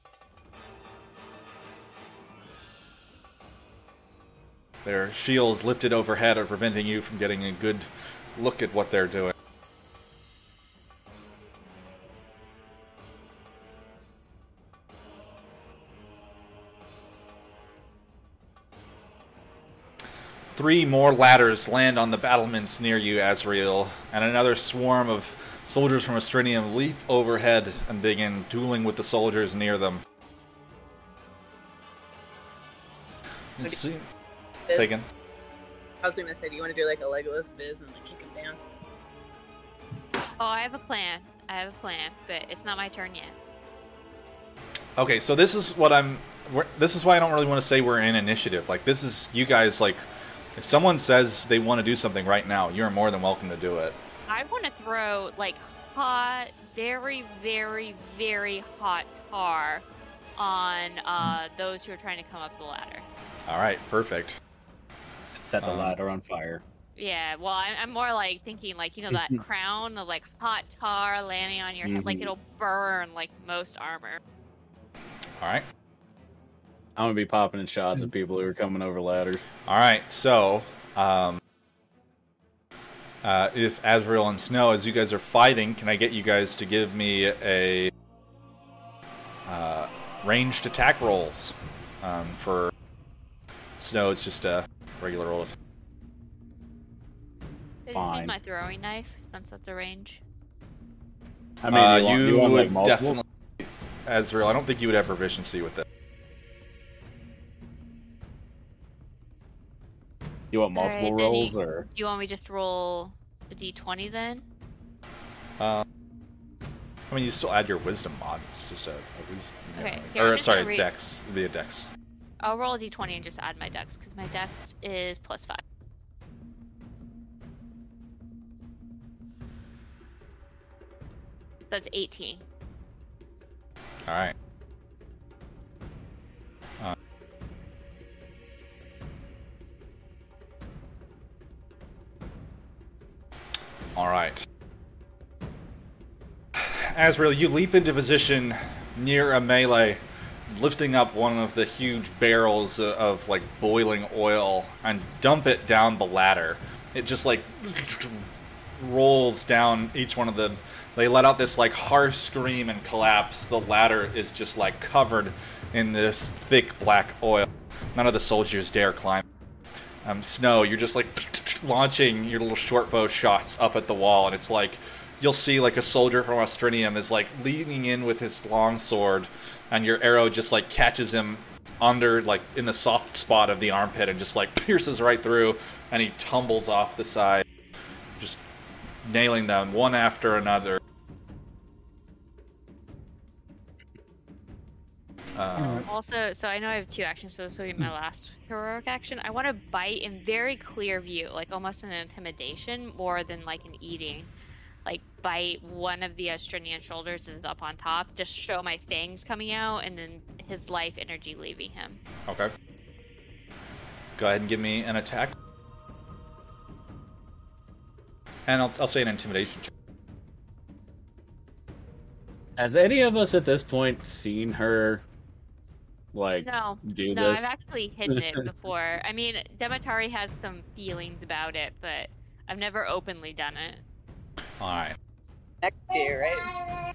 Their shields lifted overhead are preventing you from getting a good look at what they're doing. Three more ladders land on the battlements near you, Azrael, and another swarm of soldiers from Astrinium leap overhead and begin dueling with the soldiers near them. It seems. Biz? Say again. I was gonna say, do you want to do like a Legolas Biz and like kick him down? Oh, I have a plan. I have a plan, but it's not my turn yet. Okay, so this is what I'm. We're, this is why I don't really want to say we're in initiative. Like this is you guys like. If someone says they want to do something right now, you're more than welcome to do it. I want to throw like hot, very, very, very hot tar on uh, those who are trying to come up the ladder. All right, perfect. Set the Um, ladder on fire. Yeah, well, I- I'm more like thinking like you know that crown of like hot tar landing on your head, like Mhm. it'll burn like most armor. All right, I'm gonna be popping in shots of people who are coming over ladders. all right. So, um, uh, if Azrael and Snow, as you guys are fighting, can I get you guys to give me a uh, ranged attack rolls um, for Snow? It's just a regular roll. Did you Fine. need my throwing knife since at the range? How many uh, do you want? you you want like would multiple? definitely, Azrael. I don't think you would have proficiency with that. You want multiple Alright, then you- rolls or? Do you want me just to roll a d20 then? Uh, I mean, you still add your wisdom mod. It's just a, a wisdom. Okay, here, I'm or sorry, gonna dex. It'd be a dex. I'll roll a d20 and just add my dex because my dex is plus five. That's 18. All right. All right. Azrael, you leap into position near a melee, lifting up one of the huge barrels of, of like boiling oil and dump it down the ladder. It just like rolls down each one of them. They let out this like harsh scream and collapse. The ladder is just like covered in this thick black oil. None of the soldiers dare climb. Um, Snow, you're just like launching your little short bow shots up at the wall, and it's like you'll see like a soldier from Austrinium is like leaning in with his long sword, and your arrow just like catches him under like in the soft spot of the armpit and just like pierces right through, and he tumbles off the side, just nailing them one after another. Um, Also, so I know I have two actions, so this will be my last heroic action. I want to bite in very clear view, like almost an intimidation more than like an eating. Like bite one of the Austrinian shoulders is up on top, just show my fangs coming out, and then his life energy leaving him. Okay. Go ahead and give me an attack. And I'll, I'll say an intimidation check. Has any of us at this point seen her, like, No, do no, this? I've actually hidden it before. I mean, Demetari has some feelings about it, but I've never openly done it. Alright. Next to you, right?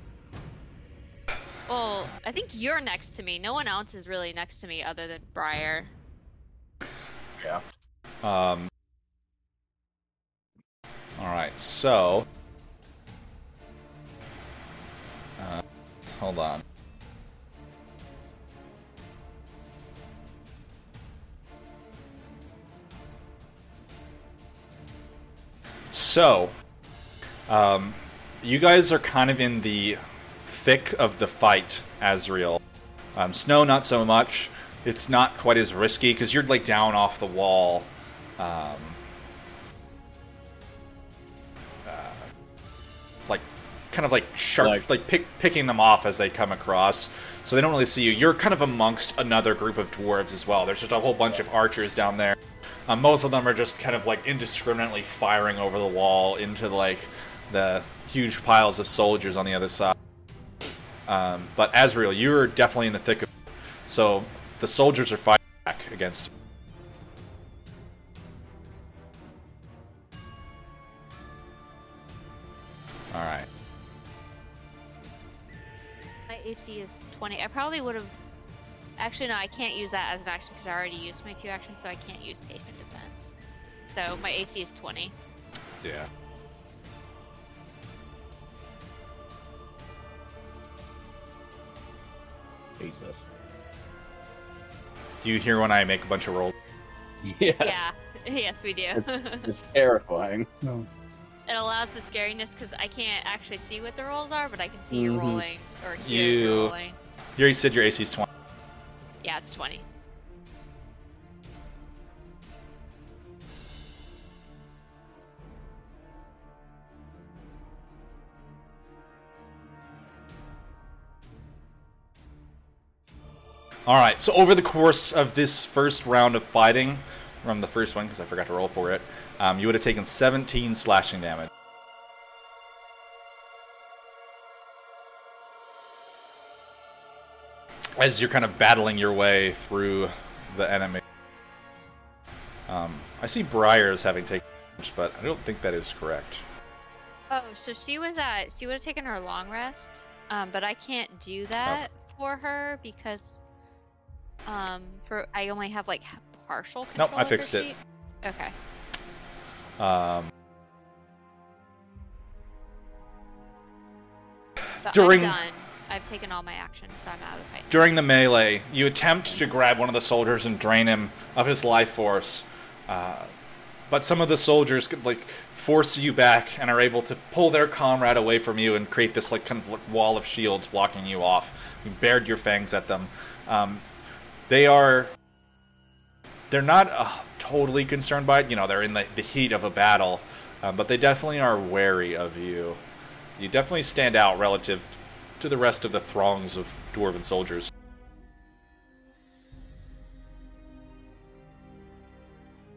Well, I think you're next to me. No one else is really next to me other than Briar. Yeah. Um. Alright, so. Uh, hold on. So, um, you guys are kind of in the thick of the fight, Azrael. Um, Snow, not so much. it's not quite as risky because you're like down off the wall. Um, uh, like kind of like sharp, like, Like- pick, picking them off as they come across, so they don't really see you. You're kind of amongst another group of dwarves as well. There's just a whole bunch of archers down there. Um, most of them are just kind of like indiscriminately firing over the wall into like the huge piles of soldiers on the other side. Um, but Azrael, you're definitely in the thick of it. So the soldiers are fighting back against you. All right. My AC is 20. I probably would have. Actually, no, I can't use that as an action because I already used my two actions, so I can't use patient defense. So my AC is 20. Yeah. Jesus. Do you hear when I make a bunch of rolls? Yes. Yeah. Yes, we do. It's, it's terrifying. No. it allows the scariness because I can't actually see what the rolls are, but I can see you Mhm. rolling or hear you You- rolling. You already said your AC is 20. Yeah, it's 20. All right. So over the course of this first round of fighting, from the first one because I forgot to roll for it, um, you would have taken 17 slashing damage. As you're kind of battling your way through the enemy. Um, I see Briars having taken damage, but I don't think that is correct. Oh, so she was at. She would have taken her long rest, um, but I can't do that for her because, um, for I only have like partial control. Nope, I fixed it. Okay. Um, During-. I've taken all my actions, so I'm out of fight. During the melee, you attempt to grab one of the soldiers and drain him of his life force, uh, but some of the soldiers like force you back and are able to pull their comrade away from you and create this like kind of like wall of shields blocking you off. You bared your fangs at them. Um, they are they're not uh, totally concerned by it. You know, they're in the, the heat of a battle, um, but they definitely are wary of you. You definitely stand out relative to the rest of the throngs of dwarven soldiers.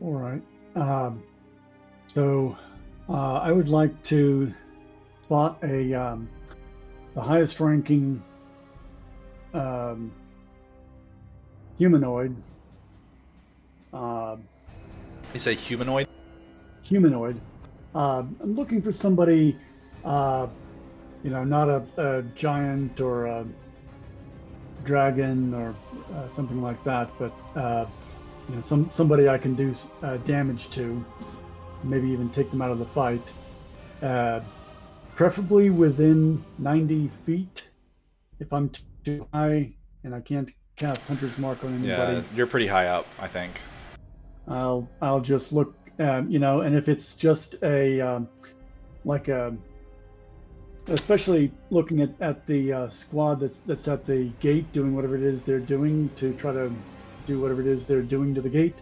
All right. Um, so uh, I would like to spot a um, the highest ranking um, humanoid. Uh, You say humanoid? humanoid. Uh, I'm looking for somebody, uh, you know, not a, a giant or a dragon or uh, something like that, but uh, you know, some somebody I can do uh, damage to, maybe even take them out of the fight. Uh, preferably within 90 feet. If I'm too high and I can't cast Hunter's Mark on anybody, Yeah, you're pretty high up, I think. I'll I'll just look, um, you know, and if it's just a um, like a, especially looking at, at the uh, squad that's that's at the gate doing whatever it is they're doing to try to do whatever it is they're doing to the gate,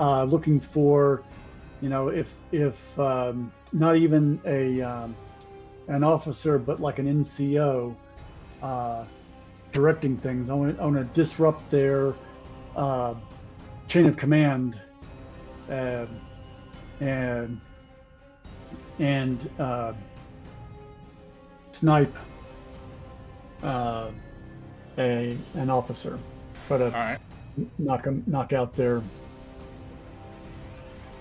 uh, looking for, you know, if if um, not even a um, an officer but like an NCO uh, directing things. I want to disrupt their uh, chain of command um, and and uh, snipe uh, a an officer. Try to right. knock him, knock out their.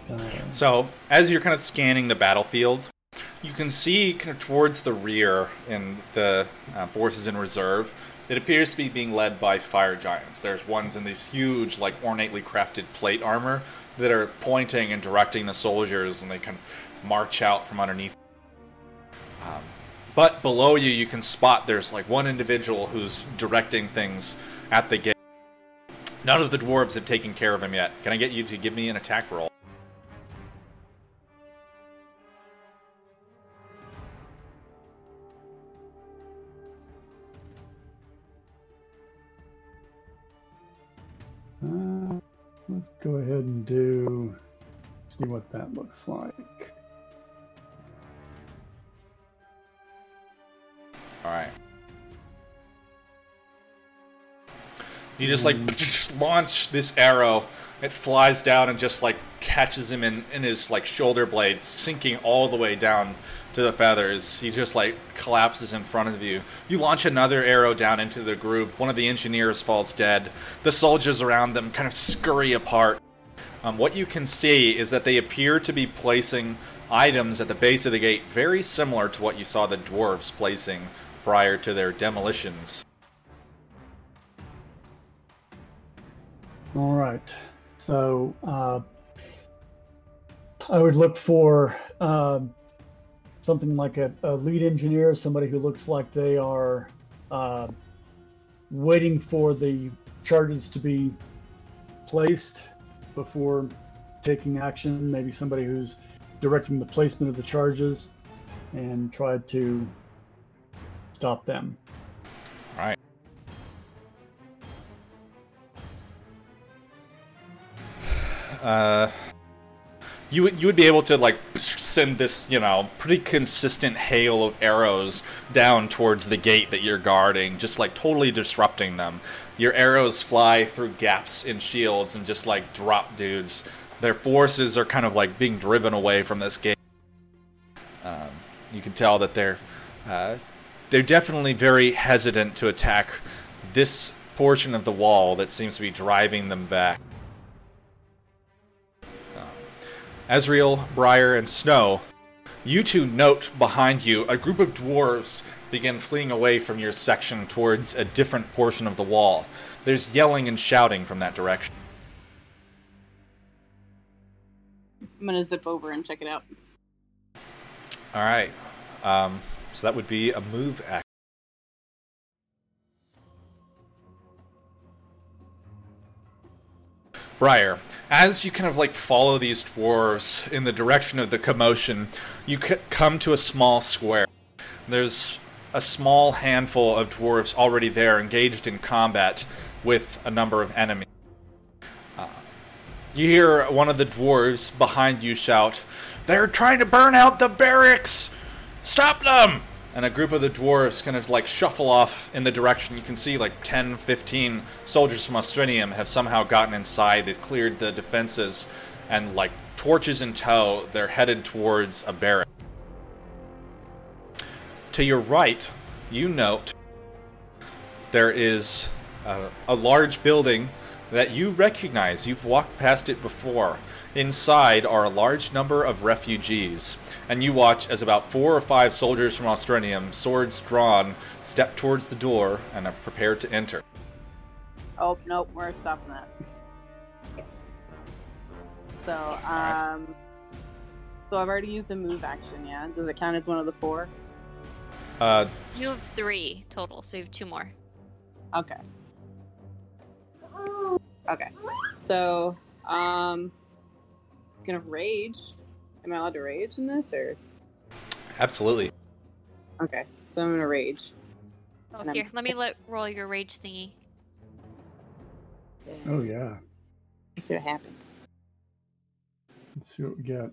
Uh, So, as you're kind of scanning the battlefield, you can see kind of towards the rear in the uh, forces in reserve, it appears to be being led by fire giants. There's ones in these huge, like ornately crafted plate armor that are pointing and directing the soldiers, and they can march out from underneath. Um, but below you, you can spot there's like one individual who's directing things at the gate. None of the dwarves have taken care of him yet. Can I get you to give me an attack roll? Uh, let's go ahead and do. See what that looks like. All right. You just like just launch this arrow. It flies down and just like catches him in, in his like shoulder blade, sinking all the way down to the feathers. He just like collapses in front of you. You launch another arrow down into the group. One of the engineers falls dead. The soldiers around them kind of scurry apart. Um, what you can see is that they appear to be placing items at the base of the gate very similar to what you saw the dwarves placing prior to their demolitions. All right. So uh, I would look for uh, something like a, a, lead engineer, somebody who looks like they are uh, waiting for the charges to be placed before taking action. Maybe somebody who's directing the placement of the charges and try to stop them. All right. Uh, you would you would be able to like send this you know pretty consistent hail of arrows down towards the gate that you're guarding, just like totally disrupting them. Your arrows fly through gaps in shields and just like drop dudes. Their forces are kind of like being driven away from this gate. Um, you can tell that they're uh, they're definitely very hesitant to attack this portion of the wall that seems to be driving them back. Azrael, Briar, and Snow, you two note behind you a group of dwarves begin fleeing away from your section towards a different portion of the wall. There's yelling and shouting from that direction. I'm gonna zip over and check it out. All right. Um, so that would be a move action. Briar, as you kind of like follow these dwarves in the direction of the commotion, you come to a small square. There's a small handful of dwarves already there, engaged in combat with a number of enemies. Uh, you hear one of the dwarves behind you shout, They're trying to burn out the barracks! Stop them! and a group of the dwarves kind of like shuffle off in the direction. You can see like 10, 15 soldiers from Ostrinium have somehow gotten inside. They've cleared the defenses, and like torches in tow, they're headed towards a barrack. To your right, you note there is a, a large building that you recognize. You've walked past it before. Inside are a large number of refugees, and you watch as about four or five soldiers from Ostrinium, swords drawn, step towards the door and are prepared to enter. Oh, nope, we're stopping that. So, um, so I've already used a move action, yeah? Does it count as one of the four? Uh, you have three total, so you have two more. Okay. Okay. So, um, gonna rage. Am I allowed to rage in this or? Absolutely. Okay, so I'm gonna rage. Oh, here, let me let roll your rage thingy. Oh yeah. Let's see what happens. Let's see what we get.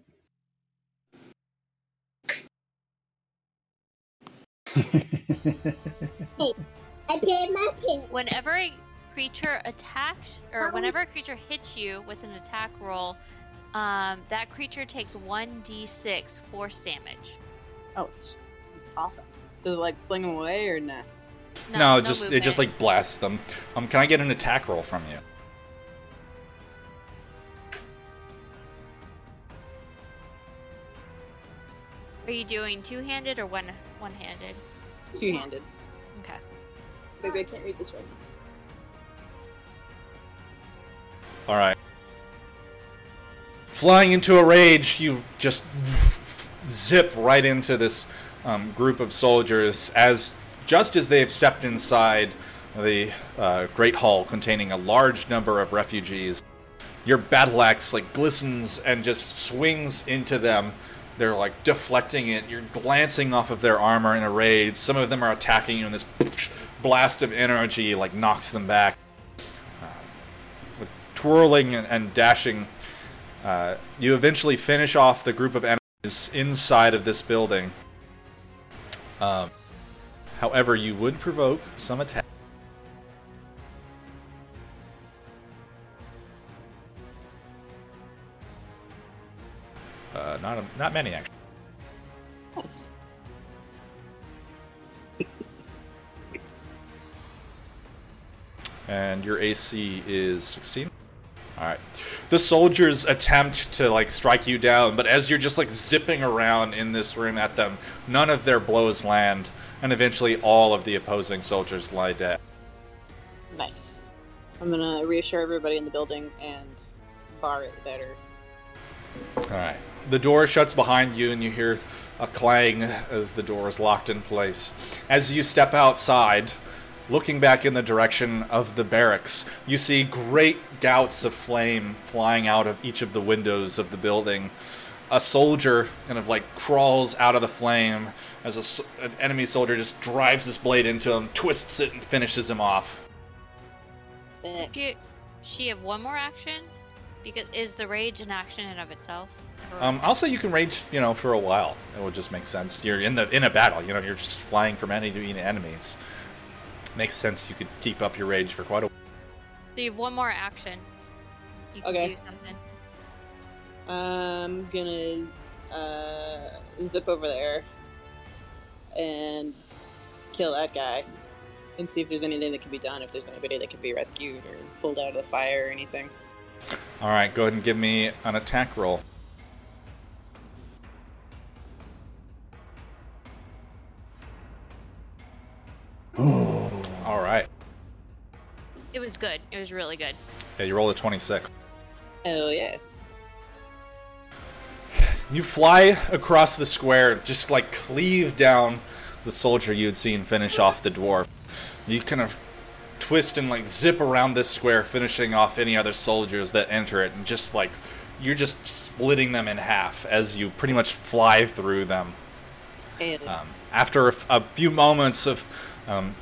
hey, I paid my pin. Whenever a creature attacks, or whenever a creature hits you with an attack roll, um, that creature takes 1d6 force damage. Oh, awesome. Does it like fling them away or nah? No, no, no just movement. it just like blasts them. Um, can I get an attack roll from you? Are you doing two-handed or one one-handed? Two-handed. Okay. Maybe I can't read this right now. All right. Flying into a rage, you just zip right into this um, group of soldiers as just as they have stepped inside the uh, great hall containing a large number of refugees. Your battle axe like glistens and just swings into them. They're like deflecting it. You're glancing off of their armor in a raid. Some of them are attacking you, and this blast of energy like knocks them back With twirling and, and dashing, uh, you eventually finish off the group of enemies inside of this building. Um, however, you would provoke some attack. Uh, not a, not many actually. Nice. and your AC is 16. All right. The soldiers attempt to like strike you down, but as you're just like zipping around in this room at them, none of their blows land, and eventually all of the opposing soldiers lie dead. Nice. I'm gonna reassure everybody in the building and bar it better. All right. The door shuts behind you, and you hear a clang as the door is locked in place. As you step outside, looking back in the direction of the barracks, you see great gouts of flame flying out of each of the windows of the building. A soldier kind of like crawls out of the flame as a s an enemy soldier just drives his blade into him, twists it, and finishes him off. Back. She, she have one more action? Because is the rage an action in of itself? Or- Um, also, you can rage, you know, for a while. It would just make sense. You're in the in a battle. You know, you're just flying from enemy to enemy. It's makes sense. You could keep up your rage for quite a. while. So you have one more action. You can Okay. do something. I'm gonna uh, zip over there and kill that guy and see if there's anything that can be done, if there's anybody that can be rescued or pulled out of the fire or anything. All right, go ahead and give me an attack roll. Oh, All right. It was good. It was really good. Yeah, you roll a twenty-six. Oh yeah. You fly across the square, just like cleave down the soldier you had seen finish off the dwarf. You kind of twist and like zip around this square, finishing off any other soldiers that enter it, and just like you're just splitting them in half as you pretty much fly through them. Um, after a, f- a few moments of um,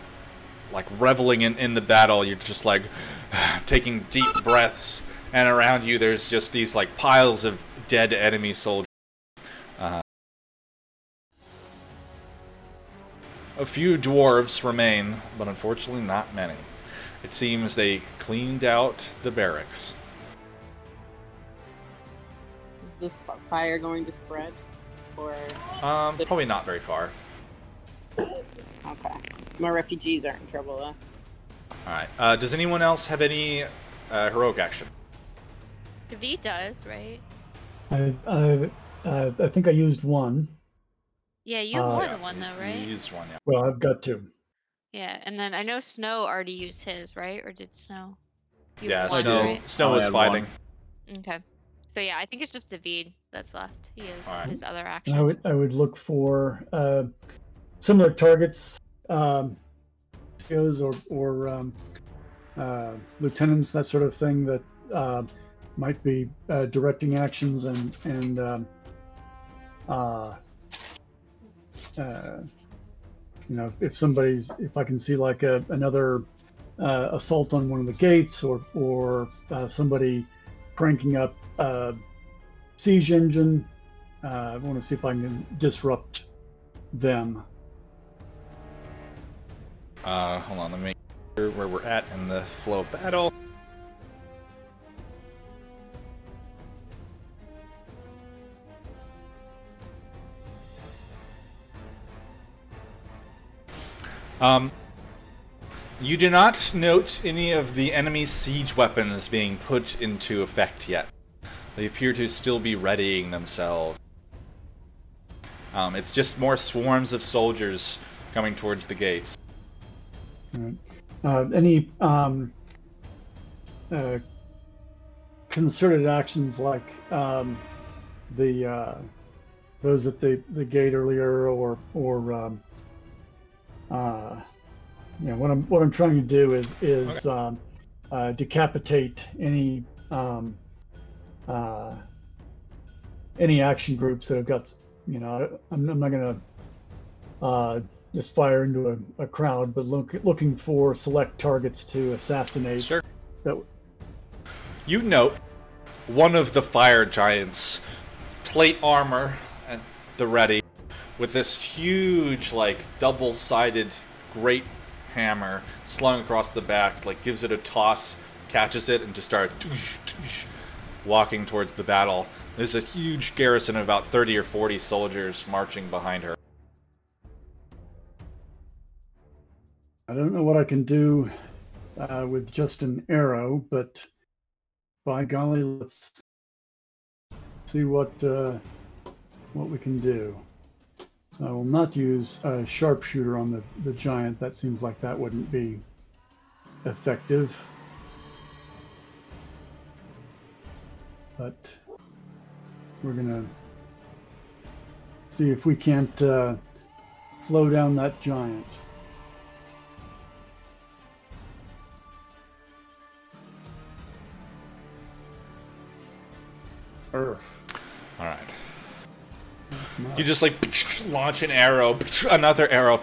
like reveling in, in the battle, you're just like taking deep breaths, and around you there's just these like piles of dead enemy soldiers. Uh, a few dwarves remain, but unfortunately not many. It seems they cleaned out the barracks. is this fire going to spread? Or Um, probably not very far. okay, my refugees aren't in trouble though. All right. Uh, does anyone else have any uh, heroic action? V does, right? I, I, uh, I think I used one. Yeah, you have Uh, more than one though, right? You right? used one, yeah. Well, I've got two. Yeah, and then I know Snow already used his, right? Or did Snow? You Yeah, have one, Snow, right? Snow was had one. fighting. Okay. So yeah, I think it's just David that's left. He is Alright. his other action. I would I would look for uh, similar targets, um, or or um, uh, lieutenants, that sort of thing that uh, might be uh, directing actions and and um, uh, uh, you know if somebody's if I can see like a, another uh, assault on one of the gates or or somebody cranking up a siege engine I want to see if I can disrupt them. Uh, hold on, let me sure where we're at in the flow of battle. Um, you do not note any of the enemy's siege weapons being put into effect yet. They appear to still be readying themselves. Um, it's just more swarms of soldiers coming towards the gates. Uh, any um, uh, concerted actions like um, the uh, those at the, the gate earlier, or or um, uh, you know what I'm what I'm trying to do is is um, uh, decapitate any um, uh, any action groups that have got you know I'm, I'm not gonna uh, just fire into a, a crowd, but look, looking for select targets to assassinate. Sure. That You note one of the fire giants, plate armor at the ready, with this huge, like, double sided great hammer slung across the back, like, gives it a toss, catches it, and just starts walking towards the battle. There's a huge garrison of about 30 or 40 soldiers marching behind her. I don't know what I can do uh, with just an arrow, but by golly, let's see what uh, what we can do. So I will not use a sharpshooter on the, the giant. That seems like that wouldn't be effective. But we're gonna see if we can't uh, slow down that giant. Earth. All right. You just like launch an arrow, another arrow.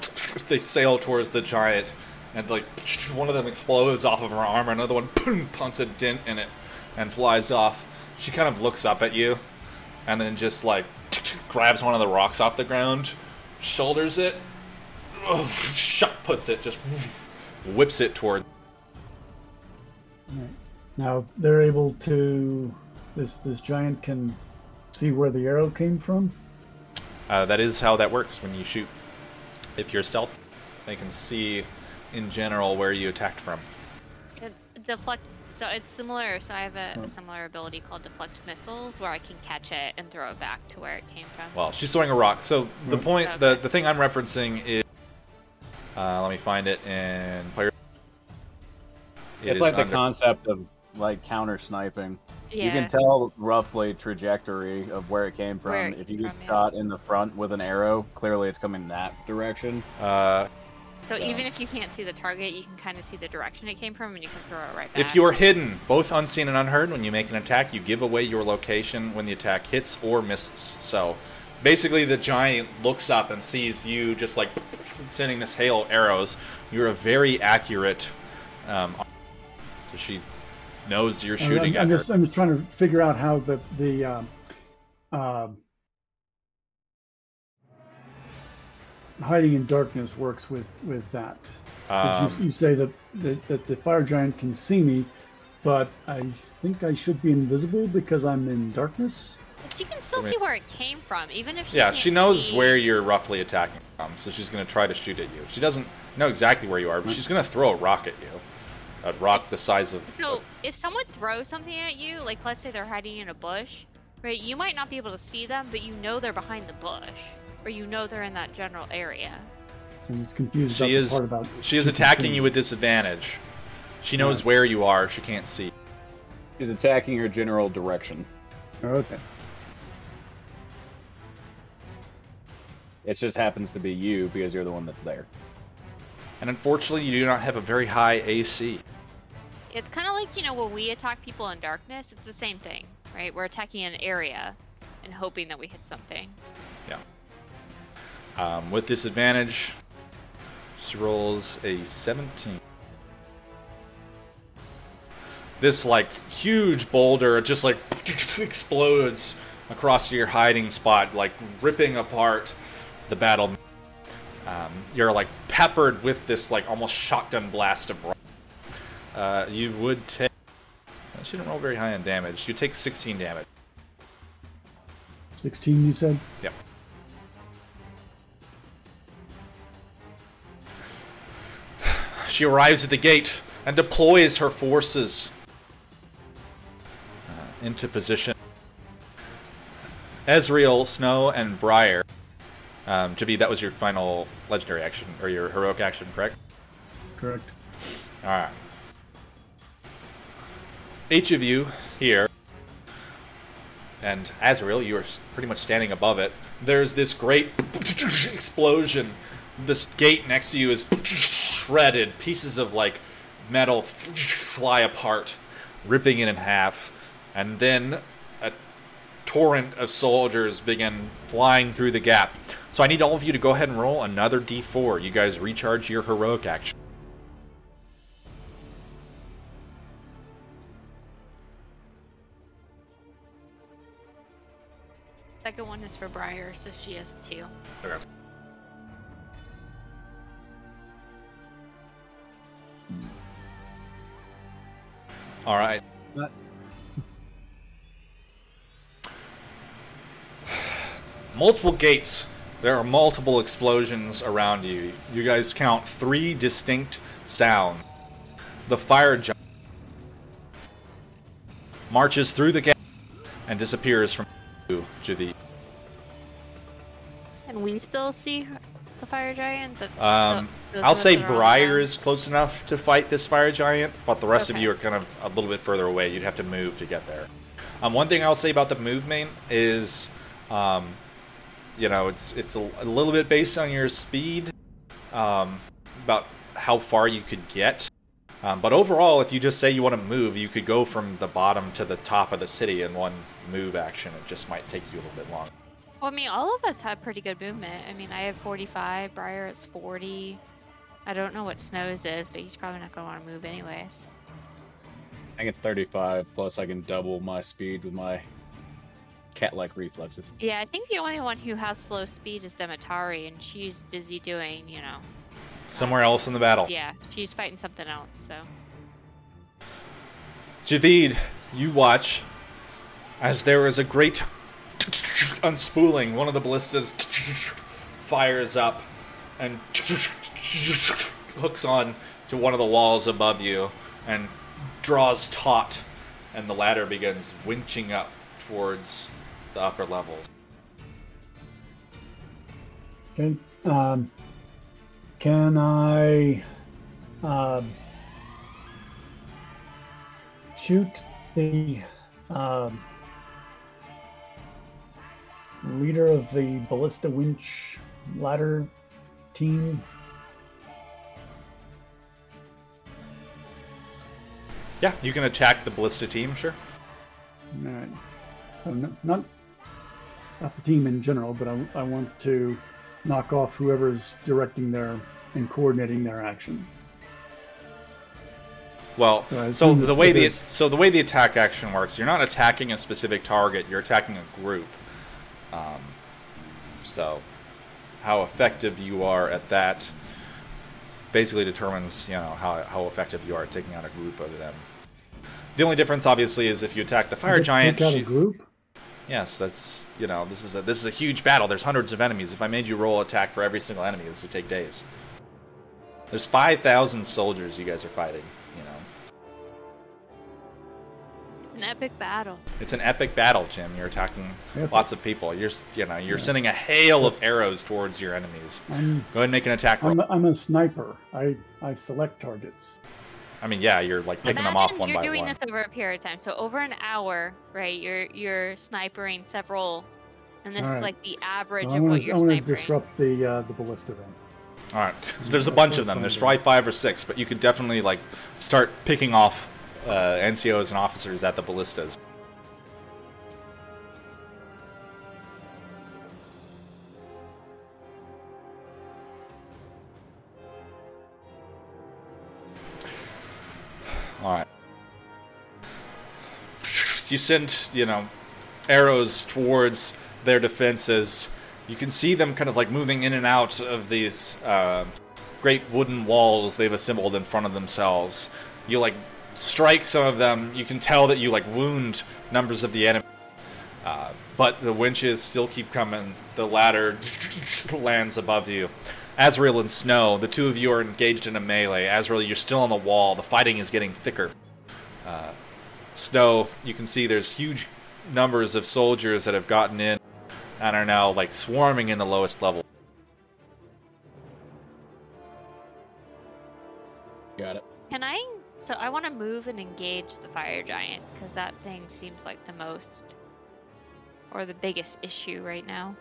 They sail towards the giant, and like one of them explodes off of her arm, another one punts a dent in it, and flies off. She kind of looks up at you, and then just like grabs one of the rocks off the ground, shoulders it, shot puts it, just whips it toward. Now they're able to. This this giant can see where the arrow came from. Uh, that is how that works when you shoot. If you're stealth, they can see in general where you attacked from. It, deflect. So it's similar. So I have a, a similar ability called deflect missiles, where I can catch it and throw it back to where it came from. Well, she's throwing a rock. So the Mm. point, the Okay. the thing I'm referencing is, uh, let me find it and player. It it's is like the under- concept of like counter sniping. yeah. You can tell roughly trajectory of where it came from. It if you get from, yeah. shot in the front with an arrow, clearly it's coming that direction. Uh, So Yeah. even if you can't see the target, you can kind of see the direction it came from, and you can throw it right back. if you're hidden, both unseen and unheard, when you make an attack, you give away your location when the attack hits or misses. So basically, the giant looks up and sees you just like sending this hail of arrows. You're a very accurate. Um, so she knows you're I'm- shooting I'm, at just her. I'm just trying to figure out how the the um, um, hiding in darkness works with with that. Um, you, you say that, that that the fire giant can see me, but I think I should be invisible because I'm in darkness. she can still I mean- see where it came from, even if she Yeah, can't she knows see- where you're roughly attacking from, so she's gonna try to shoot at you. She doesn't know exactly where you are, but she's gonna throw a rock at you. A rock the size of. So if someone throws something at you, like let's say they're hiding in a bush, right? You might not be able to see them, but you know they're behind the bush, or you know they're in that general area. So I'm confused She about is- the part about she is attacking see. you with disadvantage. She knows where you are. She can't see. She's attacking your general direction. Okay. It just happens to be you because you're the one that's there. And unfortunately, you do not have a very high AC. It's kind of like you know when we attack people in darkness, it's the same thing, right? We're attacking an area and hoping that we hit something. Um, with disadvantage, she rolls a 17. This like huge boulder just like explodes across your hiding spot, like ripping apart the battle. Um, you're like peppered with this like almost shotgun blast of rock. Uh, you would take. She didn't roll very high on damage. You take 16 damage. Sixteen, you said. Yep. She arrives at the gate and deploys her forces uh, into position. Azrael, Snow, and Briar. Um, Javid, that was your final legendary action, or your heroic action, correct? Correct. Alright. Each of you here, and Azrael, you are pretty much standing above it. There's this great explosion. This gate next to you is shredded. Pieces of like metal fly apart, ripping it in half. And then a torrent of soldiers begin flying through the gap. So I need all of you to go ahead and roll another d4. You guys recharge your heroic action. Second one is for Briar, so she has two. Okay. All right. Multiple gates there are multiple explosions around you. You guys count three distinct sounds. The fire giant marches through the gate and disappears from you, Javi. And we still see the fire giant. The, Um, the- I'll say that are on the Briar is close enough to fight this fire giant, but the rest of you are kind of a little bit further away. You'd have to move to get there. Um, one thing I'll say about the movement is, um, you know, it's it's a, a little bit based on your speed, um, about how far you could get. Um, but overall, if you just say you want to move, you could go from the bottom to the top of the city in one move action. It just might take you a little bit longer. Well, I mean, all of us have pretty good movement. I mean, I have 45. Briar is 40. I don't know what Snows is, but he's probably not gonna want to move anyways. I think it's 35, plus I can double my speed with my cat-like reflexes. Yeah, I think the only one who has slow speed is Demetari, and she's busy doing, you know, Somewhere else in the battle. yeah, she's fighting something else. So Javid, you watch as there is a great unspooling. One of the ballistas fires up and hooks on to one of the walls above you and draws taut, and the ladder begins winching up towards the upper levels. Okay. Um, can I um, shoot the um, leader of the ballista winch ladder team? Yeah, you can attack the ballista team, sure. All right. So n- not not the team in general, but I, I want to knock off whoever's directing their and coordinating their action. Well, So so the way the so the way the attack action works, you're not attacking a specific target. You're attacking a group. Um, so, how effective you are at that basically determines you know how how effective you are at taking out a group of them. The only difference, obviously, is if you attack the fire giant. Take out a group. Yes, that's you know this is a this is a huge battle. There's hundreds of enemies. If I made you roll attack for every single enemy, this would take days. There's five thousand soldiers you guys are fighting. You know, it's an epic battle. it's an epic battle, Jim. You're attacking Epic. lots of people. You're you know you're sending a hail of arrows towards your enemies. I'm Go ahead and make an attack roll. I'm a, I'm a sniper. I I select targets. I mean, yeah, you're like picking them off Imagine one you're doing this over a period of time. So over an hour, right? You're you're snipering several, and this is like the average Well, of want what to you're I want to snipering. disrupt the uh, the ballista then. All right. So there's a bunch of them. There's probably five or six, but you could definitely like start picking off uh, NCOs and officers at the ballistas. All right. You send, you know, arrows towards their defenses. You can see them kind of like moving in and out of these uh, great wooden walls they've assembled in front of themselves. You like strike some of them. You can tell that you like wound numbers of the enemy. Uh, but the winches still keep coming. The ladder lands above you. Azrael and Snow, the two of you are engaged in a melee. Azrael, you're still on the wall. The fighting is getting thicker. Uh, Snow, you can see there's huge numbers of soldiers that have gotten in and are now like swarming in the lowest level. Got it. Can I? So I want to move and engage the fire giant because that thing seems like the most or the biggest issue right now.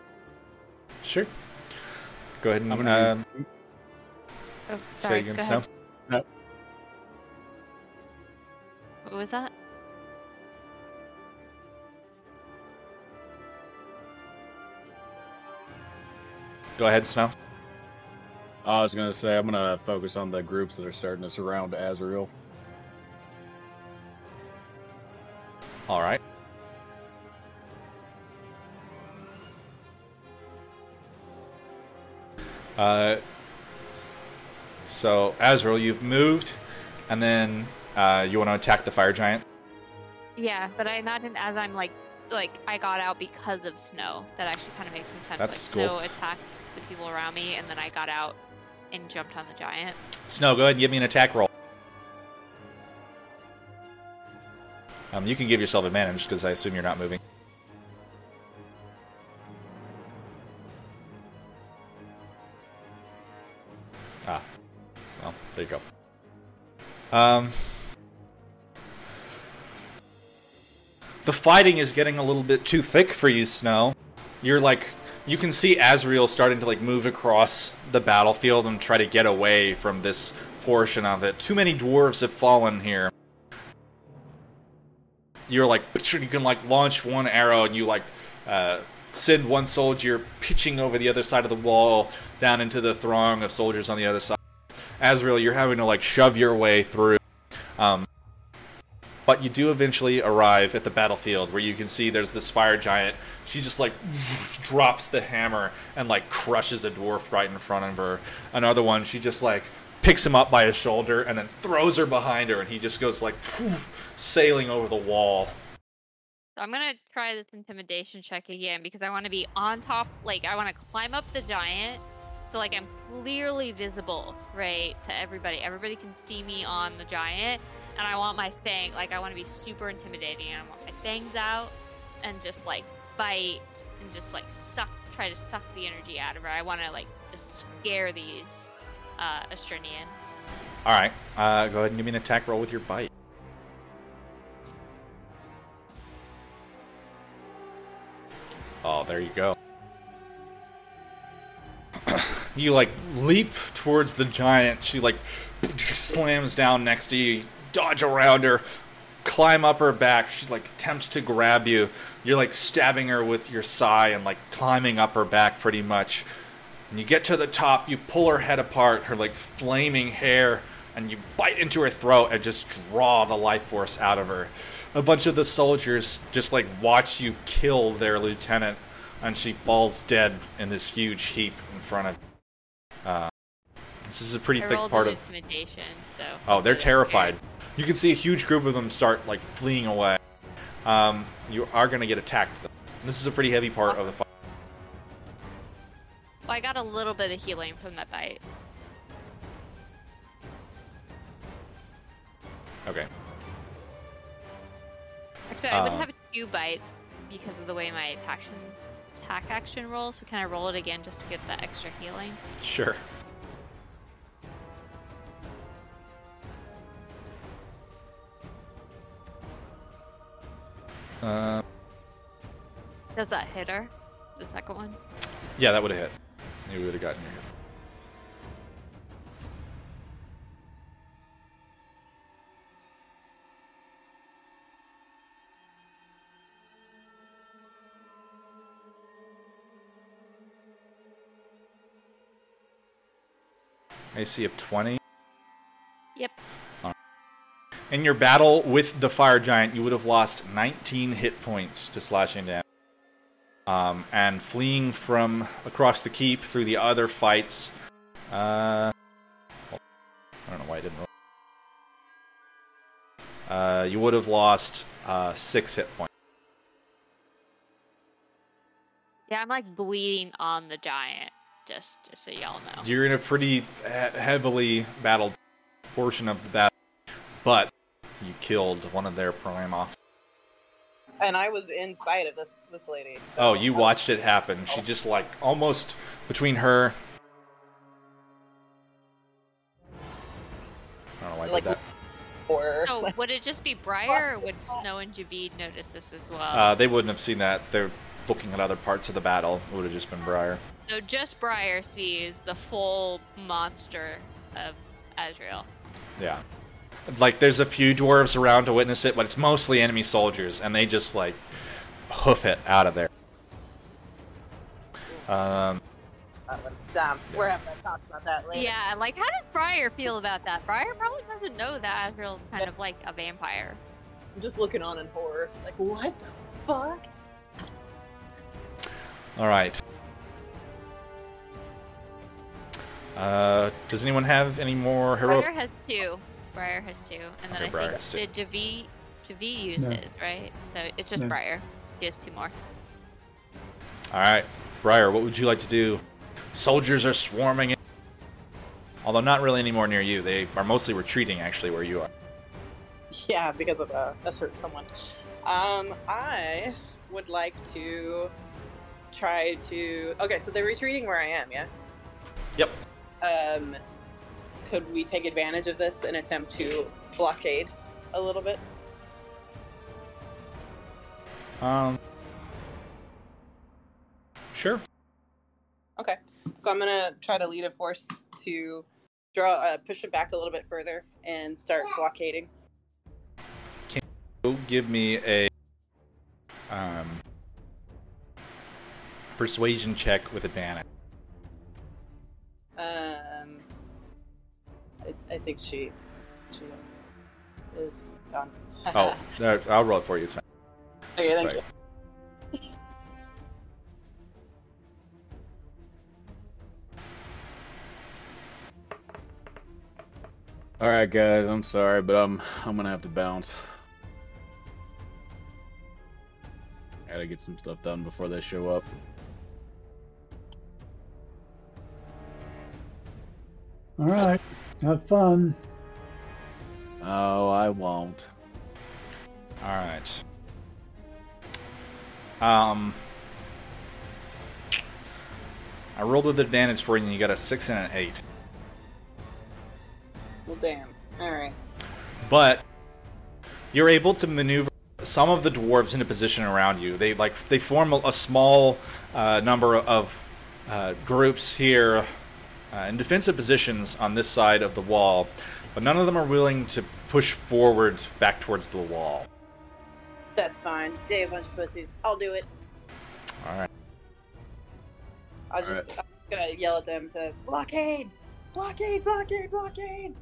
Sure. Go ahead and I'm gonna um, Oh, say sorry. again, go Snow. ahead. What was that? Go ahead, Snow. I was gonna say I'm gonna focus on the groups that are starting to surround Azrael. All right. Uh, so Azrael, you've moved, and then uh, you want to attack the fire giant. Yeah, but I imagine as I'm like like I got out because of snow. That actually kind of makes some sense. That's like cool. snow attacked the people around me, and then I got out and jumped on the giant. Snow, go ahead and give me an attack roll. Um, you can give yourself advantage because I assume you're not moving. There you go. Um, the fighting is getting a little bit too thick for you, Snow. You're like, you can see Azrael starting to like move across the battlefield and try to get away from this portion of it. Too many dwarves have fallen here. You're like, you can like launch one arrow and you like uh, send one soldier pitching over the other side of the wall down into the throng of soldiers on the other side. Azrael, you're having to like shove your way through. Um, but you do eventually arrive at the battlefield where you can see there's this fire giant. She just like drops the hammer and like crushes a dwarf right in front of her. Another one, she just like picks him up by his shoulder and then throws her behind her, and he just goes like poof, sailing over the wall. So I'm gonna try this intimidation check again because I want to be on top. Like I want to climb up the giant, so like I'm clearly visible, right, to everybody. Everybody can see me on the giant, and I want my fang. Like I want to be super intimidating, and I want my fangs out, and just like bite and just like suck, try to suck the energy out of her. I want to like just scare these uh, Astrinians. All right, uh, go ahead and give me an attack roll with your bite. Oh, there you go. you like leap towards the giant. She like slams down next to you. Dodge around her, climb up her back. She like attempts to grab you. You're like stabbing her with your sai and like climbing up her back pretty much. And you get to the top, you pull her head apart, her like flaming hair, and you bite into her throat and just draw the life force out of her. A bunch of the soldiers just like watch you kill their lieutenant, and she falls dead in this huge heap in front of. Uh, this is a pretty I thick part of. intimidation, so. Oh, they're terrified. good. You can see a huge group of them start like fleeing away. Um, you are going to get attacked. Though. This is a pretty heavy part of the fight. Well, I got a little bit of healing from that bite. Okay. Actually, I would Um, have two bites because of the way my attack action, attack action roll, So can I roll it again just to get that extra healing? Sure. Uh, Does that hit her? The second one? yeah, that would have hit. You would have gotten your hit. AC of 20. Yep. In your battle with the fire giant, you would have lost 19 hit points to slashing damage. Um, and fleeing from across the keep through the other fights. Uh, well, I don't know why I didn't roll. Uh, you would have lost uh, six hit points. Yeah, I'm like bleeding on the giant. Just, just so y'all know. You're in a pretty heavily battled portion of the battle, but you killed one of their prime officers. And I was inside of this this lady. So Oh, you watched it happen. She just like almost between her. I don't know why I Like, did that. Or So would it just be Briar, or would Snow and Javid notice this as well? Uh, they wouldn't have seen that. They're looking at other parts of the battle. It would have just been Briar. So just Briar sees the full monster of Azrael. Yeah. Like there's a few dwarves around to witness it, but it's mostly enemy soldiers, and they just like hoof it out of there. Um, damn, we're having to talk about that later. Yeah, like how does Briar feel about that? Briar probably doesn't know that Azrael's kind of like a vampire. I'm just looking on in horror. Like, what the fuck? all right. Uh, does anyone have any more heroic? Briar has two. Briar has two, and then Okay, I has two. think did Javi Javi use No. right? So it's just No. Briar. He has two more. All right, Briar, what would you like to do? Soldiers are swarming in. Although not really anymore near you. They are mostly retreating, actually, where you are. Yeah, because of uh, a certain someone. Um, I would like to try to. Okay, so they're retreating where I am. Yeah. Yep. Um, could we take advantage of this and attempt to blockade a little bit? Um. Sure. Okay, so I'm gonna try to lead a force to draw, uh, push it back a little bit further and start blockading. Go give me a um, persuasion check with advantage. Um, I, I think she, she is gone. Oh, no, I'll roll it for you. It's fine. okay, thank sorry. you. All right, guys. I'm sorry, but I'm I'm gonna have to bounce. Gotta get some stuff done before they show up. All right. Have fun. Oh, I won't. All right. Um, I rolled with advantage for you, and you got a six and an eight. Well, damn. All right. but you're able to maneuver some of the dwarves into position around you. They like they form a, a small uh, number of uh, groups here uh, in defensive positions on this side of the wall, but none of them are willing to push forward back towards the wall. That's fine. Day a bunch of pussies. I'll do it. All right. I'll just, Alright. I'm gonna yell at them to blockade, blockade, blockade, blockade.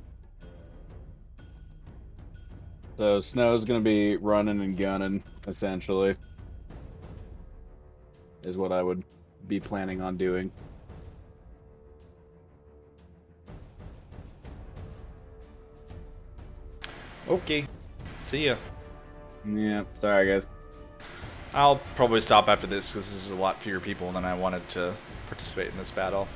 So Snow's gonna be running and gunning, essentially. Is what I would be planning on doing. Okay. See ya. Yeah, sorry guys. I'll probably stop after this because this is a lot fewer people than I wanted to participate in this battle.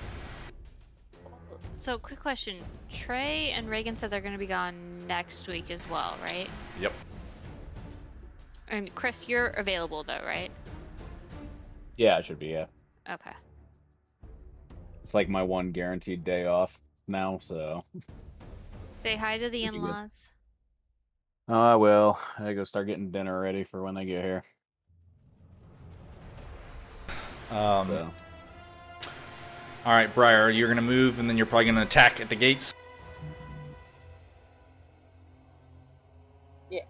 So quick question: Trey and Reagan said they're going to be gone next week as well, right? Yep. And Chris, you're available though, right? Yeah, it should be, yeah. Okay. It's like my one guaranteed day off now, so Say hi to the Should be good. in-laws. Oh I will. I gotta go start getting dinner ready for when they get here. Um, So All right, Briar, you're gonna move, and then you're probably gonna attack at the gates. Yeah.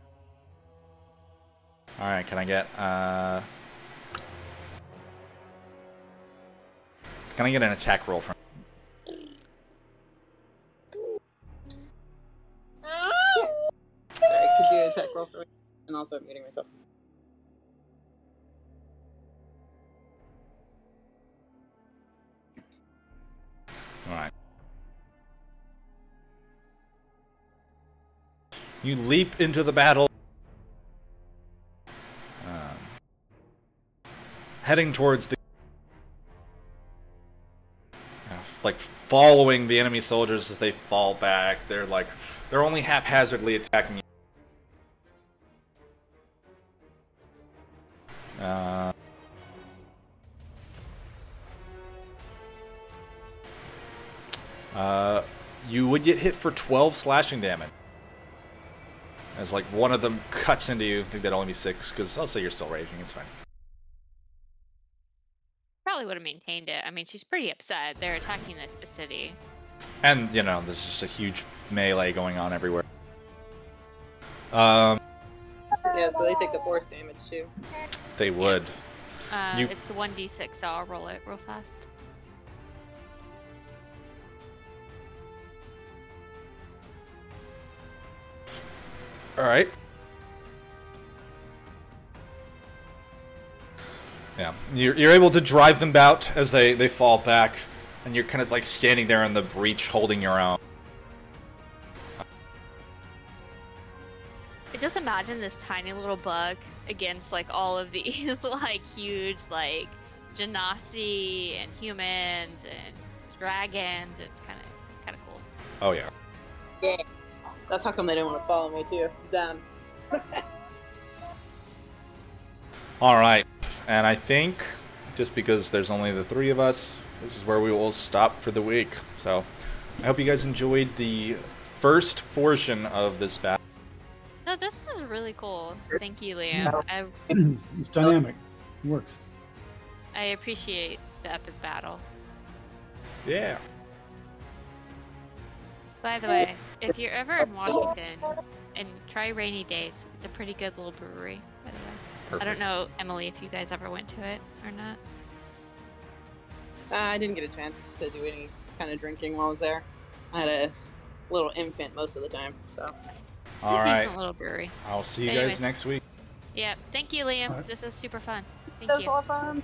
All right, can I get uh? Can I get an attack roll from? Sorry, could you attack roll for me? And also I'm muting myself. All right. You leap into the battle, um, heading towards the, like following the enemy soldiers as they fall back. They're like, they're only haphazardly attacking you. Uh, Uh, you would get hit for 12 slashing damage. As like one of them cuts into you. I think that'd only be six, because I'll say you're still raging. It's fine. Probably would have maintained it. I mean, she's pretty upset. They're attacking the, the city. And you know, there's just a huge melee going on everywhere. Um, Yeah, so they take the force damage too. they would. Uh, You- It's 1d6, so I'll roll it real fast. All right. Yeah, you're, you're able to drive them out as they, they fall back. and you're kind of like standing there in the breach holding your own. Just imagine this tiny little bug against like all of these like huge like genasi and humans and dragons. It's kind of kind of cool. Oh yeah. Yeah. That's how come they didn't want to follow me too. Damn. All right, and I think just because there's only the three of us, this is where we will stop for the week. So I hope you guys enjoyed the first portion of this battle. No, this is really cool. Thank you, Liam. I it's dynamic. It works. I appreciate the epic battle. Yeah. By the way, if you're ever in Washington and try Rainy Days, it's a pretty good little brewery. By the way, I don't know Emily if you guys ever went to it or not. Uh, I didn't get a chance to do any kind of drinking while I was there. I had a little infant most of the time, so. All a right. decent little brewery. I'll see you Anyways. guys next week. Yeah. Thank you, Liam. Alright. This is super fun. Thank That was you. a lot of fun.